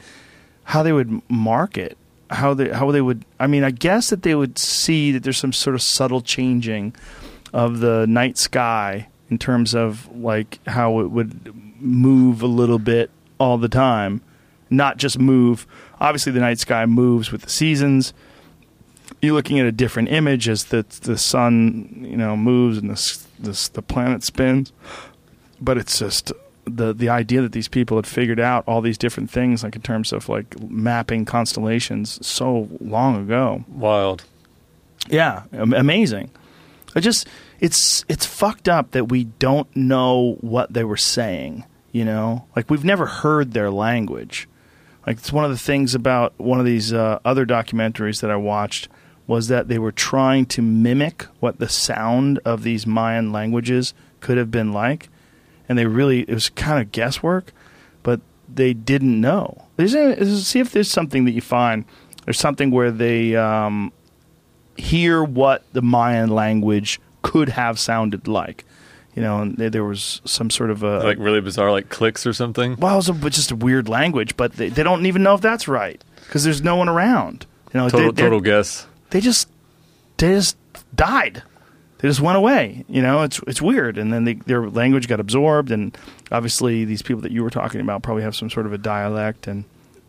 how they would market how they how they would. I mean, I guess that they would see that there's some sort of subtle changing of the night sky in terms of like how it would move a little bit all the time, not just move. Obviously, the night sky moves with the seasons. You're looking at a different image as the the sun, you know, moves and the the, the planet spins. But it's just the the idea that these people had figured out all these different things, like in terms of like mapping constellations, so long ago.
Wild.
Yeah, amazing. I just it's it's fucked up that we don't know what they were saying, you know? Like we've never heard their language. Like it's one of the things about one of these uh, other documentaries that I watched was that they were trying to mimic what the sound of these Mayan languages could have been like, and they really it was kind of guesswork, but they didn't know. There's a, see if there's something that you find. There's something where they um, hear what the Mayan language could have sounded like. You know, and there, there was some sort of a
Like really bizarre, like clicks or something.
well, it was a, just a weird language, but they, they don't even know if that's right because there's no one around. You know,
Total,
they, they-
total guess.
they just they just died. They just went away. You know, it's it's weird. And then they, their language got absorbed, and obviously these people that you were talking about probably have some sort of a dialect. And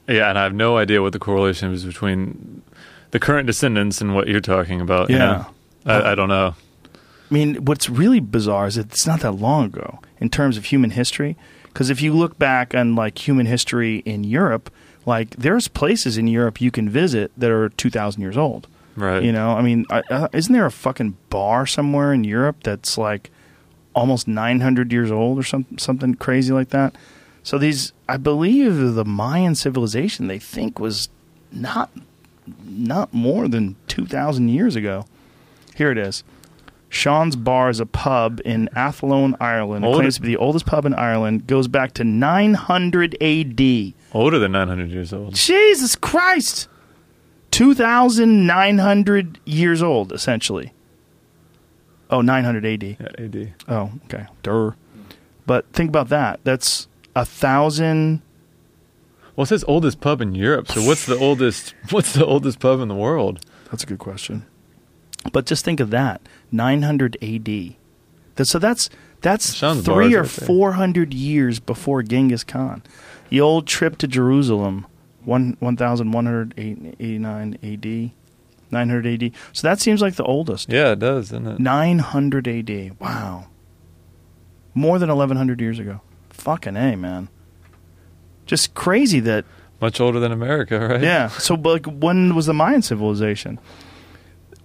Yeah, and I have no idea what the correlation is between the current descendants and what you're talking about. you
Yeah.
know? I, I don't know.
I mean, what's really bizarre is that it's not that long ago in terms of human history. Because if you look back on like human history in Europe, like there's places in Europe you can visit that are two thousand years old.
Right.
You know, I mean, uh, isn't there a fucking bar somewhere in Europe that's like almost 900 years old or something, something crazy like that? So these, I believe, the Mayan civilization they think was not not more than 2,000 years ago. Here it is. Sean's Bar is a pub in Athlone, Ireland. It claims to be the oldest pub in Ireland. Goes back to 900 A.D.
Older than 900 years old.
Jesus Christ! 2,900 years old, essentially. Oh, 900 AD.
Yeah, AD.
Oh, okay. Durr. But think about that. That's a thousand.
Well, it says oldest pub in Europe. So what's the oldest? <laughs> What's the oldest pub in the world?
That's a good question. But just think of that 900 AD. So that's that's three or
right
400 years before Genghis Khan. The old trip to Jerusalem, one 1189 AD, 900 AD. So that seems like the oldest.
Yeah, it does, doesn't it?
900 AD. Wow. More than 1100 years ago. Fucking A, man. Just crazy that
Much older than America, right?
yeah. So like when was the Mayan civilization?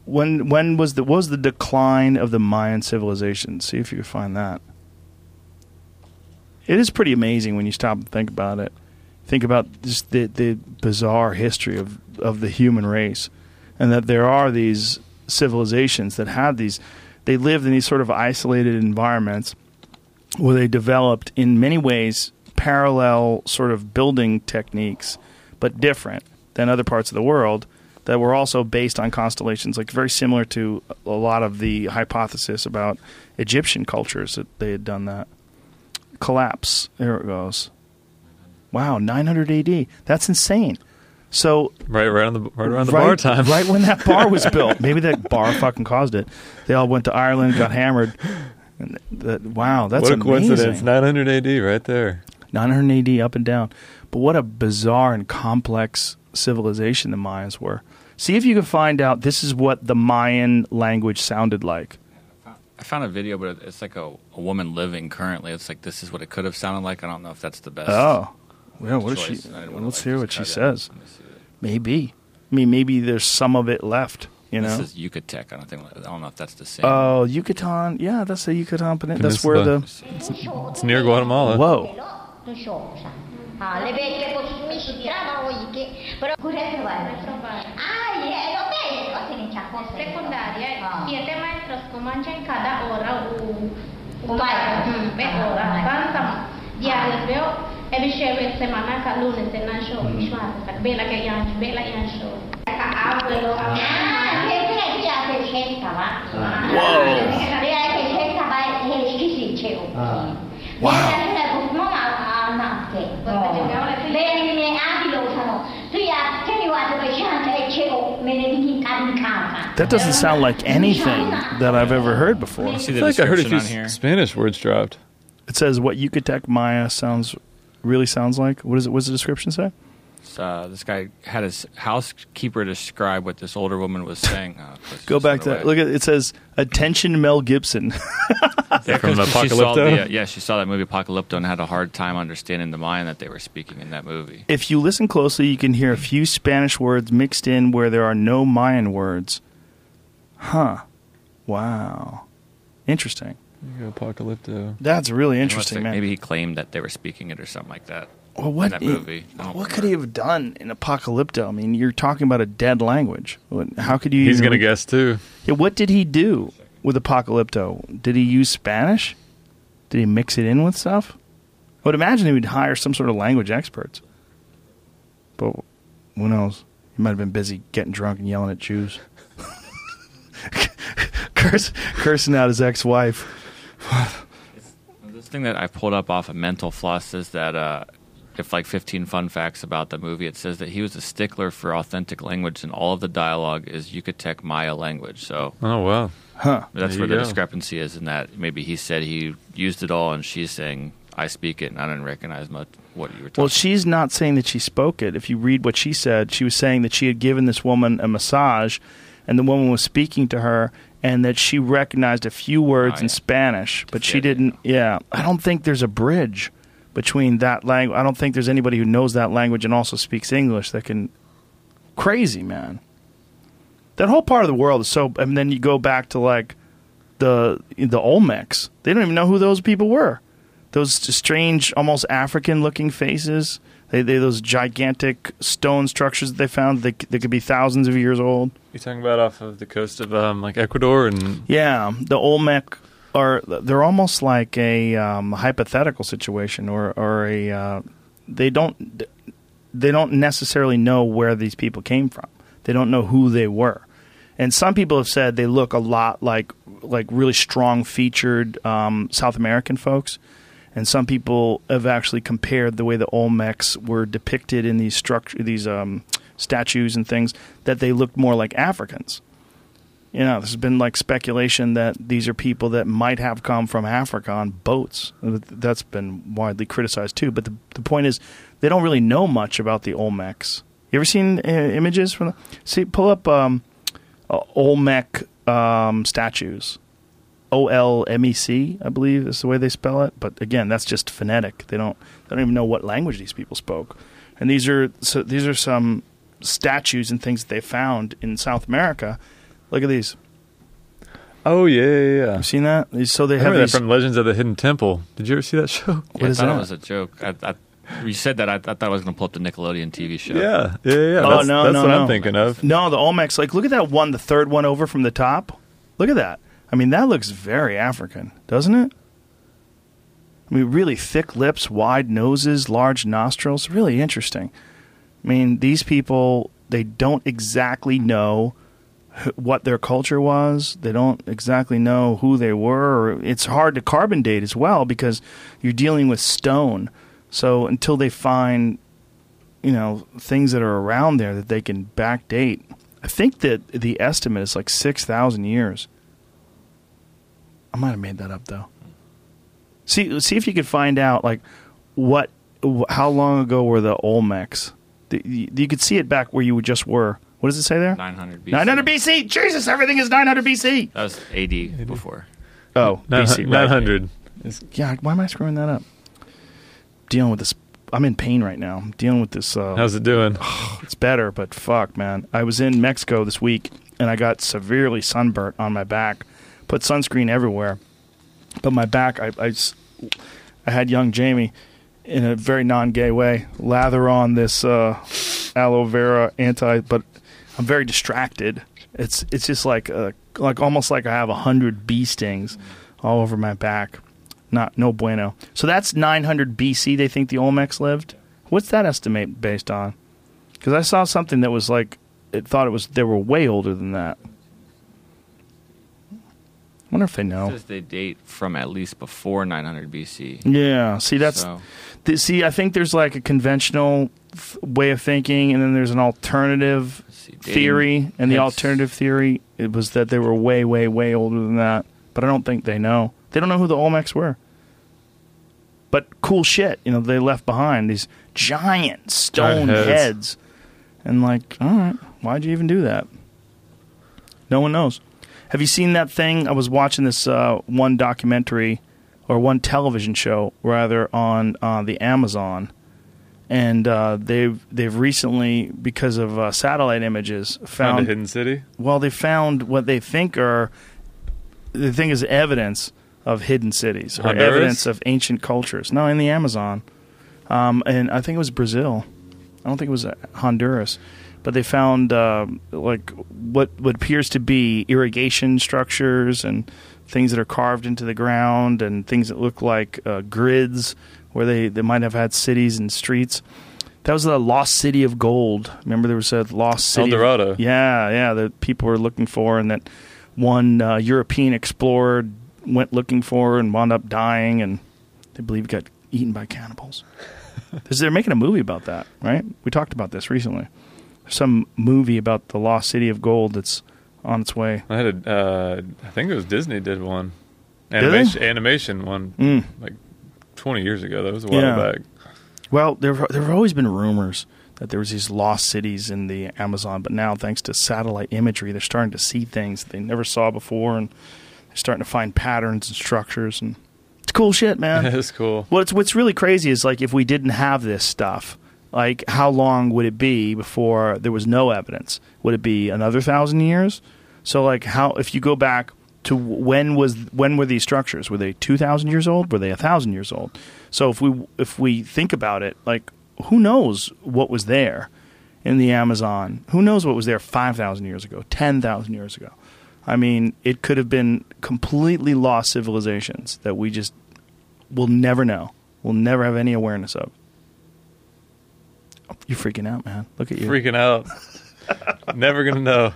When when was the was the decline of the Mayan civilization? See if you can find that. It is pretty amazing when you stop and think about it. Think about just the the bizarre history of of the human race, and that there are these civilizations that had these. They lived in these sort of isolated environments where they developed in many ways parallel sort of building techniques, but different than other parts of the world that were also based on constellations, like very similar to a lot of the hypothesis about Egyptian cultures that they had done that. Collapse. There it goes. Wow, 900 AD. That's insane. So
Right, right on the right around the
right,
bar time.
right when that bar was <laughs> built. Maybe that bar fucking caused it. They all went to Ireland, got hammered. And that, wow, that's
what a
amazing.
coincidence! 900 AD, right there.
900 AD up and down. But what a bizarre and complex civilization the Mayans were. See if you can find out this is what the Mayan language sounded like.
I found a video, but it's like a, a woman living currently. It's like this is what it could have sounded like. I don't know if that's the best.
Oh. Yeah, what is
choice.
she? Well, let's
like,
hear what she says.
Let me see it.
Maybe. I mean, maybe there's some of it left, you know?
This is Yucatec. I don't think. I don't know if that's the same.
Oh, Yucatan. Yeah, that's the Yucatan Peninsula. That's where the.
Peninsula. It's near Guatemala.
Whoa.
Le vecchie pos- mi strano i che però pure trovare. É, eu tenho, eu tenho que aconselhar.
secundaria siete maestros comanche en cada hora u
Un maestro.
Be ora
maestro.
tanta diarios veo bisceve semana ka lunes na show mishmata tak bela ke yan bela yan show ka abuelo a mamma
che vecchia, che stava.
Whoa.
Sapeva che che stava che si diceva.
Wow.
Bene, abilo sono. Tu ya teni wa to chanta chego mene dingin kadin kama.
That doesn't sound like anything that I've ever heard before.
See
I
the
feel like I heard a few
description on here.
Spanish words dropped.
It says what Yucatec Maya sounds really sounds like. What is it? What does the description say?
Uh, this guy had his housekeeper describe what this older woman was saying. Uh, <laughs>
Go back to that. Look at it says attention Mel Gibson. <laughs>
Yeah,
From
'cause she saw
Apocalypto?
the- yeah, she saw that movie Apocalypto and had a hard time understanding the Mayan that they were speaking in that movie.
if you listen closely, you can hear a few Spanish words mixed in where there are no Mayan words. Huh. Wow. Interesting.
Apocalypto.
That's really interesting, man.
Maybe he claimed that they were speaking it or something like that.
well, what,
in that movie. I don't
what could he have done in Apocalypto? I mean, you're talking about a dead language. How could you?
He's gonna guess too.
Yeah, what did he do with Apocalypto? Did he use Spanish? Did he mix it in with stuff? I would imagine he would hire some sort of language experts. But who knows? He might have been busy getting drunk and yelling at Jews. <laughs> Curse, cursing out his ex-wife.
This thing that I pulled up off of Mental Floss is that uh, if like 15 fun facts about the movie, it says that he was a stickler for authentic language, and all of the dialogue is Yucatec Maya language. So
Oh wow.
Huh.
that's
There
where the
go.
discrepancy is in that maybe he said he used it all, and she's saying I speak it, and I didn't recognize much what you were talking.
Well, she's not saying that she spoke it. If you read what she said, she was saying that she had given this woman a massage, and the woman was speaking to her, and that she recognized a few words
Oh,
in. Spanish, but she
Yeah,
didn't. Yeah, I don't think there's a bridge between that language. I don't think there's anybody who knows that language and also speaks English that can. Crazy man. That whole part of the world is so. And then you go back to like the the Olmecs. They don't even know who those people were. Those strange, almost African-looking faces. They, they those gigantic stone structures that they found. They, they could be thousands of years old.
You're talking about off of the coast of um, like Ecuador and
Yeah, the Olmec are they're almost like a um, hypothetical situation, or or a uh, they don't they don't necessarily know where these people came from. They don't know who they were, and some people have said they look a lot like like really strong featured um, South American folks. And some people have actually compared the way the Olmecs were depicted in these structure, these um, statues and things, that they looked more like Africans you know, there's been like speculation that these are people that might have come from Africa on boats. That's been widely criticized too. But the, the point is, they don't really know much about the Olmecs. You ever seen uh, images from? The, see, pull up um, uh, Olmec um, statues. O L M E C, I believe is the way they spell it. But again, that's just phonetic. They don't they don't even know what language these people spoke. And these are so these are some statues and things that they found in South America. Look at these.
oh yeah yeah yeah.
You seen that? So they
I
have these.
that from Legends of the Hidden Temple. Did you ever see that show? <laughs>
Yeah, I thought
that?
it was a joke. I, I, you said that. I, I thought I was going to pull up the Nickelodeon TV show.
Yeah yeah yeah.
Oh,
that's
no,
that's
no,
what
no.
I'm thinking of.
no, the Olmecs. Like, look at that one, the third one over from the top. Look at that. I mean, that looks very African, doesn't it? I mean, really thick lips, wide noses, large nostrils. Really interesting. I mean, these people, they don't exactly know what their culture was. They don't exactly know who they were. It's hard to carbon date as well because you're dealing with stone. So until they find, you know, things that are around there that they can backdate, I think that the estimate is like six thousand years. I might have made that up though. See, see if you could find out like what, how long ago were the Olmecs? The, you, you could see it back where you just were. What does it say there?
900 BC.
900 BC. Jesus, everything is 900 BC.
That was AD before.
Oh, BC. right.
Nine hundred.
Yeah, why am I screwing that up? Dealing with this. I'm in pain right now. I'm dealing with this. Uh,
How's it doing? <sighs>
it's better, but fuck, man. I was in Mexico this week and I got severely sunburnt on my back. Put sunscreen everywhere, but my back, I I had young Jamie in a very non-gay way lather on this uh, aloe vera anti, but I'm very distracted. It's it's just like uh, like almost like I have a hundred bee stings all over my back. Not no bueno. So that's 900 BC. They think the Olmecs lived. What's that estimate based on? Because I saw something that was like it thought it was they were way older than that. I wonder if they know.
says they date from at least before 900 BC.
Yeah. See, that's
So-
th- see. I think there's like a conventional f- way of thinking, and then there's an alternative
see,
theory. And the alternative theory it was that they were way, way, way older than that. But I don't think they know. They don't know who the Olmecs were. But cool shit, you know, they left behind these giant stone
Giant
heads.
heads.
And like, all right, why'd you even do that? No one knows. Have you seen that thing? I was watching this uh, one documentary or one television show rather on uh, the Amazon, and uh, they've they've recently because of uh, satellite images
Found
found
a hidden city.
well they found what they think are the thing is evidence of hidden cities or
Honduras?
evidence of ancient cultures. No, in the Amazon, um, and I think it was Brazil. I don't think it was uh, Honduras, but they found uh, like what what appears to be irrigation structures and things that are carved into the ground and things that look like uh, grids where they, they might have had cities and streets. That was the lost city of gold. Remember, there was a lost city.
El Dorado.
Yeah, yeah, that people were looking for, and that one uh, European explorer went looking for and wound up dying, and they believe got eaten by cannibals. <laughs> They're making a movie about that, right? We talked about this recently. Some movie about the lost city of gold that's on its way.
I had a, uh, I think it was Disney did one, animation, animation one,
Mm.
like twenty years ago. That was a while
Yeah.
back.
Well, there there have always been rumors that there was these lost cities in the Amazon, but now thanks to satellite imagery, they're starting to see things they never saw before, and they're starting to find patterns and structures, and it's cool shit, man. <laughs>
it's cool.
What's what's really crazy is like if we didn't have this stuff, like how long would it be before there was no evidence? Would it be another thousand years? So like how if you go back to when was when were these structures? Were they two thousand years old? Were they a thousand years old? So if we if we think about it, like who knows what was there in the Amazon? Who knows what was there five thousand years ago, ten thousand years ago? I mean, it could have been completely lost civilizations that we just will never know. We'll never have any awareness of. You're freaking out, man. Look at you.
Freaking out. <laughs> Never gonna know.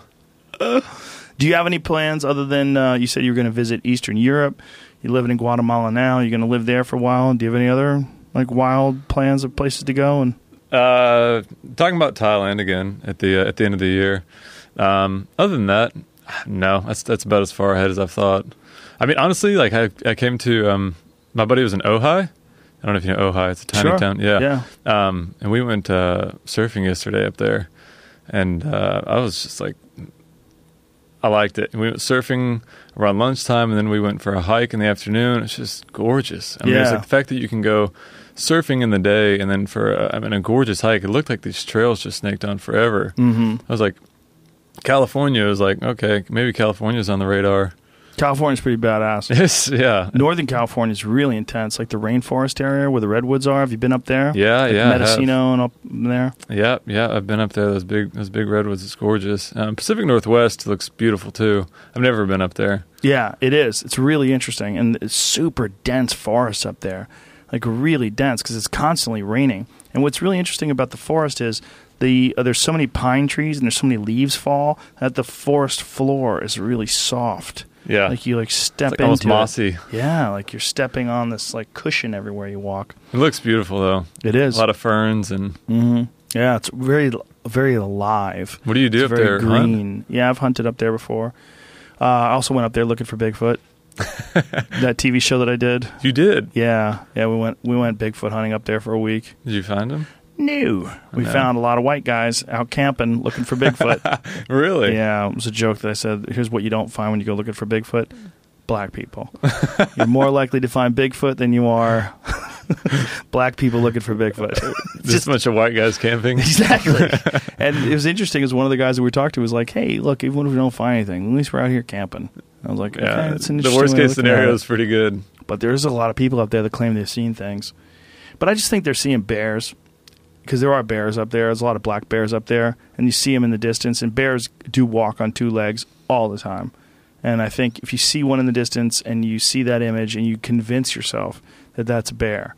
Do you have any plans other than uh, you said you were going to visit Eastern Europe? You're living in Guatemala now. You're going to live there for a while. Do you have any other like wild plans of places to go? And
Uh, talking about Thailand again at the uh, at the end of the year. Um, other than that, no, that's that's about as far ahead as I've thought. I mean, honestly, like I I came to um, my buddy was in Ojai. I don't know if you know Ojai. It's a tiny
Sure.
town. Yeah.
Yeah.
Um, and we went uh, surfing yesterday up there, and uh, I was just like, I liked it. And we went surfing around lunchtime, and then we went for a hike in the afternoon. It's just gorgeous. I mean, it's like the fact that you can go surfing in the day, and then for a, I mean a gorgeous hike. It looked like these trails just snaked on forever.
mm-hmm.
I was like, California is like, okay, maybe California's on the radar.
California's pretty badass. <laughs>
It's, yeah,
Northern California is really intense, like the rainforest area where the redwoods are. Have you been up there?
yeah,
Like
yeah.
Mendocino and up there.
Yeah, yeah, I've been up there. Those big, those big redwoods. It's gorgeous. Um, Pacific Northwest looks beautiful too. I've never been up there.
Yeah, it is. It's really interesting, and it's super dense forests up there, like really dense because it's constantly raining. And what's really interesting about the forest is the uh, there's so many pine trees and there's so many leaves fall that the forest floor is really soft.
Yeah,
Like you like step
it's like almost
into it.
mossy.
Yeah, like you're stepping on this like cushion everywhere you walk.
It looks beautiful though.
It is.
A lot of ferns and
hmm Yeah, it's very very alive.
what do you do
It's
up
very
there? Hunt?
green. Yeah, I've hunted up there before. Uh, I also went up there looking for Bigfoot. <laughs> that TV show that I did.
You did.
Yeah, yeah, we went we went Bigfoot hunting up there for a week.
Did you find him?
No, we
No.
found a lot of white guys out camping looking for Bigfoot. <laughs>
Really?
yeah, it was a joke that I said. Here's what you don't find when you go looking for Bigfoot: black people. <laughs> You're more likely to find Bigfoot than you are <laughs> black people looking for Bigfoot.
Just a bunch of white guys camping.
exactly. and it was interesting as one of the guys that we talked to was like, "Hey, look, even if we don't find anything, at least we're out here camping." I was like, "Okay,
Yeah,
that's an
the worst case scenario is pretty good.
But there's a lot of people out there that claim they've seen things. But I just think they're seeing bears because there are bears up there. There's a lot of black bears up there, and you see them in the distance. And bears do walk on two legs all the time. And I think if you see one in the distance and you see that image and you convince yourself that that's a bear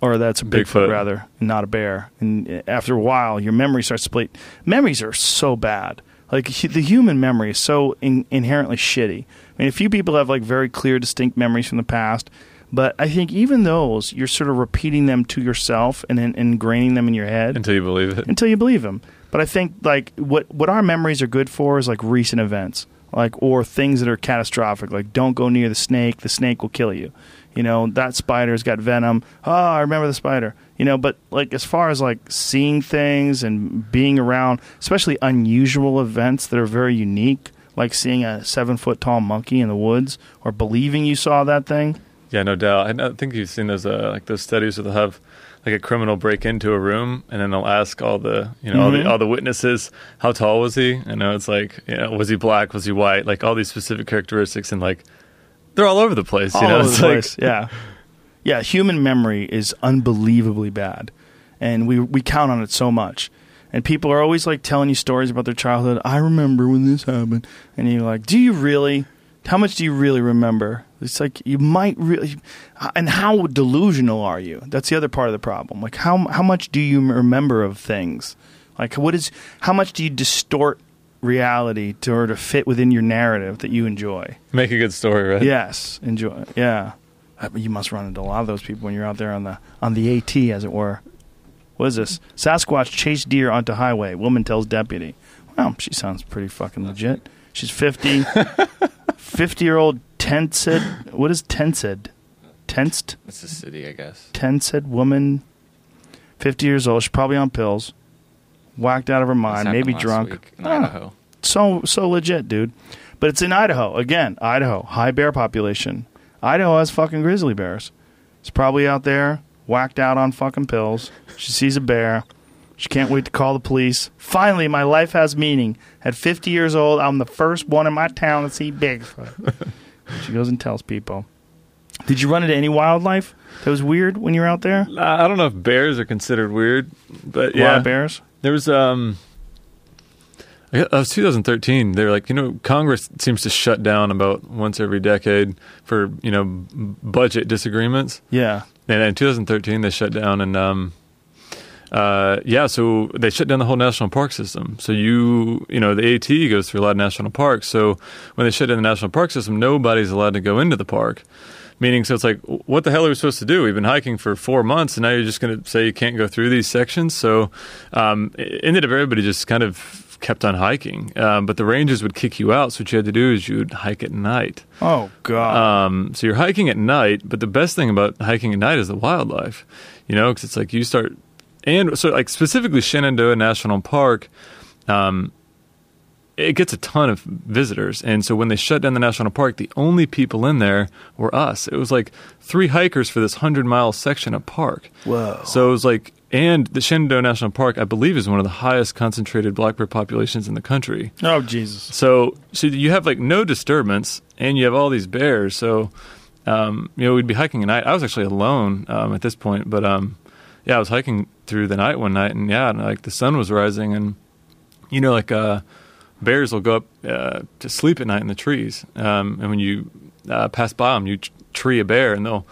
or that's a Bigfoot,
Bigfoot.
rather, and not a bear, and eh, after a while your memory starts to split. Memories are so bad. Like the human memory is so in- inherently shitty. I mean, a few people have like very clear, distinct memories from the past, but I think even those you're sort of repeating them to yourself and then ingraining them in your head
Until you believe it.
until you believe them. But I think like what what our memories are good for is like recent events, like or things that are catastrophic. Like don't go near the snake; the snake will kill you. You know that spider's got venom. Oh, I remember the spider. You know, but like as far as like seeing things and being around, especially unusual events that are very unique, like seeing a seven foot tall monkey in the woods or believing you saw that thing.
Yeah, no doubt. I think you've seen those uh, like those studies where they'll have like a criminal break into a room and then they'll ask all the you know all
Mhm.
the all the witnesses how tall was he? I know it's like you know was he black? Was he white? Like all these specific characteristics and like they're all over the place. You
all
know, it's like
place. Yeah, yeah. Human memory is unbelievably bad, and we we count on it so much. And people are always like telling you stories about their childhood. I remember when this happened, and you're like, "Do you really? How much do you really remember?" It's like you might really. And how delusional are you? That's the other part of the problem. Like how how much do you remember of things? Like what is how much do you distort reality to or to fit within your narrative that you enjoy?
make a good story, right?
Yes, enjoy. Yeah, Uh, but you must run into a lot of those people when you're out there on the on the AT, as it were. What is this? Sasquatch chased deer onto highway. Woman tells deputy. Well, she sounds pretty fucking legit. She's 50. <laughs> 50 year old tensed. What is tensed? Tensed?
It's a city, I guess.
Tensed woman. 50 years old. She's probably on pills. Whacked out of her mind.
happened
Maybe
last
drunk.
week in
Ah
Idaho.
so so legit, dude. But it's in Idaho again. Idaho, high bear population. Idaho has fucking grizzly bears. It's probably out there, whacked out on fucking pills. She sees a bear. She can't wait to call the police. Finally, my life has meaning. At 50 years old, I'm the first one in my town to see Bigfoot. <laughs> she goes and tells people. Did you run into any wildlife that was weird when you were out there?
I I don't know if bears are considered weird, but
A lot
yeah,
of bears.
There was um, I was 2013. They were like, you know, Congress seems to shut down about once every decade for you know budget disagreements.
Yeah.
And in 2013, they shut down, and um, uh, yeah, so they shut down the whole national park system. So you, you know, the AT goes through a lot of national parks. So when they shut down the national park system, nobody's allowed to go into the park. Meaning, so it's like, what the hell are we supposed to do? We've been hiking for four months, and now you're just going to say you can't go through these sections. So, um, it ended up everybody just kind of kept on hiking. Um, but the rangers would kick you out. So what you had to do is you would hike at night.
Oh God.
Um, so you're hiking at night, but the best thing about hiking at night is the wildlife, you know, because it's like you start, and so like specifically Shenandoah National Park, um, it gets a ton of visitors, and so when they shut down the national park, the only people in there were us. It was like three hikers for this hundred mile section of park.
Whoa.
So it was like, and the Shenandoah National Park, I believe, is one of the highest concentrated black bear populations in the country.
oh Jesus.
So, so you have like no disturbance, and you have all these bears. So, um, you know, we'd be hiking at night. I was actually alone um, at this point, but um, yeah, I was hiking through the night one night, and yeah, and, like the sun was rising, and you know, like uh, bears will go up uh, to sleep at night in the trees, um, and when you uh, pass by them, you t- tree a bear, and they'll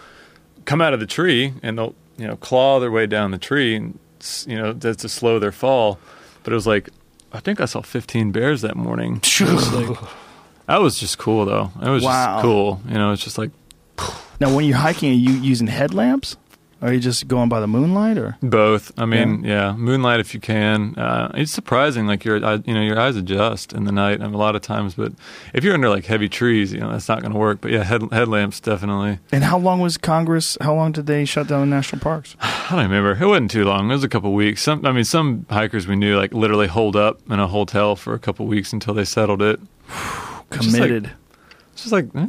come out of the tree, and they'll you know claw their way down the tree, and you know that's to slow their fall. But it was like I think I saw 15 bears that morning. <laughs> Was like- that was just cool, though. It was
Wow.
just cool. You know, it's just like
Now, when you're hiking, are you using headlamps? Are you just going by the moonlight? Or
both. I mean, yeah, moonlight if you can. Uh, it's surprising, like your, you know, your eyes adjust in the night. I mean, a lot of times, but if you're under like heavy trees, you know, that's not going to work. But yeah, head, headlamps definitely.
and how long was Congress? How long did they shut down the national parks? <sighs>
I don't remember. It wasn't too long. It was a couple weeks. Some, I mean, some hikers we knew like literally holed up in a hotel for a couple weeks until they settled it. <sighs> just like-
Committed.
It's just like, eh,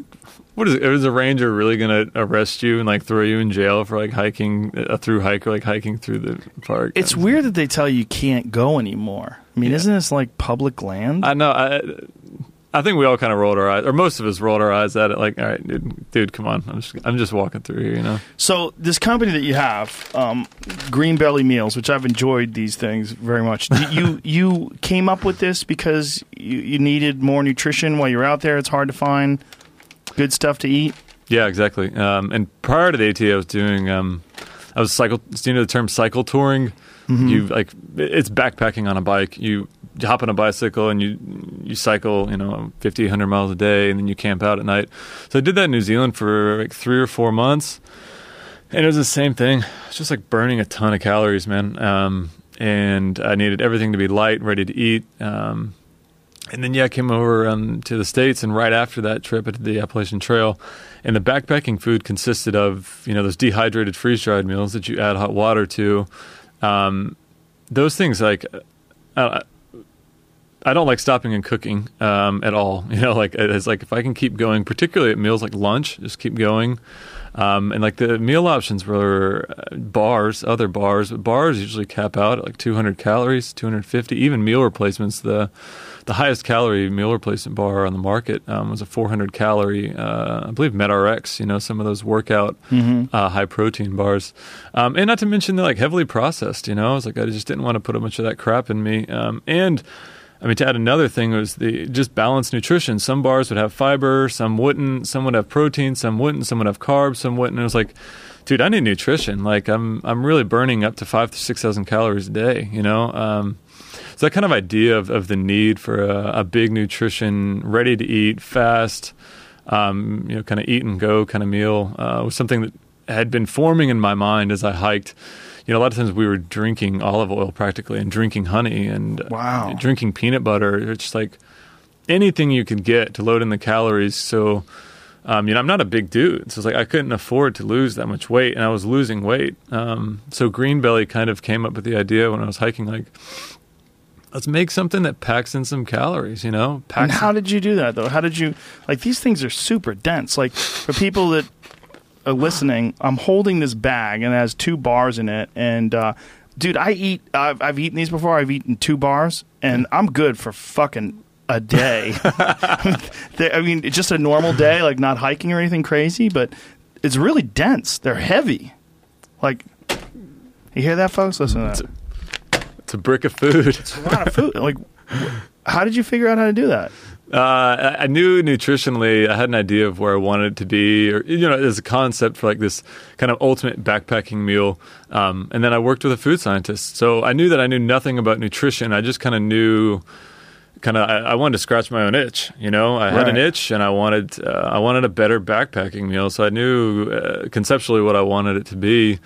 what is it? Is a ranger really going to arrest you and like throw you in jail for like hiking a through hiker, like hiking through the park?
it's weird that they tell you you can't go anymore. I mean, isn't this like public land?
I know. I, I think we all kind of rolled our eyes, or most of us rolled our eyes at it. Like, all right, dude, dude come on. I'm just, I'm just walking through here, you know.
so this company that you have, um, Greenbelly Meals, which I've enjoyed these things very much. You <laughs> you came up with this because you, you needed more nutrition while you're out there. It's hard to find good stuff to eat.
Yeah, exactly. Um, and prior to the AT, I was doing, um, I was cycle. Do you know the term cycle touring? You like, it's backpacking on a bike. You you hop on a bicycle and you you cycle, you know, 50, 100 miles a day, and then you camp out at night. So I did that in New Zealand for like three or four months, and it was the same thing. It's just like burning a ton of calories, man. Um, and I needed everything to be light, ready to eat. Um, and then yeah, I came over um, to the states, and right after that trip, I did the Appalachian Trail, and the backpacking food consisted of you know those dehydrated freeze dried meals that you add hot water to. Um, those things like uh, I don't like stopping and cooking um, at all. <laughs> You know, like it's like if I can keep going, particularly at meals like lunch, just keep going. Um, and like the meal options were uh, bars, other bars. But bars usually cap out at like 200 calories, 250. Even meal replacements, the the highest calorie meal replacement bar on the market um, was a 400 calorie, uh, I believe MET-Rx. You know, some of those workout
Mm-hmm.
uh, high protein bars, um, and not to mention they're like heavily processed. You know, I was like I just didn't want to put a bunch of that crap in me, um, and. I mean, to add another thing was the just balanced nutrition. Some bars would have fiber, some wouldn't. Some would have protein, some wouldn't. Some would have carbs, some wouldn't. And it was like, dude, I need nutrition. Like, I'm I'm really burning up to five to six thousand calories a day. You know, um, so that kind of idea of, of the need for a, a big nutrition, ready to eat, fast, um, you know, kind of eat and go kind of meal uh, was something that had been forming in my mind as I hiked. You know, a lot of times we were drinking olive oil practically and drinking honey and
Wow.
drinking peanut butter. It's just like anything you could get to load in the calories. So, um, you know, I'm not a big dude, so it's like I couldn't afford to lose that much weight, and I was losing weight. Um, so Greenbelly kind of came up with the idea when I was hiking, like, let's make something that packs in some calories. You know,
And
packs.
how did you do that though? How did you like these things are super dense. Like for people that are listening, I'm holding this bag and it has two bars in it. And uh, dude, I eat. I've, I've eaten these before. I've eaten two bars, and I'm good for fucking a day. <laughs> <laughs> I mean, it's just a normal day, like not hiking or anything crazy, but it's really dense. They're heavy. Like, you hear that, folks? Listen to that.
It's a brick of food.
It's a lot of food. Like, how did you figure out how to do that?
Uh, I knew nutritionally, I had an idea of where I wanted it to be, or you know, as a concept for like this kind of ultimate backpacking meal. Um, and then I worked with a food scientist, so I knew that I knew nothing about nutrition. I just kind of knew, kind of, I, I wanted to scratch my own itch. You know, I had an itch, and I wanted, uh, I wanted a better backpacking meal. So I knew uh, conceptually what I wanted it to be.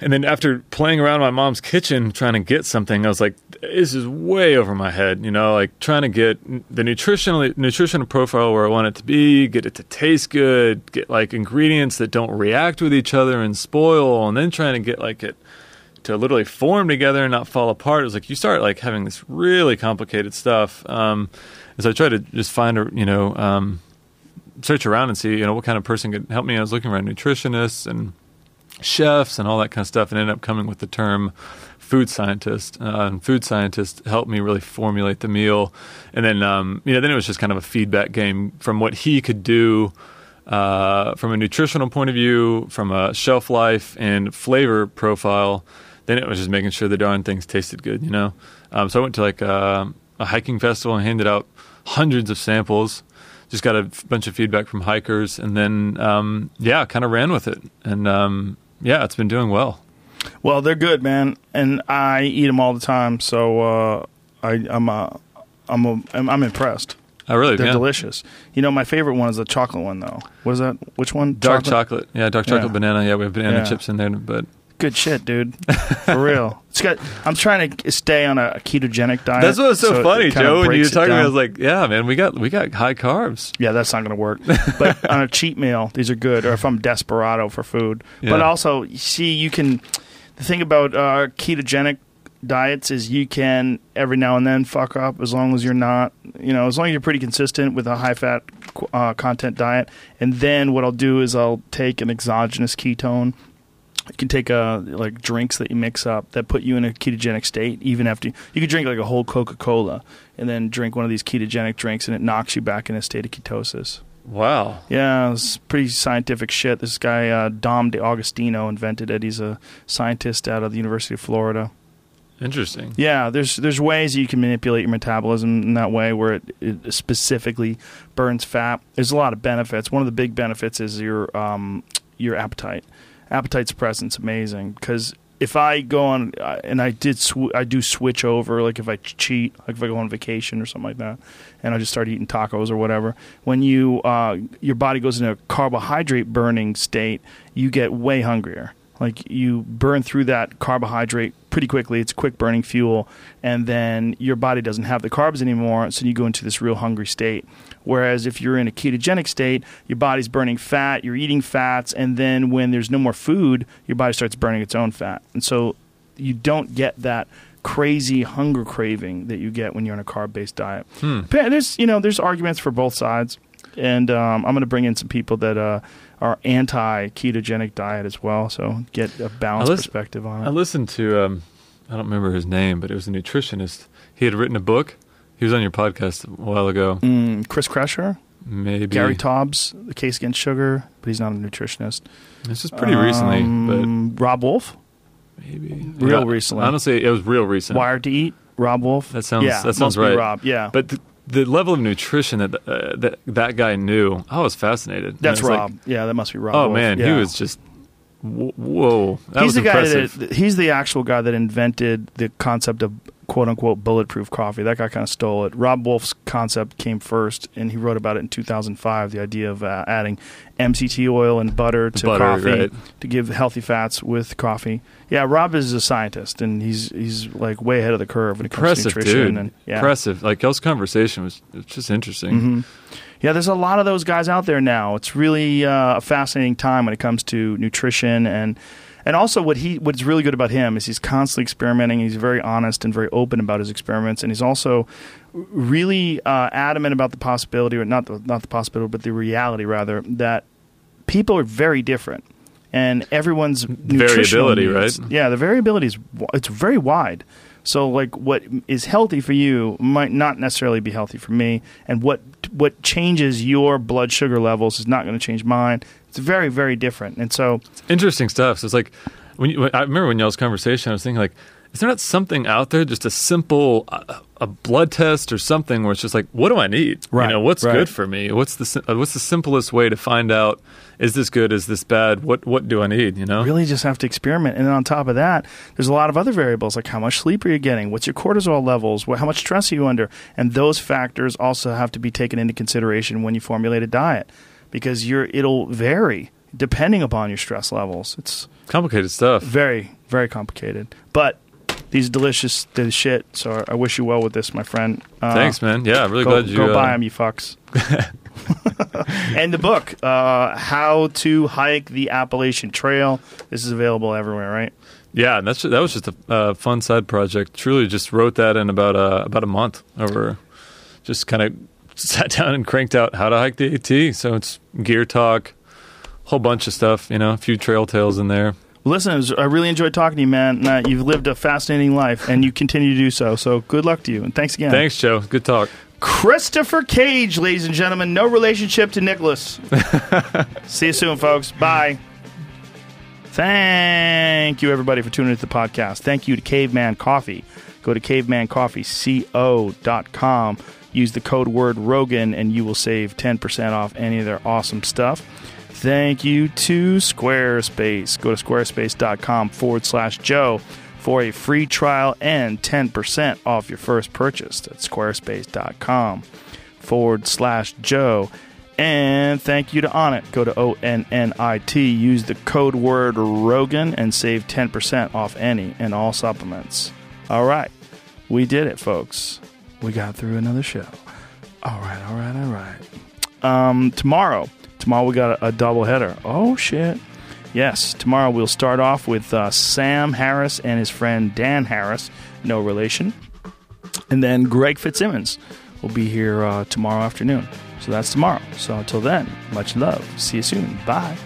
And then after playing around in my mom's kitchen trying to get something, I was like, this is way over my head, you know, like trying to get the nutritional nutritional profile where I want it to be, get it to taste good, get like ingredients that don't react with each other and spoil, and then trying to get like it to literally form together and not fall apart. It was like you start like having this really complicated stuff. Um, and so I tried to just find a, you know, um, search around and see, you know, what kind of person could help me. I was looking around nutritionists and chefs and all that kind of stuff, and ended up coming with the term food scientist. Uh, and food scientist helped me really formulate the meal, and then um, you know then it was just kind of a feedback game from what he could do. Uh, from a nutritional point of view, from a shelf life and flavor profile, then it was just making sure the darn things tasted good, you know. Um, so I went to like uh, a hiking festival and handed out hundreds of samples. Just got a bunch of feedback from hikers, and then um, yeah, kind of ran with it, and um, yeah, it's been doing well.
Well, they're good, man, and I eat them all the time. So uh, I, I'm uh, I'm a, I'm I'm impressed.
I really
They're
yeah.
delicious. You know, my favorite one is the chocolate one, though. What is that? Which one?
Dark chocolate. yeah, dark chocolate
Yeah.
banana. Yeah, we have banana
Yeah.
chips in there, but
Good shit, dude. For real. <laughs> It's got. I'm trying to stay on a ketogenic diet.
that's what was so,
it
funny, Joe. When you were talking, I
down.
was like, yeah, man, we got we got high carbs.
Yeah, that's not going to work. But <laughs> on a cheat meal, these are good. Or if I'm desperado for food, but also, see, you can. The thing about uh, ketogenic diets is you can every now and then fuck up as long as you're not, you know, as long as you're pretty consistent with a high fat uh, content diet. And then what I'll do is I'll take an exogenous ketone. You can take uh, like drinks that you mix up that put you in a ketogenic state. Even after you could drink like a whole Coca Cola and then drink one of these ketogenic drinks, and it knocks you back in a state of ketosis.
Wow.
Yeah, it's pretty scientific shit. This guy uh, Dom D'Agostino invented it. He's a scientist out of the University of Florida.
Interesting.
Yeah, there's there's ways you can manipulate your metabolism in that way where it, it specifically burns fat. There's a lot of benefits. One of the big benefits is your um, your appetite. Appetite suppressant's amazing. Because if I go on uh, and I did sw- I do switch over like if I cheat like if I go on vacation or something like that and I just start eating tacos or whatever when you uh, your body goes into a carbohydrate burning state you get way hungrier like you burn through that carbohydrate pretty quickly it's quick burning fuel and then your body doesn't have the carbs anymore so you go into this real hungry state Whereas if you're in a ketogenic state, your body's burning fat, you're eating fats, and then when there's no more food, your body starts burning its own fat. And so you don't get that crazy hunger craving that you get when you're on a carb-based diet.
Hmm.
There's you know there's arguments for both sides, and um, I'm going to bring in some people that uh, are anti-ketogenic diet as well, so get a balanced
I lis-
perspective on it.
I listened to um, I don't remember his name, but it was a nutritionist. He had written a book. He was on your podcast a while ago.
Mm, Chris Kresser,
Maybe
Gary Taubes, The Case Against Sugar, but he's not a nutritionist.
This is pretty recently,
Um, Robb Wolf,
maybe
real recently.
Honestly, it was real recent.
Wired to Eat, Robb Wolf.
That sounds-
yeah,
that sounds right.
Robb, yeah,
But the, the level of nutrition that uh, that that guy knew, I was fascinated.
that's
And it was
Robb. yeah, that must be
Robb. Oh
Wolf.
man, he was just whoa. That
he's
was
the guy
impressive.
that he's the actual guy that invented the concept of quote unquote bulletproof coffee. That guy kind of stole it. Robb Wolf's concept came first, and he wrote about it in 2005. The idea of uh, adding MCT oil and butter to
Butter,
coffee
right.
to give healthy fats with coffee. Yeah, Robb is a scientist, and he's he's like way ahead of the curve when it comes
impressive,
to nutrition.
dude.
And yeah,
Impressive. Like y'all's conversation was, just interesting.
Mhm. Yeah, there's a lot of those guys out there now. It's really uh, a fascinating time when it comes to nutrition and and also what he what's really good about him is he's constantly experimenting. He's very honest and very open about his experiments, and he's also really uh, adamant about the possibility, or not the, not the possibility, but the reality rather that people are very different. And everyone's
Variability,
needs-
right?
Yeah, the variability is it's very wide. So like what is healthy for you might not necessarily be healthy for me, and what what changes your blood sugar levels is not going to change mine. It's very very different, and so
Interesting stuff. So it's like when, you, when I remember when y'all's conversation, I was thinking like, is there not something out there, just a simple uh, a blood test or something, where it's just like, what do I need?
Right,
You know, what's
right.
good for me? What's the uh, what's the simplest way to find out is this good? Is this bad? What what do I need? You know,
really just have to experiment. And then on top of that, there's a lot of other variables like how much sleep are you getting, what's your cortisol levels, how much stress are you under, and those factors also have to be taken into consideration when you formulate a diet because you're it'll vary depending upon your stress levels. It's
complicated stuff.
very very complicated, but these delicious the shit. So I wish you well with this, my friend. Uh,
Thanks, man. Yeah, I'm really
go,
glad you
go
uh,
buy them, you fucks. <laughs> and the book, uh, How to Hike the Appalachian Trail. This is available everywhere, right?
Yeah, and that's that was just a uh, fun side project. Truly, just wrote that in about uh, about a month over. Just kind of <laughs> sat down and cranked out how to hike the AT. So it's gear talk, whole bunch of stuff. You know, a few trail tales in there.
Listen, was- I really enjoyed talking to you, man. Uh, you've lived a fascinating life, and you continue to do so. So good luck to you, and thanks again.
Thanks, Joe. Good talk.
Christopher Cage, ladies and gentlemen. No relationship to Nicholas. <laughs> See you soon, folks. Bye. Thank you, everybody, for tuning into the podcast. Thank you to Caveman Coffee. Go to cavemancoffeeco.com. Use the code word Rogan, and you will save 10% off any of their awesome stuff. Thank you to Squarespace. Go to squarespace.com forward slash Joe for a free trial and 10% off your first purchase. That's squarespace.com forward slash Joe. And thank you to Onnit. Go to O N N I T. Use the code word Rogan and save 10% off any and all supplements. All right. We did it, folks. We got through another show. All right, all right, all right. Um, tomorrow, tomorrow we got a, a double header. Oh shit! Yes, tomorrow we'll start off with uh, Sam Harris and his friend Dan Harris, no relation, and then Greg Fitzsimmons will be here uh, tomorrow afternoon. So that's tomorrow. So until then, much love. See you soon. Bye.